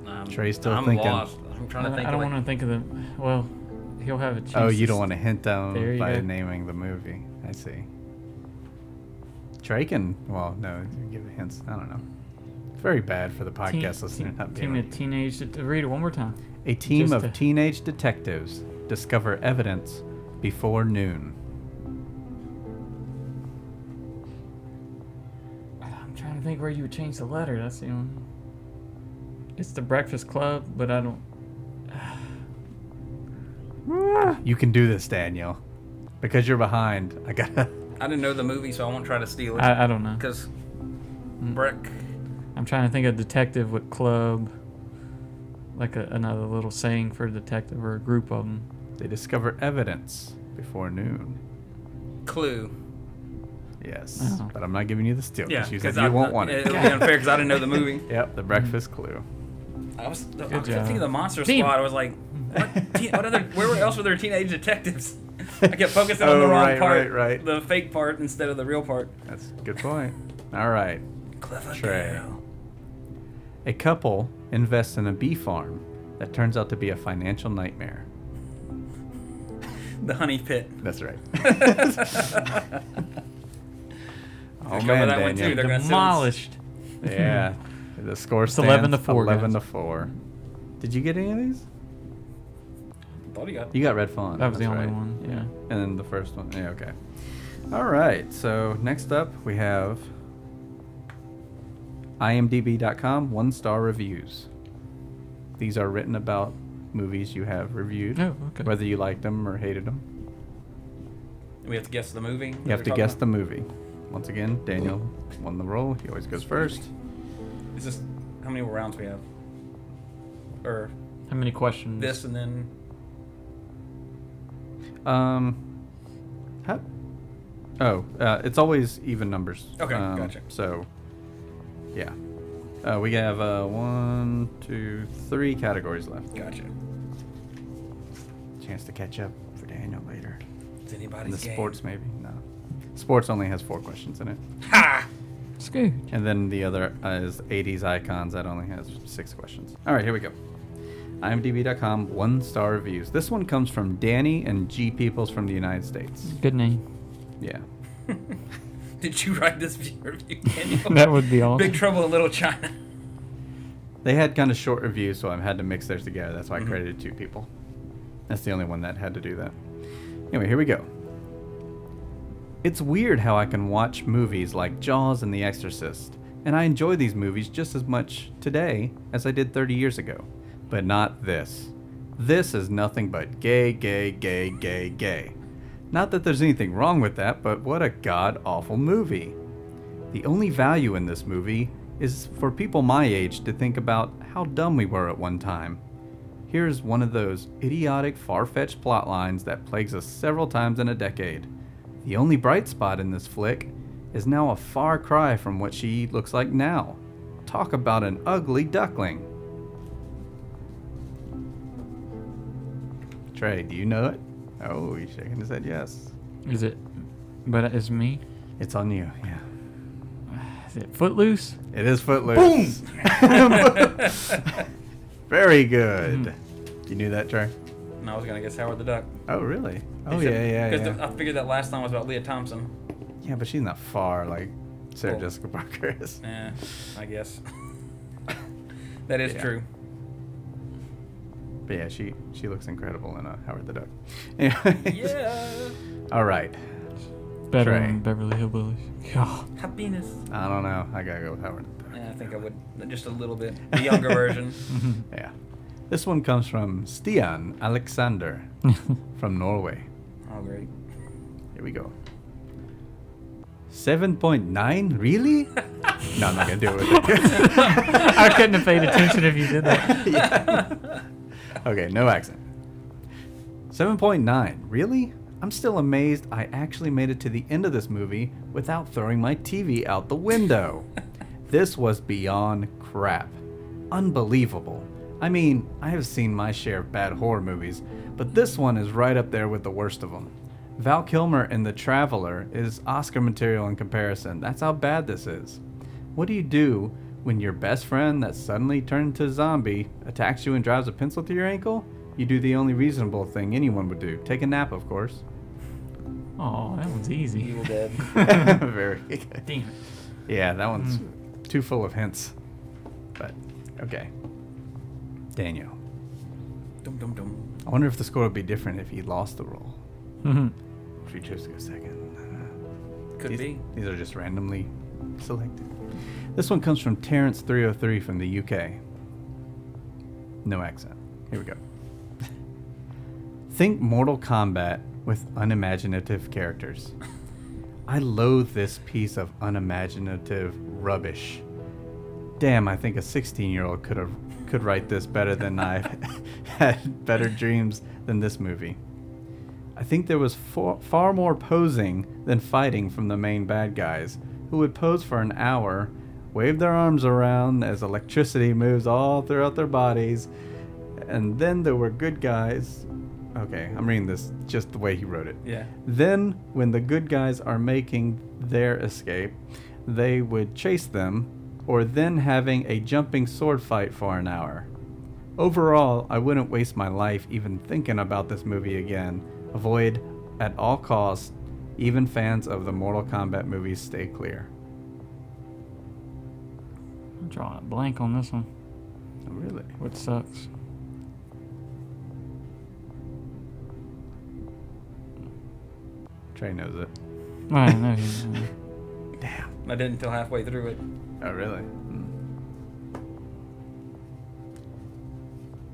Speaker 6: Um,
Speaker 8: Trey's still
Speaker 6: I'm
Speaker 8: thinking.
Speaker 6: lost. I'm trying
Speaker 7: I,
Speaker 6: to think.
Speaker 7: I don't
Speaker 6: of, like,
Speaker 7: want to think of the. Well, he'll have a chance.
Speaker 8: Oh, you don't want to hint
Speaker 7: them
Speaker 8: by
Speaker 7: go.
Speaker 8: naming the movie. I see. Trey can. Well, no, give hints. I don't know. It's very bad for the
Speaker 7: teen-
Speaker 8: podcast listener.
Speaker 7: teen-
Speaker 8: not
Speaker 7: Team
Speaker 8: being
Speaker 7: of teenage. Read it one more time.
Speaker 8: A team
Speaker 7: just
Speaker 8: of
Speaker 7: to-
Speaker 8: teenage detectives discover evidence before noon.
Speaker 7: I'm trying to think where you would change the letter. That's the only. It's the Breakfast Club, but I don't. [sighs]
Speaker 8: You can do this, Daniel. Because you're behind, I gotta.
Speaker 6: I didn't know the movie, so I won't try to steal it.
Speaker 7: I, I don't know.
Speaker 6: Because mm. Brick.
Speaker 7: I'm trying to think of detective with club. Like a, another little saying for a detective or a group of them.
Speaker 8: They discover evidence before noon.
Speaker 6: Clue.
Speaker 8: Yes,
Speaker 7: Oh.
Speaker 8: but I'm not giving you the steal
Speaker 6: Yeah,
Speaker 8: because you said
Speaker 6: I,
Speaker 8: you won't want
Speaker 6: it.
Speaker 8: it.
Speaker 6: It would be unfair because I didn't know the movie. [laughs]
Speaker 8: Yep, the breakfast clue.
Speaker 6: I was, I was thinking of the. Monster
Speaker 7: Damn.
Speaker 6: Squad. I was like, what, [laughs] teen, what other? Where else were there teenage detectives? [laughs] I kept focusing on
Speaker 8: Oh,
Speaker 6: the wrong
Speaker 8: right,
Speaker 6: part,
Speaker 8: right, right.
Speaker 6: the fake part instead of the real part.
Speaker 8: That's a good point. All right.
Speaker 6: Clever
Speaker 8: Trey.
Speaker 6: girl.
Speaker 8: A couple invests in a bee farm that turns out to be a financial nightmare.
Speaker 6: The honey pit.
Speaker 8: That's right. [laughs] oh
Speaker 6: cover
Speaker 8: man,
Speaker 6: that one, too.
Speaker 8: Daniel.
Speaker 6: They're gonna.
Speaker 7: Demolished.
Speaker 8: Yeah, [laughs] the score
Speaker 7: It's 11 to 4,
Speaker 8: Eleven
Speaker 7: guys.
Speaker 8: to four. Did you get any of these?
Speaker 6: Thought he got.
Speaker 8: You got Red Fawn.
Speaker 7: That was the
Speaker 8: that's
Speaker 7: only
Speaker 8: right.
Speaker 7: one. Yeah.
Speaker 8: And then the first one. Yeah, okay. All right. So next up we have imdb.com one star reviews. These are written about movies you have reviewed,
Speaker 7: Oh, okay.
Speaker 8: whether you liked them or hated them.
Speaker 6: We have to guess the movie.
Speaker 8: You have to guess the movie. Once again, Daniel won the role. He always goes first.
Speaker 6: Is this how many rounds we have? Or
Speaker 7: How many questions?
Speaker 6: this and then
Speaker 8: Um, how? Oh, uh, it's always even numbers.
Speaker 6: Okay,
Speaker 8: um,
Speaker 6: gotcha.
Speaker 8: So, yeah, uh, we have uh, one, two, three categories left.
Speaker 6: gotcha.
Speaker 8: chance to catch up for Daniel later.
Speaker 6: It's
Speaker 8: In
Speaker 6: anybody's
Speaker 8: the
Speaker 6: game.
Speaker 8: sports, maybe? No. Sports only has four questions in it.
Speaker 6: Ha!
Speaker 7: Scooch.
Speaker 8: And then the other uh, is 80s icons. That only has six questions. All right, here we go. IMDb.com one star reviews. This one comes from Danny and G Peoples from the United States.
Speaker 7: Good name.
Speaker 8: Yeah. [laughs]
Speaker 6: Did you write this [laughs] review, Daniel?
Speaker 7: That would be awesome.
Speaker 6: Big Trouble in Little China.
Speaker 8: They had kind of short reviews, so I had to mix theirs together. That's why I mm-hmm. credited two people. That's the only one that had to do that. Anyway, here we go. It's weird how I can watch movies like Jaws and The Exorcist, and I enjoy these movies just as much today as I did 30 years ago. But not this. This is nothing but gay, gay, gay, gay, gay. Not that there's anything wrong with that, but what a god awful movie. The only value in this movie is for people my age to think about how dumb we were at one time. Here's one of those idiotic, far fetched plot lines that plagues us several times in a decade. The only bright spot in this flick is now a far cry from what she looks like now. Talk about an ugly duckling. Trey, do you know it? Oh, he's shaking his head yes.
Speaker 7: Is it? But it's me.
Speaker 8: It's on you, yeah. [sighs]
Speaker 7: Is it Footloose?
Speaker 8: It is Footloose. Boom! [laughs] Very good. Hmm. You knew that, Trey?
Speaker 6: And I was gonna guess Howard the Duck.
Speaker 8: Oh, really? Oh,
Speaker 6: Except-
Speaker 8: yeah, yeah,
Speaker 6: Because
Speaker 8: yeah.
Speaker 6: I figured that last line was about Lea Thompson.
Speaker 8: Yeah, but she's not far like Sarah
Speaker 6: Well-
Speaker 8: Jessica Parker is.
Speaker 6: Yeah, I guess. [laughs] that is
Speaker 8: Yeah.
Speaker 6: true.
Speaker 8: But yeah, she she looks incredible in uh, Howard the Duck.
Speaker 6: Yeah. [laughs]
Speaker 8: All right.
Speaker 7: Better
Speaker 8: Trey.
Speaker 7: than Beverly Hillbillies. God.
Speaker 6: Happiness.
Speaker 8: I don't know. I gotta go with Howard. the Duck.
Speaker 6: Yeah, I think I would just a little bit. The younger [laughs] version. [laughs]
Speaker 8: Yeah. This one comes from Stian Alexander from Norway.
Speaker 6: Oh great.
Speaker 8: Here we go. 7.9? Really? no, I'm not gonna do it. With you.
Speaker 7: I couldn't have paid attention if you did that. [laughs]
Speaker 8: Okay, no accent. 7.9. Really? I'm still amazed I actually made it to the end of this movie without throwing my TV out the window. [laughs] this was beyond crap. Unbelievable. I mean, I have seen my share of bad horror movies, but this one is right up there with the worst of them. Val Kilmer in The Traveler is Oscar material in comparison. That's how bad this is. What do you do when your best friend that suddenly turned to a zombie attacks you and drives a pencil through your ankle? You do the only reasonable thing anyone would do take a nap, of course.
Speaker 7: Oh, that one's easy.
Speaker 6: Evil Dead. [laughs]
Speaker 8: Very [laughs] good.
Speaker 7: Damn it.
Speaker 8: Yeah, that one's too full of hints. But, okay. Daniel.
Speaker 6: dum dum dum.
Speaker 8: I wonder if the score would be different if he lost the role.
Speaker 7: Mhm.
Speaker 8: If he chose to go second.
Speaker 6: Could
Speaker 8: these,
Speaker 6: be.
Speaker 8: These are just randomly selected. This one comes from Terrence303 from the UK. No accent. Here we go. Think Mortal Kombat with unimaginative characters. I loathe this piece of unimaginative rubbish. Damn, I think a 16-year-old could have could write this better than I've [laughs] had better dreams than this movie. I think there was far more posing than fighting from the main bad guys, who would pose for an hour, wave their arms around as electricity moves all throughout their bodies, and then there were good guys. Okay, I'm reading this just the way he wrote it.
Speaker 6: Yeah.
Speaker 8: Then, when the good guys are making their escape, they would chase them, or then having a jumping sword fight for an hour. Overall, I wouldn't waste my life even thinking about this movie again. Avoid at all costs. Even fans of the Mortal Kombat movies stay clear.
Speaker 7: I'm drawing a blank on this one.
Speaker 8: Oh, really?
Speaker 7: What sucks?
Speaker 8: Trey knows it.
Speaker 7: I know. you- [laughs]
Speaker 8: Damn.
Speaker 6: I didn't until halfway through it.
Speaker 8: Oh, really? Hmm.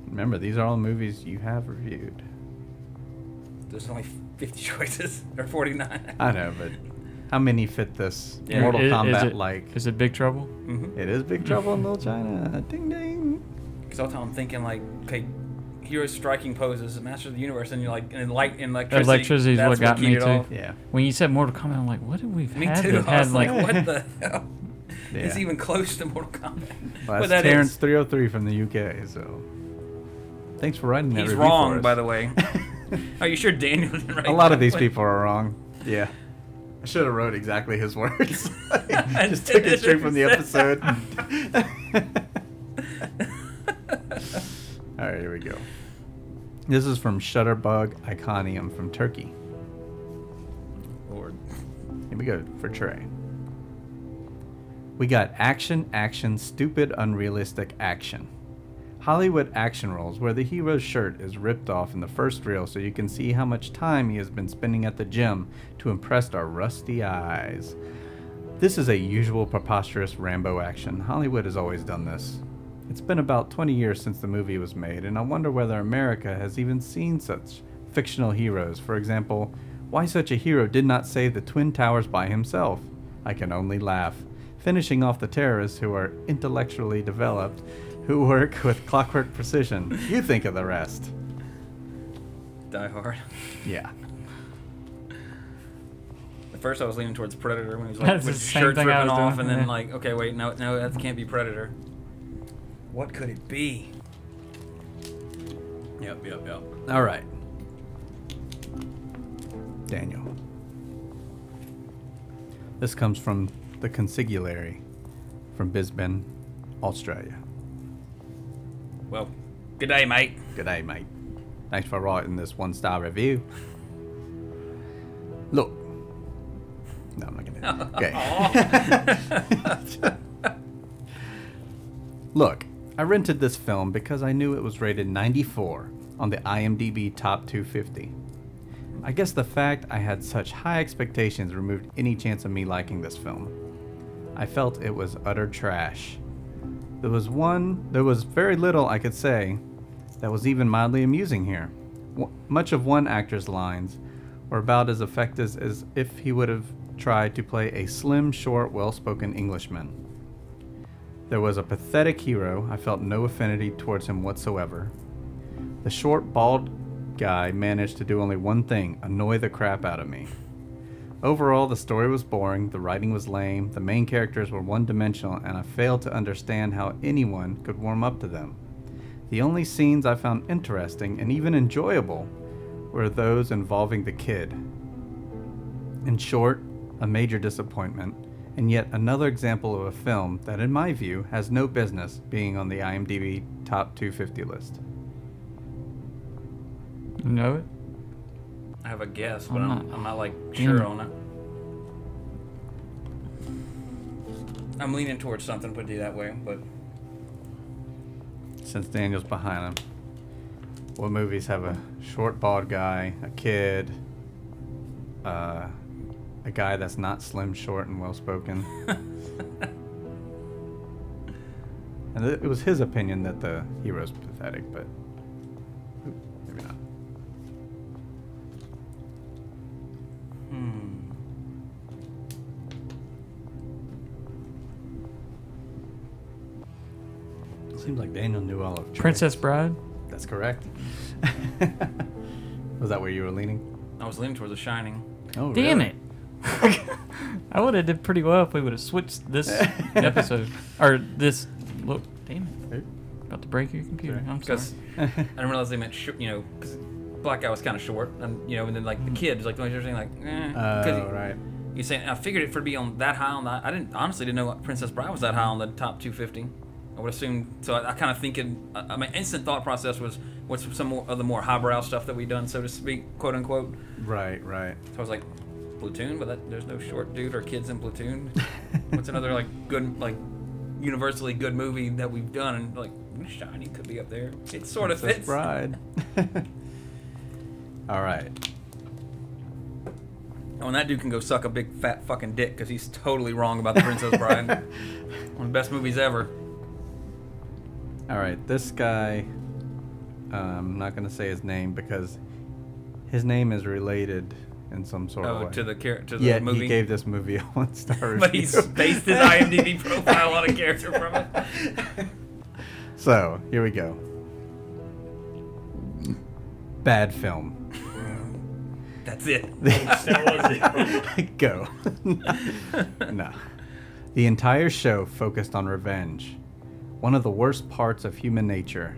Speaker 8: Remember, these are all movies you have reviewed.
Speaker 6: There's only 50 [laughs] choices or 49.
Speaker 8: I know, but how many fit this
Speaker 6: Yeah.
Speaker 8: Mortal
Speaker 7: Is- is
Speaker 8: Kombat
Speaker 7: it-
Speaker 8: like?
Speaker 7: Is it Big Trouble?
Speaker 6: Mm-hmm.
Speaker 8: It is Big Trouble in Little China. Ding ding.
Speaker 6: Because all the time I'm thinking like, okay, heroes striking poses, Master of the Universe, and you're like, and light, and electricity.
Speaker 7: Electricity is
Speaker 6: that's
Speaker 7: what got
Speaker 6: keyed
Speaker 7: me
Speaker 6: it
Speaker 7: too.
Speaker 6: off.
Speaker 8: Yeah.
Speaker 7: When you said Mortal Kombat, I'm like, what did we
Speaker 6: Me
Speaker 7: had
Speaker 6: too.
Speaker 7: that
Speaker 6: I
Speaker 7: had
Speaker 6: was like,
Speaker 7: like
Speaker 6: what the [laughs] hell?
Speaker 8: Yeah.
Speaker 6: It's even close to Mortal Kombat.
Speaker 8: Well, [laughs]
Speaker 6: but
Speaker 8: that's
Speaker 6: that is-
Speaker 8: Terrence 303 from the UK. So, thanks for writing that.
Speaker 6: He's
Speaker 8: review for
Speaker 6: wrong,
Speaker 8: us.
Speaker 6: by the way. [laughs] Are you sure Daniel didn't write
Speaker 8: A lot
Speaker 6: that
Speaker 8: of these
Speaker 6: one?
Speaker 8: people are wrong. Yeah. I should have wrote exactly his words. [laughs] Just took it straight from the episode. [laughs] All right, here we go. This is from Shutterbug Iconium from Turkey.
Speaker 6: Lord.
Speaker 8: Here we go for Trey. We got action, action, stupid, unrealistic action. Hollywood action roles where the hero's shirt is ripped off in the first reel so you can see how much time he has been spending at the gym to impress our rusty eyes. This is a usual preposterous Rambo action. Hollywood has always done this. It's been about 20 years since the movie was made, and I wonder whether America has even seen such fictional heroes. For example, why such a hero did not save the Twin Towers by himself. I can only laugh. Finishing off the terrorists who are intellectually developed, who work with clockwork precision. You think of the rest.
Speaker 6: Die Hard.
Speaker 8: Yeah.
Speaker 6: At first, I was leaning towards Predator when he was like
Speaker 7: That's
Speaker 6: with
Speaker 7: the
Speaker 6: his
Speaker 7: same
Speaker 6: shirt
Speaker 7: thing
Speaker 6: ripping
Speaker 7: I was
Speaker 6: off,
Speaker 7: doing,
Speaker 6: and then
Speaker 7: yeah.
Speaker 6: like, okay, wait, no, no, that can't be Predator. What could it be? Yep, yep, yep.
Speaker 8: All right. Daniel. This comes from the Consigliere from Bisbee, Australia.
Speaker 6: Well, good day, mate.
Speaker 8: Good day, mate. Thanks for writing this one star review. Look. No, I'm not gonna. [laughs] Okay. [laughs] Look, I rented this film because I knew it was rated 94 on the IMDb Top 250. I guess the fact I had such high expectations removed any chance of me liking this film. I felt it was utter trash. There was one, there was very little I could say that was even mildly amusing here. W- much of one actor's lines were about as effective as if he would have tried to play a slim, short, well spoken Englishman. There was a pathetic hero. I felt no affinity towards him whatsoever. The short, bald guy managed to do only one thing annoy the crap out of me. Overall, the story was boring, the writing was lame, the main characters were one dimensional, and I failed to understand how anyone could warm up to them. The only scenes I found interesting and even enjoyable were those involving the kid. In short, a major disappointment, and yet another example of a film that, in my view, has no business being on the IMDb Top 250 list.
Speaker 7: You know it?
Speaker 6: I have a guess, but
Speaker 7: I'm
Speaker 6: I'm,
Speaker 7: not-
Speaker 6: I'm not like sure
Speaker 7: it.
Speaker 6: on it. I'm leaning towards something, put it that way, but
Speaker 8: Since Daniel's behind him, what movies have a short, bald guy, a kid, uh, a guy that's not slim, short, and well spoken? [laughs] and it it was his opinion that the hero's pathetic, but Hmm. Seems like Daniel knew all of Trey.
Speaker 7: Princess Bride?
Speaker 8: That's correct. [laughs] Was that where you were leaning?
Speaker 6: I was leaning towards The Shining.
Speaker 8: Oh,
Speaker 7: Damn
Speaker 8: really?
Speaker 7: it. [laughs] I would have did pretty well if we would have switched this [laughs] episode. Or this. Look, damn it. About to break your computer. I'm sorry.
Speaker 6: I didn't realize they meant, sh- you know, because Black Guy was kind of short, and you know, and then like the kid was like the only thing, like, eh.
Speaker 8: Oh,
Speaker 6: he-
Speaker 8: right.
Speaker 6: You saying I figured it for be on that high on that. I didn't honestly didn't know Princess Bride was that high on the top 250. I would assume. So I, I kind of thinking. I, I mean, instant thought process was what's some more of the more highbrow stuff that we've done, so to speak, quote unquote.
Speaker 8: Right, right.
Speaker 6: So I was like, Platoon, but that, there's no short dude or kids in Platoon. [laughs] What's another like good like universally good movie that we've done? And like Shining could be up there. It sort of
Speaker 8: Princess
Speaker 6: fits.
Speaker 8: Bride. [laughs] All right.
Speaker 6: Oh, and that dude can go suck a big fat fucking dick because he's totally wrong about the Princess Bride. [laughs] One of the best movies ever.
Speaker 8: All right. This guy, um, I'm not going to say his name because his name is related in some sort of
Speaker 6: Oh,
Speaker 8: way.
Speaker 6: to the char- to the
Speaker 8: Yet
Speaker 6: movie.
Speaker 8: he gave this movie [laughs] a one star review.
Speaker 6: but he's based his IMDb profile on a character from it. [laughs]
Speaker 8: So here we go. Bad film.
Speaker 6: That's it. [laughs] that was it. [laughs]
Speaker 8: Go. [laughs] no. The entire show focused on revenge, one of the worst parts of human nature,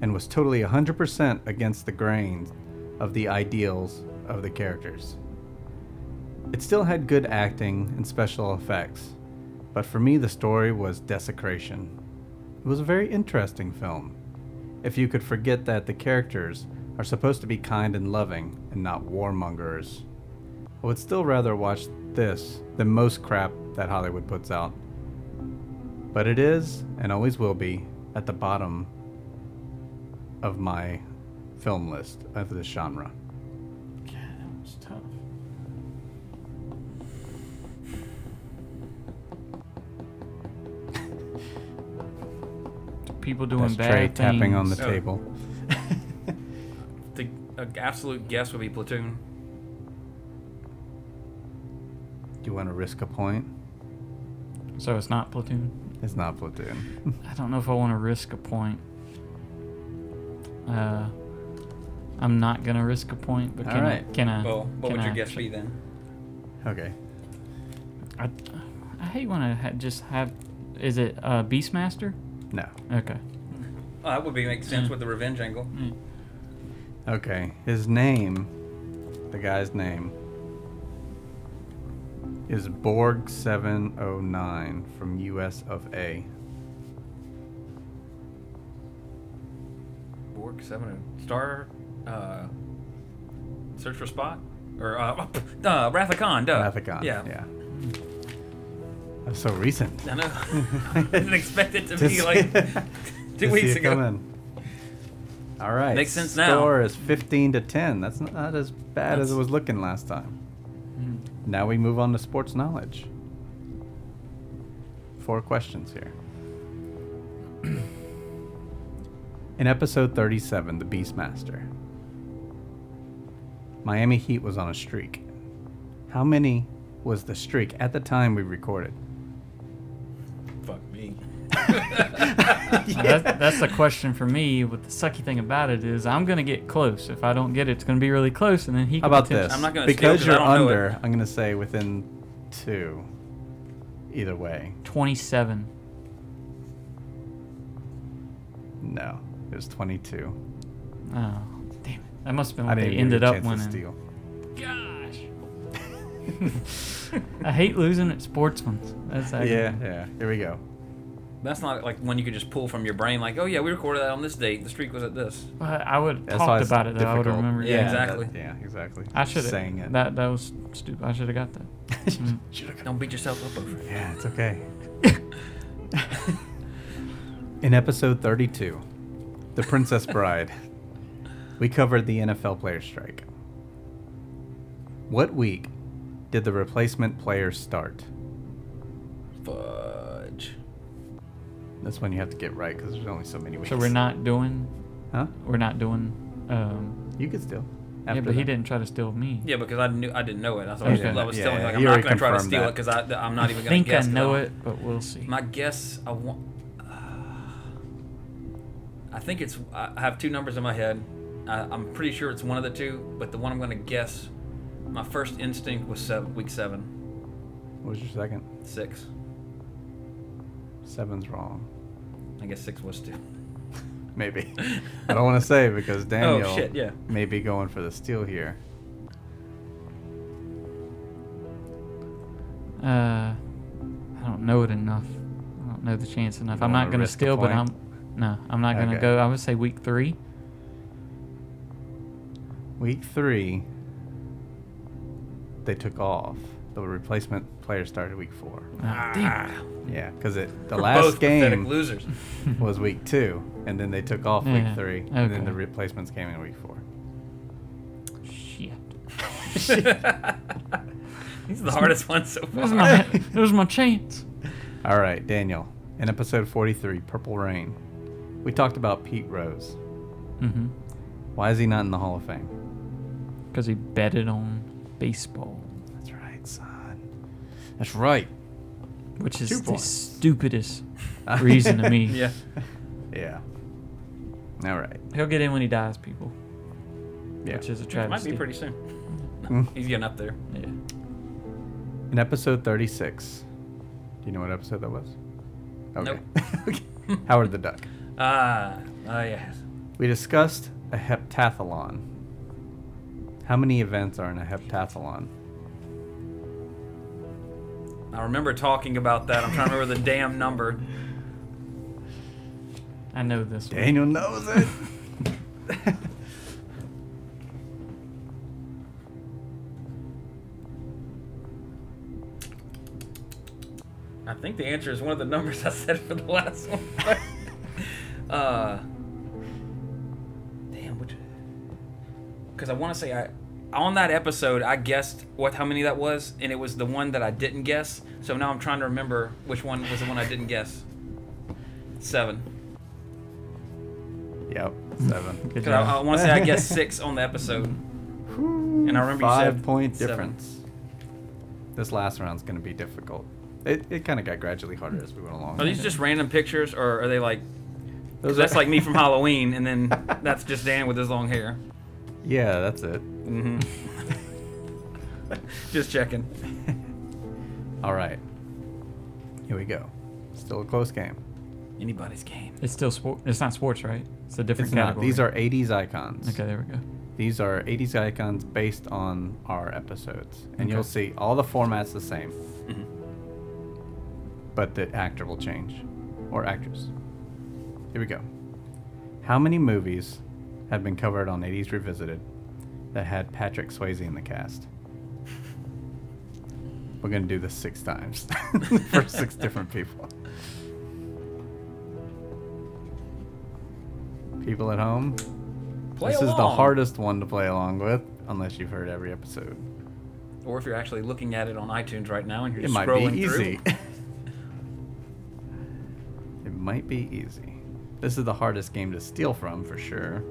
Speaker 8: and was totally 100% against the grain of the ideals of the characters. It still had good acting and special effects, but for me, the story was desecration. It was a very interesting film. If you could forget that the characters are supposed to be kind and loving and not warmongers, I would still rather watch this than most crap that Hollywood puts out. But it is, and always will be, at the bottom of my film list of this genre.
Speaker 7: God, that was tough. People doing
Speaker 8: That's
Speaker 7: bad
Speaker 8: Trey
Speaker 7: things.
Speaker 8: tapping on the
Speaker 6: Oh.
Speaker 8: table.
Speaker 6: The uh, absolute guess would be Platoon.
Speaker 8: Do you want to risk a point?
Speaker 7: So it's not platoon.
Speaker 8: It's not Platoon. [laughs]
Speaker 7: I don't know if I want to risk a point. Uh, I'm not gonna risk a point, but
Speaker 8: All
Speaker 7: can
Speaker 8: right.
Speaker 7: I? Can I?
Speaker 6: Well, what
Speaker 7: can
Speaker 6: would your
Speaker 7: I
Speaker 6: guess
Speaker 7: ch-
Speaker 6: be then?
Speaker 8: okay.
Speaker 7: I, I hate when I ha- just have. Is it uh, Beastmaster?
Speaker 8: No.
Speaker 7: Okay.
Speaker 6: Oh, that would be make sense with the revenge angle.
Speaker 8: Okay. His name, the guy's name, is Borg709 from US of A.
Speaker 6: Borg seven Star. Uh, search for Spock or uh, [laughs] uh, Khan. Duh. Wrath of Khan. Yeah.
Speaker 8: Yeah. That's so recent.
Speaker 6: I know. [laughs] I didn't expect it to [laughs] be like two weeks ago.
Speaker 8: coming. All right.
Speaker 6: Makes sense now.
Speaker 8: Score is 15 to 10. That's not as bad as it was looking last time.
Speaker 7: Hmm.
Speaker 8: Now we move on to sports knowledge. Four questions here. [clears throat] In episode 37, The Beastmaster, Miami Heat was on a streak. How many was the streak at the time we recorded? [laughs]
Speaker 6: Fuck me.
Speaker 7: That's, that's the question for me. But the sucky thing about it is, I'm gonna get close. If I don't get it, it's gonna be really close, and then he.
Speaker 8: How
Speaker 7: can
Speaker 8: about
Speaker 7: potent-
Speaker 8: this?
Speaker 6: I'm not gonna steal
Speaker 8: because
Speaker 6: 'cause I
Speaker 8: you're
Speaker 6: don't know it.
Speaker 8: under. I'm gonna say within two. Either way,
Speaker 7: Twenty-seven.
Speaker 8: no. It was 22.
Speaker 7: Oh, damn it! That must have been
Speaker 8: I
Speaker 7: what
Speaker 8: didn't
Speaker 7: they
Speaker 8: even
Speaker 7: ended
Speaker 8: get a
Speaker 7: up
Speaker 8: chance to
Speaker 7: winning.
Speaker 8: steal.
Speaker 7: Gosh. [laughs] I hate losing at sportsmen. That's
Speaker 8: Yeah, yeah. Here we go.
Speaker 6: That's not like one you could just pull from your brain. Like, oh yeah, we recorded that on this date. The streak was at this.
Speaker 7: Well, I would have
Speaker 8: That's why
Speaker 7: talked
Speaker 8: it's
Speaker 7: about it though. I would have
Speaker 8: difficult.
Speaker 7: remembered.
Speaker 6: Yeah,
Speaker 7: that.
Speaker 6: exactly.
Speaker 8: that- yeah, exactly.
Speaker 7: I should have.
Speaker 8: saying it.
Speaker 7: That that was stupid. I should have got that. [laughs] Mm.
Speaker 6: Don't beat yourself up over it.
Speaker 8: Yeah, it's okay. [laughs] In episode 32, The Princess Bride, we covered the NFL player strike. What week did the replacement players start?
Speaker 6: Fudge.
Speaker 8: That's when you have to get right because there's only so many weeks.
Speaker 7: So we're not doing.
Speaker 8: Huh?
Speaker 7: We're not doing. Um,
Speaker 8: You could still.
Speaker 7: yeah,
Speaker 8: After
Speaker 7: but he didn't try to steal me.
Speaker 6: Yeah, because I knew I didn't know it. That's what
Speaker 7: Okay.
Speaker 6: I was, I was
Speaker 8: Yeah,
Speaker 6: telling
Speaker 8: yeah,
Speaker 6: Like, I'm not gonna try to steal
Speaker 8: that.
Speaker 6: it because I'm not even
Speaker 7: I
Speaker 6: gonna
Speaker 7: think I
Speaker 6: guess. 'cause
Speaker 7: know
Speaker 6: don't-
Speaker 7: it, but we'll see.
Speaker 6: My guess, I want. Uh, I think it's. I have two numbers in my head. I, I'm pretty sure it's one of the two, but the one I'm going to guess. My first instinct was seven, week seven,
Speaker 8: What was your second?
Speaker 6: six.
Speaker 8: Seven's wrong.
Speaker 6: I guess six was too. [laughs]
Speaker 8: Maybe. [laughs] I don't want to say because Daniel
Speaker 6: Oh, shit, yeah.
Speaker 8: may be going for the steal here.
Speaker 7: Uh, I don't know it enough. I don't know the chance enough.
Speaker 8: You
Speaker 7: I'm not gonna steal, but I'm. No, I'm not gonna
Speaker 8: Okay.
Speaker 7: go. I would say week three.
Speaker 8: Week three, they took off. The replacement player started week four.
Speaker 7: Oh, damn.
Speaker 8: Yeah, because it the
Speaker 6: We're
Speaker 8: last
Speaker 6: both pathetic
Speaker 8: game
Speaker 6: losers. [laughs]
Speaker 8: was week two, and then they took off
Speaker 7: Yeah,
Speaker 8: week three, and then the replacements came in week four.
Speaker 7: Shit. [laughs]
Speaker 6: These are the hardest ones so
Speaker 7: It
Speaker 6: far.
Speaker 7: my. [laughs] it was my chance.
Speaker 8: All right, Daniel. In episode 43, Purple Rain, we talked about Pete Rose.
Speaker 7: Mm-hmm.
Speaker 8: Why is he not in the Hall of Fame?
Speaker 7: Because he betted on baseball,
Speaker 8: That's right, son. That's right.
Speaker 7: which is
Speaker 8: Two
Speaker 7: the
Speaker 8: points.
Speaker 7: stupidest [laughs] reason to me.
Speaker 6: yeah.
Speaker 8: Yeah. All right.
Speaker 7: He'll get in when he dies, people.
Speaker 8: Yeah.
Speaker 7: Which is a
Speaker 6: It
Speaker 7: travesty.
Speaker 6: might be pretty soon.
Speaker 8: Mm. [laughs]
Speaker 6: He's getting up there.
Speaker 7: Yeah.
Speaker 8: In episode 36, do you know what episode that was? Okay. [laughs] Okay. Howard the Duck.
Speaker 6: Ah, oh yes.
Speaker 8: We discussed a heptathlon. How many events are in a heptathlon?
Speaker 6: I remember talking about that. I'm trying to remember the damn number.
Speaker 7: I know this one.
Speaker 8: Daniel knows it. [laughs]
Speaker 6: I think the answer is one of the numbers I said for the last one. [laughs] uh, damn, which? Because I want to say I, on that episode, I guessed what how many that was, and it was the one that I didn't guess. So now I'm trying to remember which one was the one I didn't guess. Seven.
Speaker 8: yep, seven.
Speaker 7: Good
Speaker 6: Because I, I want to say I [laughs] guessed six on the episode, and I remember you
Speaker 8: Five
Speaker 6: said
Speaker 8: point
Speaker 6: seven.
Speaker 8: difference. This last round's going to be difficult. It, it kind of got gradually harder as we went along.
Speaker 6: Are these just random pictures, or are they like?
Speaker 8: Those
Speaker 6: Cause that's like me from [laughs] Halloween, and then that's just Dan with his long hair.
Speaker 8: Yeah, that's it.
Speaker 6: Hmm [laughs] just checking. [laughs]
Speaker 8: All right. Here we go. Still a close game.
Speaker 6: Anybody's game.
Speaker 7: It's still sport. It's not sports, right? It's a different
Speaker 8: It's not.
Speaker 7: category.
Speaker 8: These are 80s icons.
Speaker 7: Okay, there we go.
Speaker 8: These are 80s icons based on our episodes. And you'll see all the formats the same.
Speaker 6: Mhm.
Speaker 8: But the actor will change. Or actress. Here we go. How many movies have been covered on 80s Revisited that had Patrick Swayze in the cast? We're going to do this six times [laughs] for six [laughs] different people. People at home,
Speaker 6: Play
Speaker 8: this is the hardest one to play along with, unless you've heard every episode.
Speaker 6: Or if you're actually looking at it on iTunes right now and you're
Speaker 8: It
Speaker 6: just
Speaker 8: might
Speaker 6: scrolling
Speaker 8: be easy. [laughs] it might be easy. This is the hardest game to steal from for sure.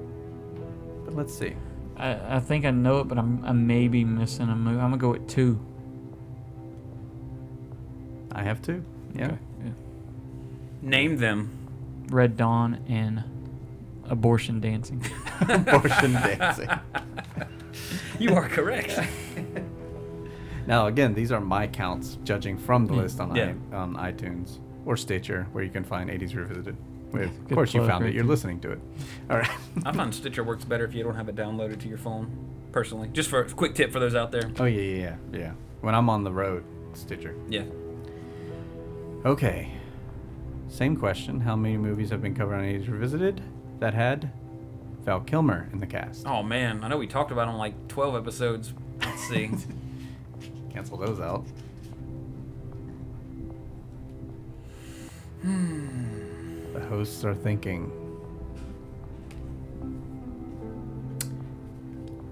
Speaker 8: But let's see.
Speaker 7: I, I think I know it, but I'm I may be missing a move. I'm gonna go with two.
Speaker 8: I have two. Yeah.
Speaker 7: Okay, yeah.
Speaker 6: Name them.
Speaker 7: Red Dawn and abortion dancing. [laughs]
Speaker 8: Abortion [laughs] dancing.
Speaker 6: You are correct. [laughs]
Speaker 8: Now again, these are my counts, judging from the list on
Speaker 6: Yeah.
Speaker 8: I, on iTunes or Stitcher, where you can find 80s Revisited. With, of
Speaker 7: Good
Speaker 8: course, you
Speaker 7: plug
Speaker 8: found it.
Speaker 7: right
Speaker 8: You're
Speaker 7: there.
Speaker 8: listening to it. All right.
Speaker 6: I find Stitcher works better if you don't have it downloaded to your phone. Personally, just for a quick tip for those out there.
Speaker 8: oh yeah, yeah, yeah, yeah. When I'm on the road, Stitcher.
Speaker 6: Yeah.
Speaker 8: Okay. Same question. How many movies have been covered on Age Revisited that had Val Kilmer in the cast?
Speaker 6: Oh man, I know we talked about it on like 12 episodes. Let's see. [laughs]
Speaker 8: Cancel those out. Hmm. The hosts are thinking.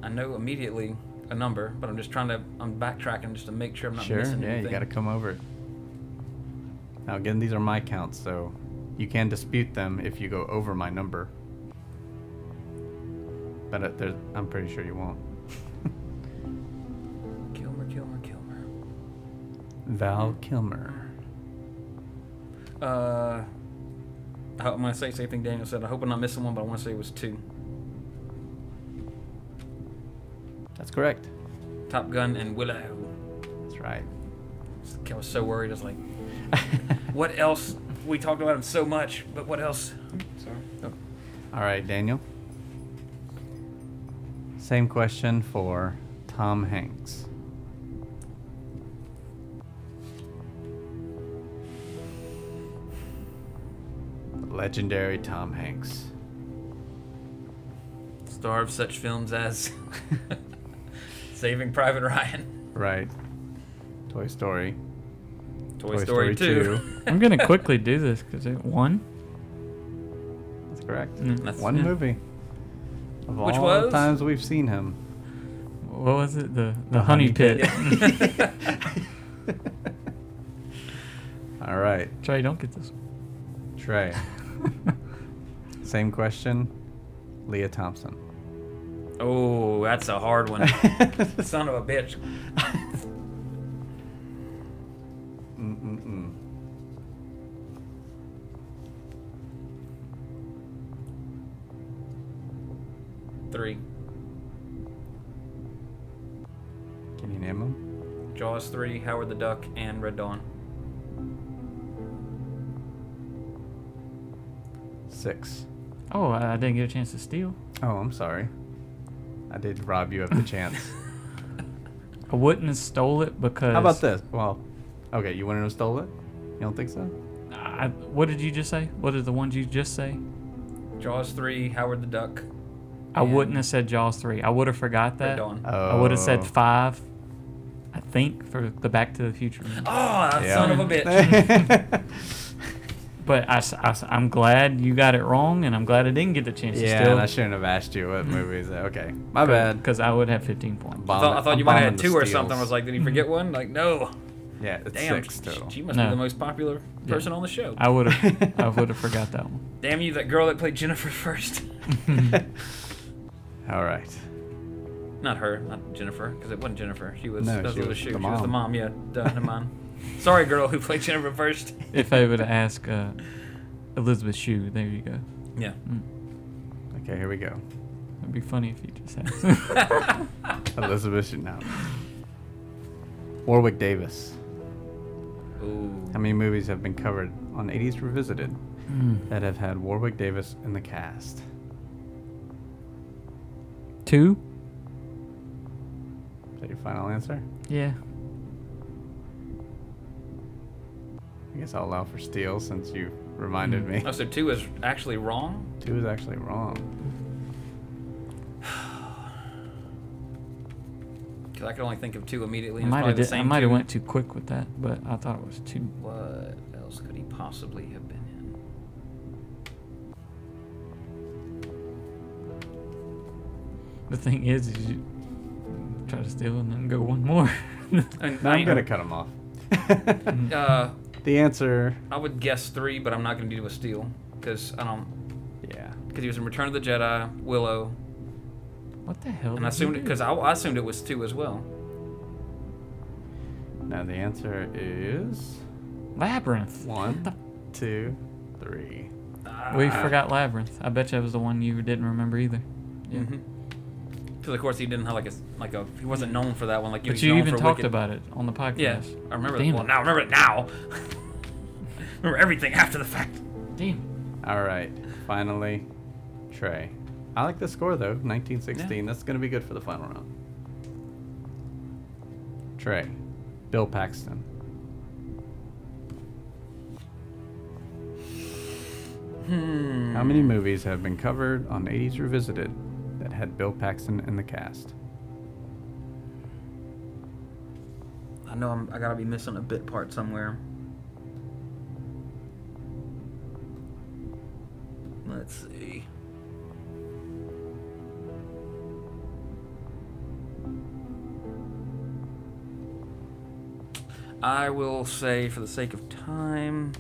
Speaker 6: I know immediately a number, but I'm just trying to. I'm backtracking just to make sure I'm not
Speaker 8: Sure,
Speaker 6: missing
Speaker 8: yeah,
Speaker 6: anything.
Speaker 8: you got to come over. Now, again, these are my counts, so you can dispute them if you go over my number. But uh, I'm pretty sure you won't. [laughs]
Speaker 6: Kilmer, Kilmer, Kilmer.
Speaker 8: Val Kilmer.
Speaker 6: Uh, I hope- I'm gonna say the same thing Daniel said. I hope I'm not missing one, but I want to say it was two.
Speaker 8: That's correct.
Speaker 6: Top Gun and Willow.
Speaker 8: That's right.
Speaker 6: I was so worried. I was like, [laughs] what else? We talked about him so much, but what else? Sorry. Oh.
Speaker 8: All right, Daniel. Same question for Tom Hanks. Legendary Tom Hanks.
Speaker 6: Star of such films as [laughs] Saving Private Ryan,
Speaker 8: Right. Toy Story.
Speaker 6: Toy, Story, 2. [laughs]
Speaker 7: I'm gonna quickly do this because it one.
Speaker 8: That's correct.
Speaker 7: Mm,
Speaker 6: That's-
Speaker 8: One
Speaker 7: yeah.
Speaker 8: movie. Of
Speaker 6: Which
Speaker 8: all the
Speaker 6: was?
Speaker 8: times we've seen him.
Speaker 7: What was it? The the,
Speaker 8: The
Speaker 7: honey,
Speaker 8: Honey
Speaker 7: pit. [laughs]
Speaker 8: All right,
Speaker 7: Trey, don't get this.
Speaker 8: Trey. [laughs] Same question. Lea Thompson.
Speaker 6: Oh, that's a hard one. [laughs] Son of a bitch.
Speaker 8: Mm-mm-mm.
Speaker 6: Three.
Speaker 8: Can you name them?
Speaker 6: Jaws 3, Howard the Duck, and Red Dawn.
Speaker 8: Six.
Speaker 7: Oh, I I didn't get a chance to steal.
Speaker 8: Oh, I'm sorry. I did rob you of the chance. [laughs] [laughs]
Speaker 7: I wouldn't have stole it because.
Speaker 8: How about this? Well, okay, you wouldn't have stole it? You don't think so?
Speaker 7: I, what did you just say? What are the ones you just say?
Speaker 6: Jaws three, Howard the Duck.
Speaker 7: I
Speaker 6: and
Speaker 7: wouldn't have said Jaws three. I would have forgot that.
Speaker 6: Dawn.
Speaker 7: I would have
Speaker 8: Oh.
Speaker 7: said five. I think for the Back to the Future. movie.
Speaker 6: Oh, that
Speaker 8: Yeah.
Speaker 6: son of a bitch. [laughs]
Speaker 7: But I, am glad you got it wrong, and I'm glad I didn't get the chance
Speaker 8: yeah,
Speaker 7: to
Speaker 8: and I
Speaker 7: steal.
Speaker 8: shouldn't have asked you what [laughs] movies. Okay, my bad.
Speaker 7: Because I would have 15 points.
Speaker 6: I thought, I thought you might have had two or something. I was like, did you mm-hmm. forget one? Like, no.
Speaker 8: yeah, it's
Speaker 6: Damn,
Speaker 8: six total.
Speaker 6: she must
Speaker 7: No.
Speaker 6: be the most popular person on the show.
Speaker 7: I would have. I [laughs] would have forgot that one.
Speaker 6: Damn you, that girl that played Jennifer first. [laughs]
Speaker 8: All right.
Speaker 6: Not her, not Jennifer, because it wasn't Jennifer. She was.
Speaker 8: No,
Speaker 6: that was
Speaker 8: she
Speaker 6: the
Speaker 8: was
Speaker 6: Shue.
Speaker 8: the
Speaker 6: She was the
Speaker 8: mom.
Speaker 6: mom. Yeah, duh, never mind. Sorry, girl who played Jennifer first.
Speaker 7: If I would have asked uh, Elizabeth Shue, there you go.
Speaker 6: Yeah.
Speaker 8: Okay, here we go.
Speaker 7: It'd be funny if you just asked. [laughs]
Speaker 8: Elizabeth should know. Warwick Davis.
Speaker 6: Ooh.
Speaker 8: How many movies have been covered on 80s Revisited
Speaker 7: Hmm.
Speaker 8: that have had Warwick Davis in the cast?
Speaker 7: Two?
Speaker 8: Is that your final answer?
Speaker 7: Yeah.
Speaker 8: Guess I'll allow for steal since you reminded me.
Speaker 6: Oh, so two is actually wrong.
Speaker 8: Two is actually wrong. [sighs]
Speaker 6: Because I could only think of two immediately.
Speaker 7: I might have did, I might have went too quick with that, but I thought it was two.
Speaker 6: What else could he possibly have been in?
Speaker 7: The thing is, is you try to steal and then go one more. [laughs]
Speaker 6: And
Speaker 8: No,
Speaker 6: I-
Speaker 8: I'm gonna cut him off.
Speaker 6: Uh,
Speaker 8: the answer,
Speaker 6: I would guess three, but I'm not going to do a steal because I don't.
Speaker 8: yeah.
Speaker 6: Because he was in Return of the Jedi, Willow,
Speaker 7: what the hell?
Speaker 6: and I assumed because I, I assumed it was two as well.
Speaker 8: Now the answer is
Speaker 7: Labyrinth.
Speaker 8: one, two, three.
Speaker 7: We
Speaker 6: Ah.
Speaker 7: forgot Labyrinth. I bet you that was the one you didn't remember either. Yeah.
Speaker 6: Because of course he didn't have like a s- like a he wasn't known for that one like he
Speaker 7: But
Speaker 6: was
Speaker 7: you
Speaker 6: known
Speaker 7: even
Speaker 6: for
Speaker 7: talked
Speaker 6: Wicket.
Speaker 7: about it on the podcast.
Speaker 6: Yeah, I remember.
Speaker 7: Damn
Speaker 6: well, now I remember it now. [laughs] remember everything after the fact.
Speaker 7: Damn.
Speaker 8: All right. Finally, Trey. I like the score though. 1916. That's gonna be good for the final round. Trey. Bill Paxton.
Speaker 6: Hmm.
Speaker 8: How many movies have been covered on 80s Revisited that had Bill Paxton in the cast?
Speaker 6: I know I'm, I gotta be missing a bit part somewhere. Let's see. I will say, for the sake of time,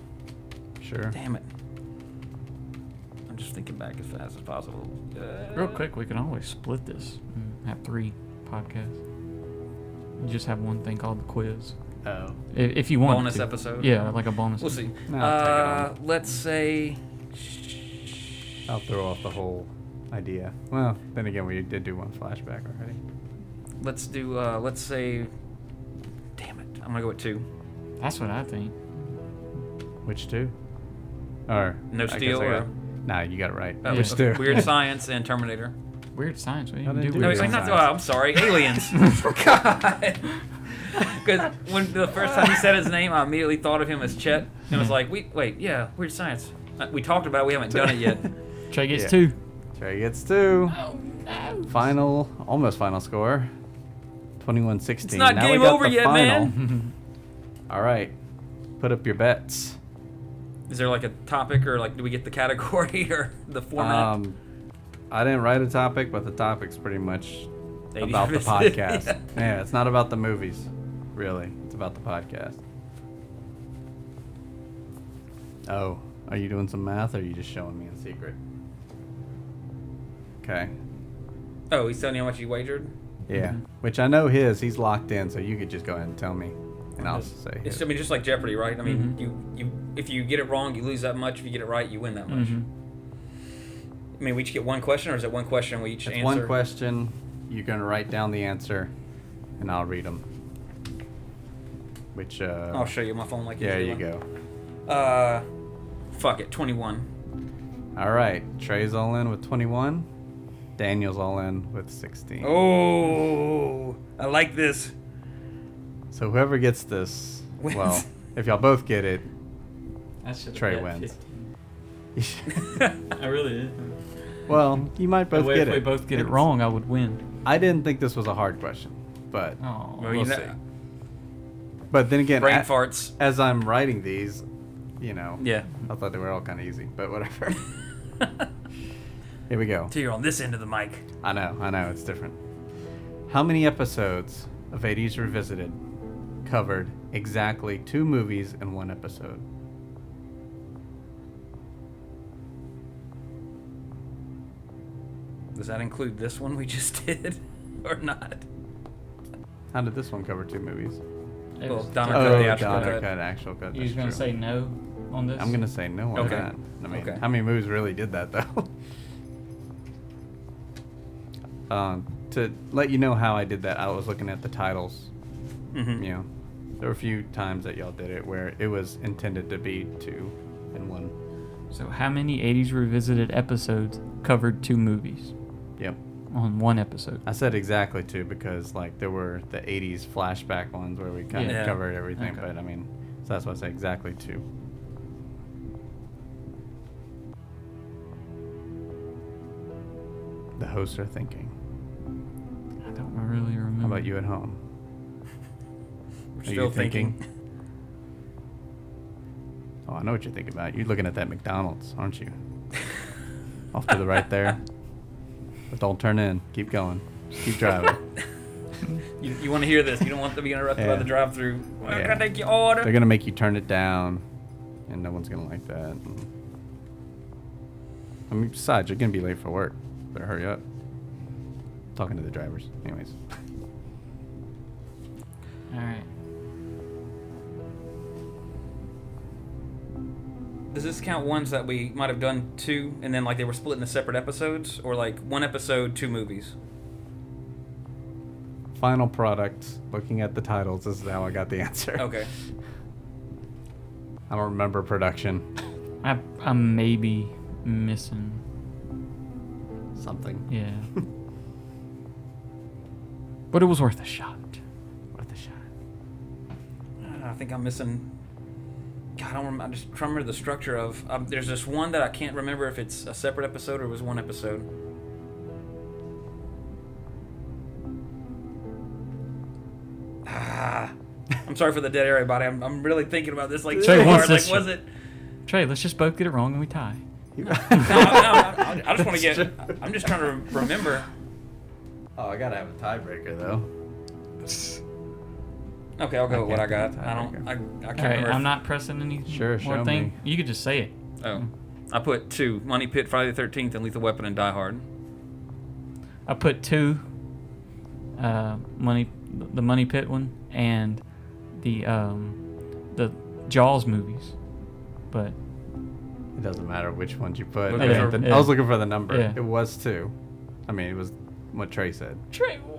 Speaker 8: Sure.
Speaker 6: damn it. I'm just thinking back as fast as possible. Uh,
Speaker 7: Real quick, we can always split this and have three podcasts. You just have one thing called the quiz.
Speaker 8: Oh.
Speaker 7: If, if you want
Speaker 6: Bonus
Speaker 7: to.
Speaker 6: episode?
Speaker 7: Yeah, like a bonus.
Speaker 6: We'll see.
Speaker 8: No,
Speaker 6: Uh, let's say.
Speaker 8: I'll throw off the whole idea. Well, then again, we did do one flashback already.
Speaker 6: Let's do. Uh, let's say. Damn it! I'm gonna go with two.
Speaker 7: That's what I think.
Speaker 8: Which two? Or
Speaker 6: No
Speaker 8: I guess
Speaker 6: Steal
Speaker 8: I got-
Speaker 6: or-
Speaker 8: Nah, you got it right.
Speaker 6: Uh,
Speaker 8: Which
Speaker 6: okay,
Speaker 8: two?
Speaker 6: Weird [laughs] Science and Terminator.
Speaker 7: Weird science. We
Speaker 8: I
Speaker 7: didn't
Speaker 8: didn't
Speaker 7: do
Speaker 8: do
Speaker 6: No,
Speaker 7: weird
Speaker 6: it's like
Speaker 8: Weird
Speaker 6: not.
Speaker 7: science.
Speaker 6: Oh, I'm sorry. Aliens. [laughs] [laughs] God. Because when the first time he said his name, I immediately thought of him as Chet, and was like, "Wait, wait, yeah, Weird Science. Uh, We talked about. it, We haven't done it yet."
Speaker 7: Trey gets
Speaker 8: Yeah.
Speaker 7: two.
Speaker 8: Trey gets two. Final, almost final score. 21-16.
Speaker 6: It's not
Speaker 8: now we
Speaker 6: game over yet,
Speaker 8: final.
Speaker 6: man.
Speaker 8: All right, put up your bets.
Speaker 6: Is there like a topic, or like, do we get the category [laughs] or the format?
Speaker 8: Um, I didn't write a topic, but the topic's pretty much about the [laughs] podcast.
Speaker 6: yeah.
Speaker 8: yeah, it's not about the movies, really. It's about the podcast. Oh, are you doing some math, or are you just showing me in secret? Okay.
Speaker 6: oh, he's telling you how much you wagered.
Speaker 8: Yeah, which I know his. He's locked in, so you could just go ahead and tell me, and I'll say.
Speaker 6: It's. I mean, just like Jeopardy, right? I mean,
Speaker 7: Mhm.
Speaker 6: you, you, if you get it wrong, you lose that much. If you get it right, you win that much.
Speaker 7: Mhm.
Speaker 6: I mean, we each get one question, or is it one question we each
Speaker 8: It's
Speaker 6: answer?
Speaker 8: one question. You're gonna write down the answer, and I'll read them. Which uh.
Speaker 6: I'll show you my phone like
Speaker 8: Yeah, there you go.
Speaker 6: Uh, fuck it, twenty-one.
Speaker 8: All right, Trey's all in with 21. Daniel's all in with 16.
Speaker 6: Oh, I like this.
Speaker 8: So whoever gets this,
Speaker 6: Wins.
Speaker 8: well, if y'all both get it,
Speaker 7: I should
Speaker 8: Trey wins. [laughs]
Speaker 7: I really did.
Speaker 8: well, you might both
Speaker 7: That way
Speaker 8: get
Speaker 7: if
Speaker 8: it.
Speaker 7: we both get it
Speaker 8: It's-
Speaker 7: wrong, I would win.
Speaker 8: I didn't think this was a hard question, but
Speaker 7: Oh,
Speaker 6: Well,
Speaker 8: we'll
Speaker 6: you know,
Speaker 8: see. But then again,
Speaker 6: brain
Speaker 8: a-
Speaker 6: farts.
Speaker 8: as I'm writing these, you know,
Speaker 6: Yeah.
Speaker 8: I thought they were all kind of easy, but whatever. [laughs] [laughs] Here we go.
Speaker 6: Till you're on this end of the mic.
Speaker 8: I know, I know, it's different. How many episodes of 80s Revisited covered exactly two movies in one episode?
Speaker 6: Does that include this one we just [laughs] did, or not?
Speaker 8: How did this one cover two movies?
Speaker 7: It
Speaker 6: Well,
Speaker 7: was-
Speaker 6: Donner
Speaker 8: oh,
Speaker 6: cut, theatrical
Speaker 8: Donner
Speaker 6: cut.
Speaker 8: cut, actual cut.
Speaker 7: You was
Speaker 8: that's
Speaker 7: gonna say no on this?
Speaker 8: I'm gonna say no on
Speaker 6: Okay.
Speaker 8: that. I mean,
Speaker 6: Okay.
Speaker 8: how many movies really did that though? [laughs] um, to let you know how I did that, I was looking at the titles.
Speaker 6: Mm-hmm.
Speaker 8: You know, there were a few times that y'all did it where it was intended to be two in one.
Speaker 7: So how many 80s revisited episodes covered two movies
Speaker 8: Yep.
Speaker 7: on one episode?
Speaker 8: I said exactly two because like there were the '80s flashback ones where we kind of
Speaker 6: Yeah.
Speaker 8: covered everything,
Speaker 7: Okay.
Speaker 8: but I mean, so that's why I say exactly two. The hosts are thinking.
Speaker 7: I don't really remember.
Speaker 8: How about you at home?
Speaker 6: We're still
Speaker 8: you thinking?
Speaker 6: thinking. [laughs]
Speaker 8: Oh, I know what you're thinking about. You're looking at that McDonald's, aren't you? [laughs] Off to the right there. But don't turn in. Keep going. Just keep driving. [laughs]
Speaker 6: You, you want to hear this? You don't want to be interrupted by the drive-through. Well,
Speaker 8: Yeah.
Speaker 6: Can I take your order?
Speaker 8: They're gonna make you turn it down, and no one's gonna like that. And- I mean, besides, you're gonna be late for work. Better hurry up. Talking to the drivers, anyways.
Speaker 7: All right.
Speaker 6: Does this count ones that we might have done two, and then like they were split into separate episodes, or like one episode, two movies?
Speaker 8: Final product. Looking at the titles, this is how I got the answer.
Speaker 6: Okay. [laughs]
Speaker 8: I don't remember production.
Speaker 7: I I'm maybe missing.
Speaker 8: Something.
Speaker 7: Yeah. [laughs] but it was worth a shot.
Speaker 8: Worth a shot.
Speaker 6: I think I'm missing. God, I don't remember. I'm just trying to remember the structure of. Um, there's this one that I can't remember if it's a separate episode or it was one episode. Ah, I'm sorry for the dead air, everybody. I'm, I'm really thinking about this like
Speaker 7: Trey
Speaker 6: so
Speaker 7: wants
Speaker 6: hard. Like,
Speaker 7: this
Speaker 6: was it?
Speaker 7: Trey, let's just both get it wrong and we tie. [laughs]
Speaker 6: No, no, I, I just want to get. I'm just trying to remember.
Speaker 8: Oh, I gotta have a tiebreaker though. [laughs]
Speaker 6: Okay, I'll go with what I got. I don't. I, I can't
Speaker 7: All right,
Speaker 6: remember.
Speaker 7: I'm not pressing any
Speaker 8: Sure,
Speaker 7: more
Speaker 8: show
Speaker 7: thing.
Speaker 8: me.
Speaker 7: You could just say it.
Speaker 6: Oh, I put two: Money Pit, Friday the Thirteenth, and Lethal Weapon and Die Hard.
Speaker 7: I put two. Uh, money, the Money Pit one, and the um, the Jaws movies, but
Speaker 8: It doesn't matter which ones you put.
Speaker 6: Okay.
Speaker 8: I,
Speaker 6: Yeah,
Speaker 8: the-
Speaker 7: yeah.
Speaker 8: Was looking for the number.
Speaker 7: Yeah.
Speaker 8: It was two. I mean, it was what Trey said.
Speaker 7: Trey won.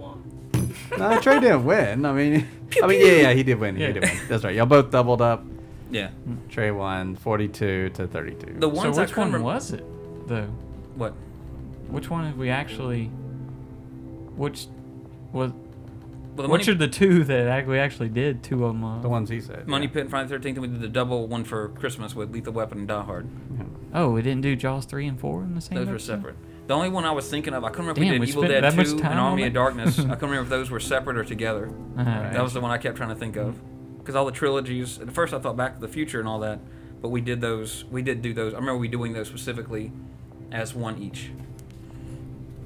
Speaker 7: [laughs]
Speaker 8: No, Trey didn't win. I mean, I mean, yeah, yeah, he did win.
Speaker 7: Yeah.
Speaker 8: He did win. That's right. Y'all both doubled up.
Speaker 6: Yeah.
Speaker 8: Trey won 42 to 32.
Speaker 6: The ones I
Speaker 7: which one
Speaker 6: rem-
Speaker 7: was it, though?
Speaker 6: What?
Speaker 7: Which one have we actually? Which was?
Speaker 6: Well, the
Speaker 7: which
Speaker 6: money,
Speaker 7: are the two that we actually did? Two of them. Uh,
Speaker 8: the ones he said.
Speaker 6: Money
Speaker 8: yeah.
Speaker 6: Pit and Friday the 13th, and we did the double one for Christmas with Lethal Weapon and Die Hard.
Speaker 7: Oh, we didn't do Jaws three and four in the same.
Speaker 6: Those were separate. The only one I was thinking of, I couldn't remember
Speaker 7: Damn,
Speaker 6: if we
Speaker 7: we
Speaker 6: did Evil Dead
Speaker 7: that
Speaker 6: 2 and Army of Darkness. [laughs] I couldn't remember if those were separate or together.
Speaker 7: Alright.
Speaker 6: That was the one I kept trying to think of. Because all the trilogies, at first I thought Back to the Future and all that, but we did those, we did do those. I remember we doing those specifically as one each.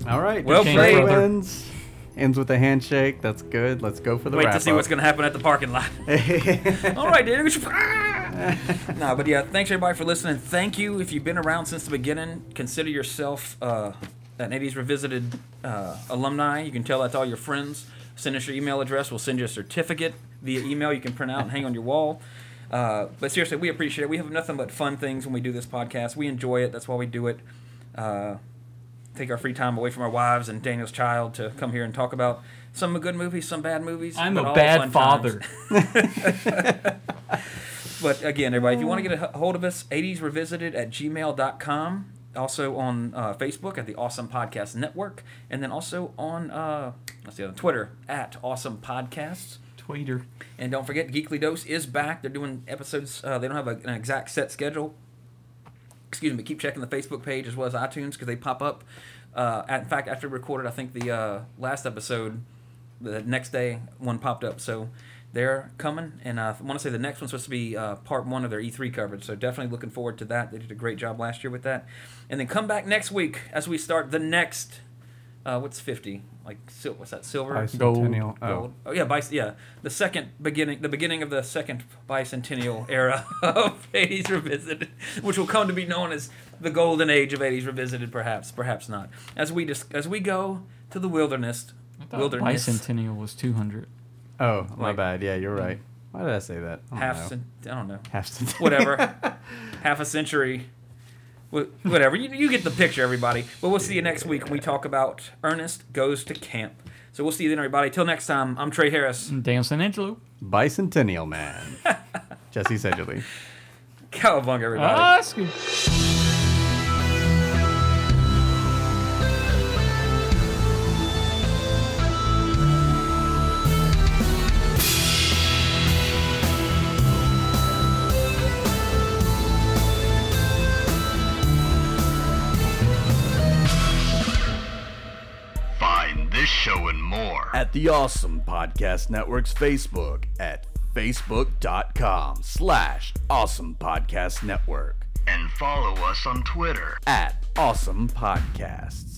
Speaker 8: All right.
Speaker 6: Well
Speaker 8: Trey
Speaker 7: played.
Speaker 8: wins. Ends with a handshake. That's good. Let's go for the
Speaker 6: Wait to see what's going to happen at the parking lot. [laughs] All right, dude. [laughs] no, but yeah, thanks everybody for listening. Thank you if you've been around since the beginning. Consider yourself uh, an 80s Revisited uh, alumni. You can tell that to all your friends. Send us your email address. We'll send you a certificate via email you can print out and hang on your wall. Uh, but seriously, we appreciate it. We have nothing but fun things when we do this podcast. We enjoy it. That's why we do it. Take our free time away from our wives and Daniel's child to come here and talk about some good movies, some bad movies.
Speaker 7: I'm a bad father. [laughs]
Speaker 6: But again, everybody, if you want to get a hold of us, 80s revisited at gmail.com. also on uh, Facebook at the Awesome Podcast Network, and then also on uh, let's see, on Twitter at Awesome Podcasts.
Speaker 7: Twitter.
Speaker 6: And don't forget, Geekly Dose is back. They're doing episodes. Uh, they don't have a, an exact set schedule. Excuse me. Keep checking the Facebook page as well as iTunes because they pop up. Uh, in fact, after we recorded, I think the uh, last episode, the next day one popped up. So they're coming, and uh, I want to say the next one's supposed to be uh, part one of their E3 coverage. So definitely looking forward to that. They did a great job last year with that. And then come back next week as we start the next. Uh, what's fifty? Like sil- what's that? Silver.
Speaker 8: Bicentennial. Oh.
Speaker 6: Gold. Oh yeah, bic- yeah. The second beginning, the beginning of the second bicentennial [laughs] era of 80s Revisited, which will come to be known as the golden age of 80s Revisited, perhaps, perhaps not. As we dis- as we go to the wilderness, wilderness,
Speaker 7: Bicentennial was 200.
Speaker 8: Oh, my
Speaker 6: Like-
Speaker 8: bad. Yeah, you're right. Why did I say that? I don't
Speaker 6: half,
Speaker 8: know.
Speaker 6: cent- I don't know,
Speaker 8: half centennial.
Speaker 6: whatever, [laughs] half a century. Wh- Whatever you, you get the picture, everybody. But we'll see you next week when we talk about Ernest goes to camp. So we'll see you then, everybody. Till next time, I'm Trey Harris.
Speaker 7: Dan Santangelo.
Speaker 8: Bicentennial man. [laughs] Jesse Seidule.
Speaker 6: Cowabunga, everybody.
Speaker 1: Ah, Oscar. The Awesome Podcast Network's Facebook at facebook.com slash awesome podcast network and follow us on Twitter at awesome podcasts.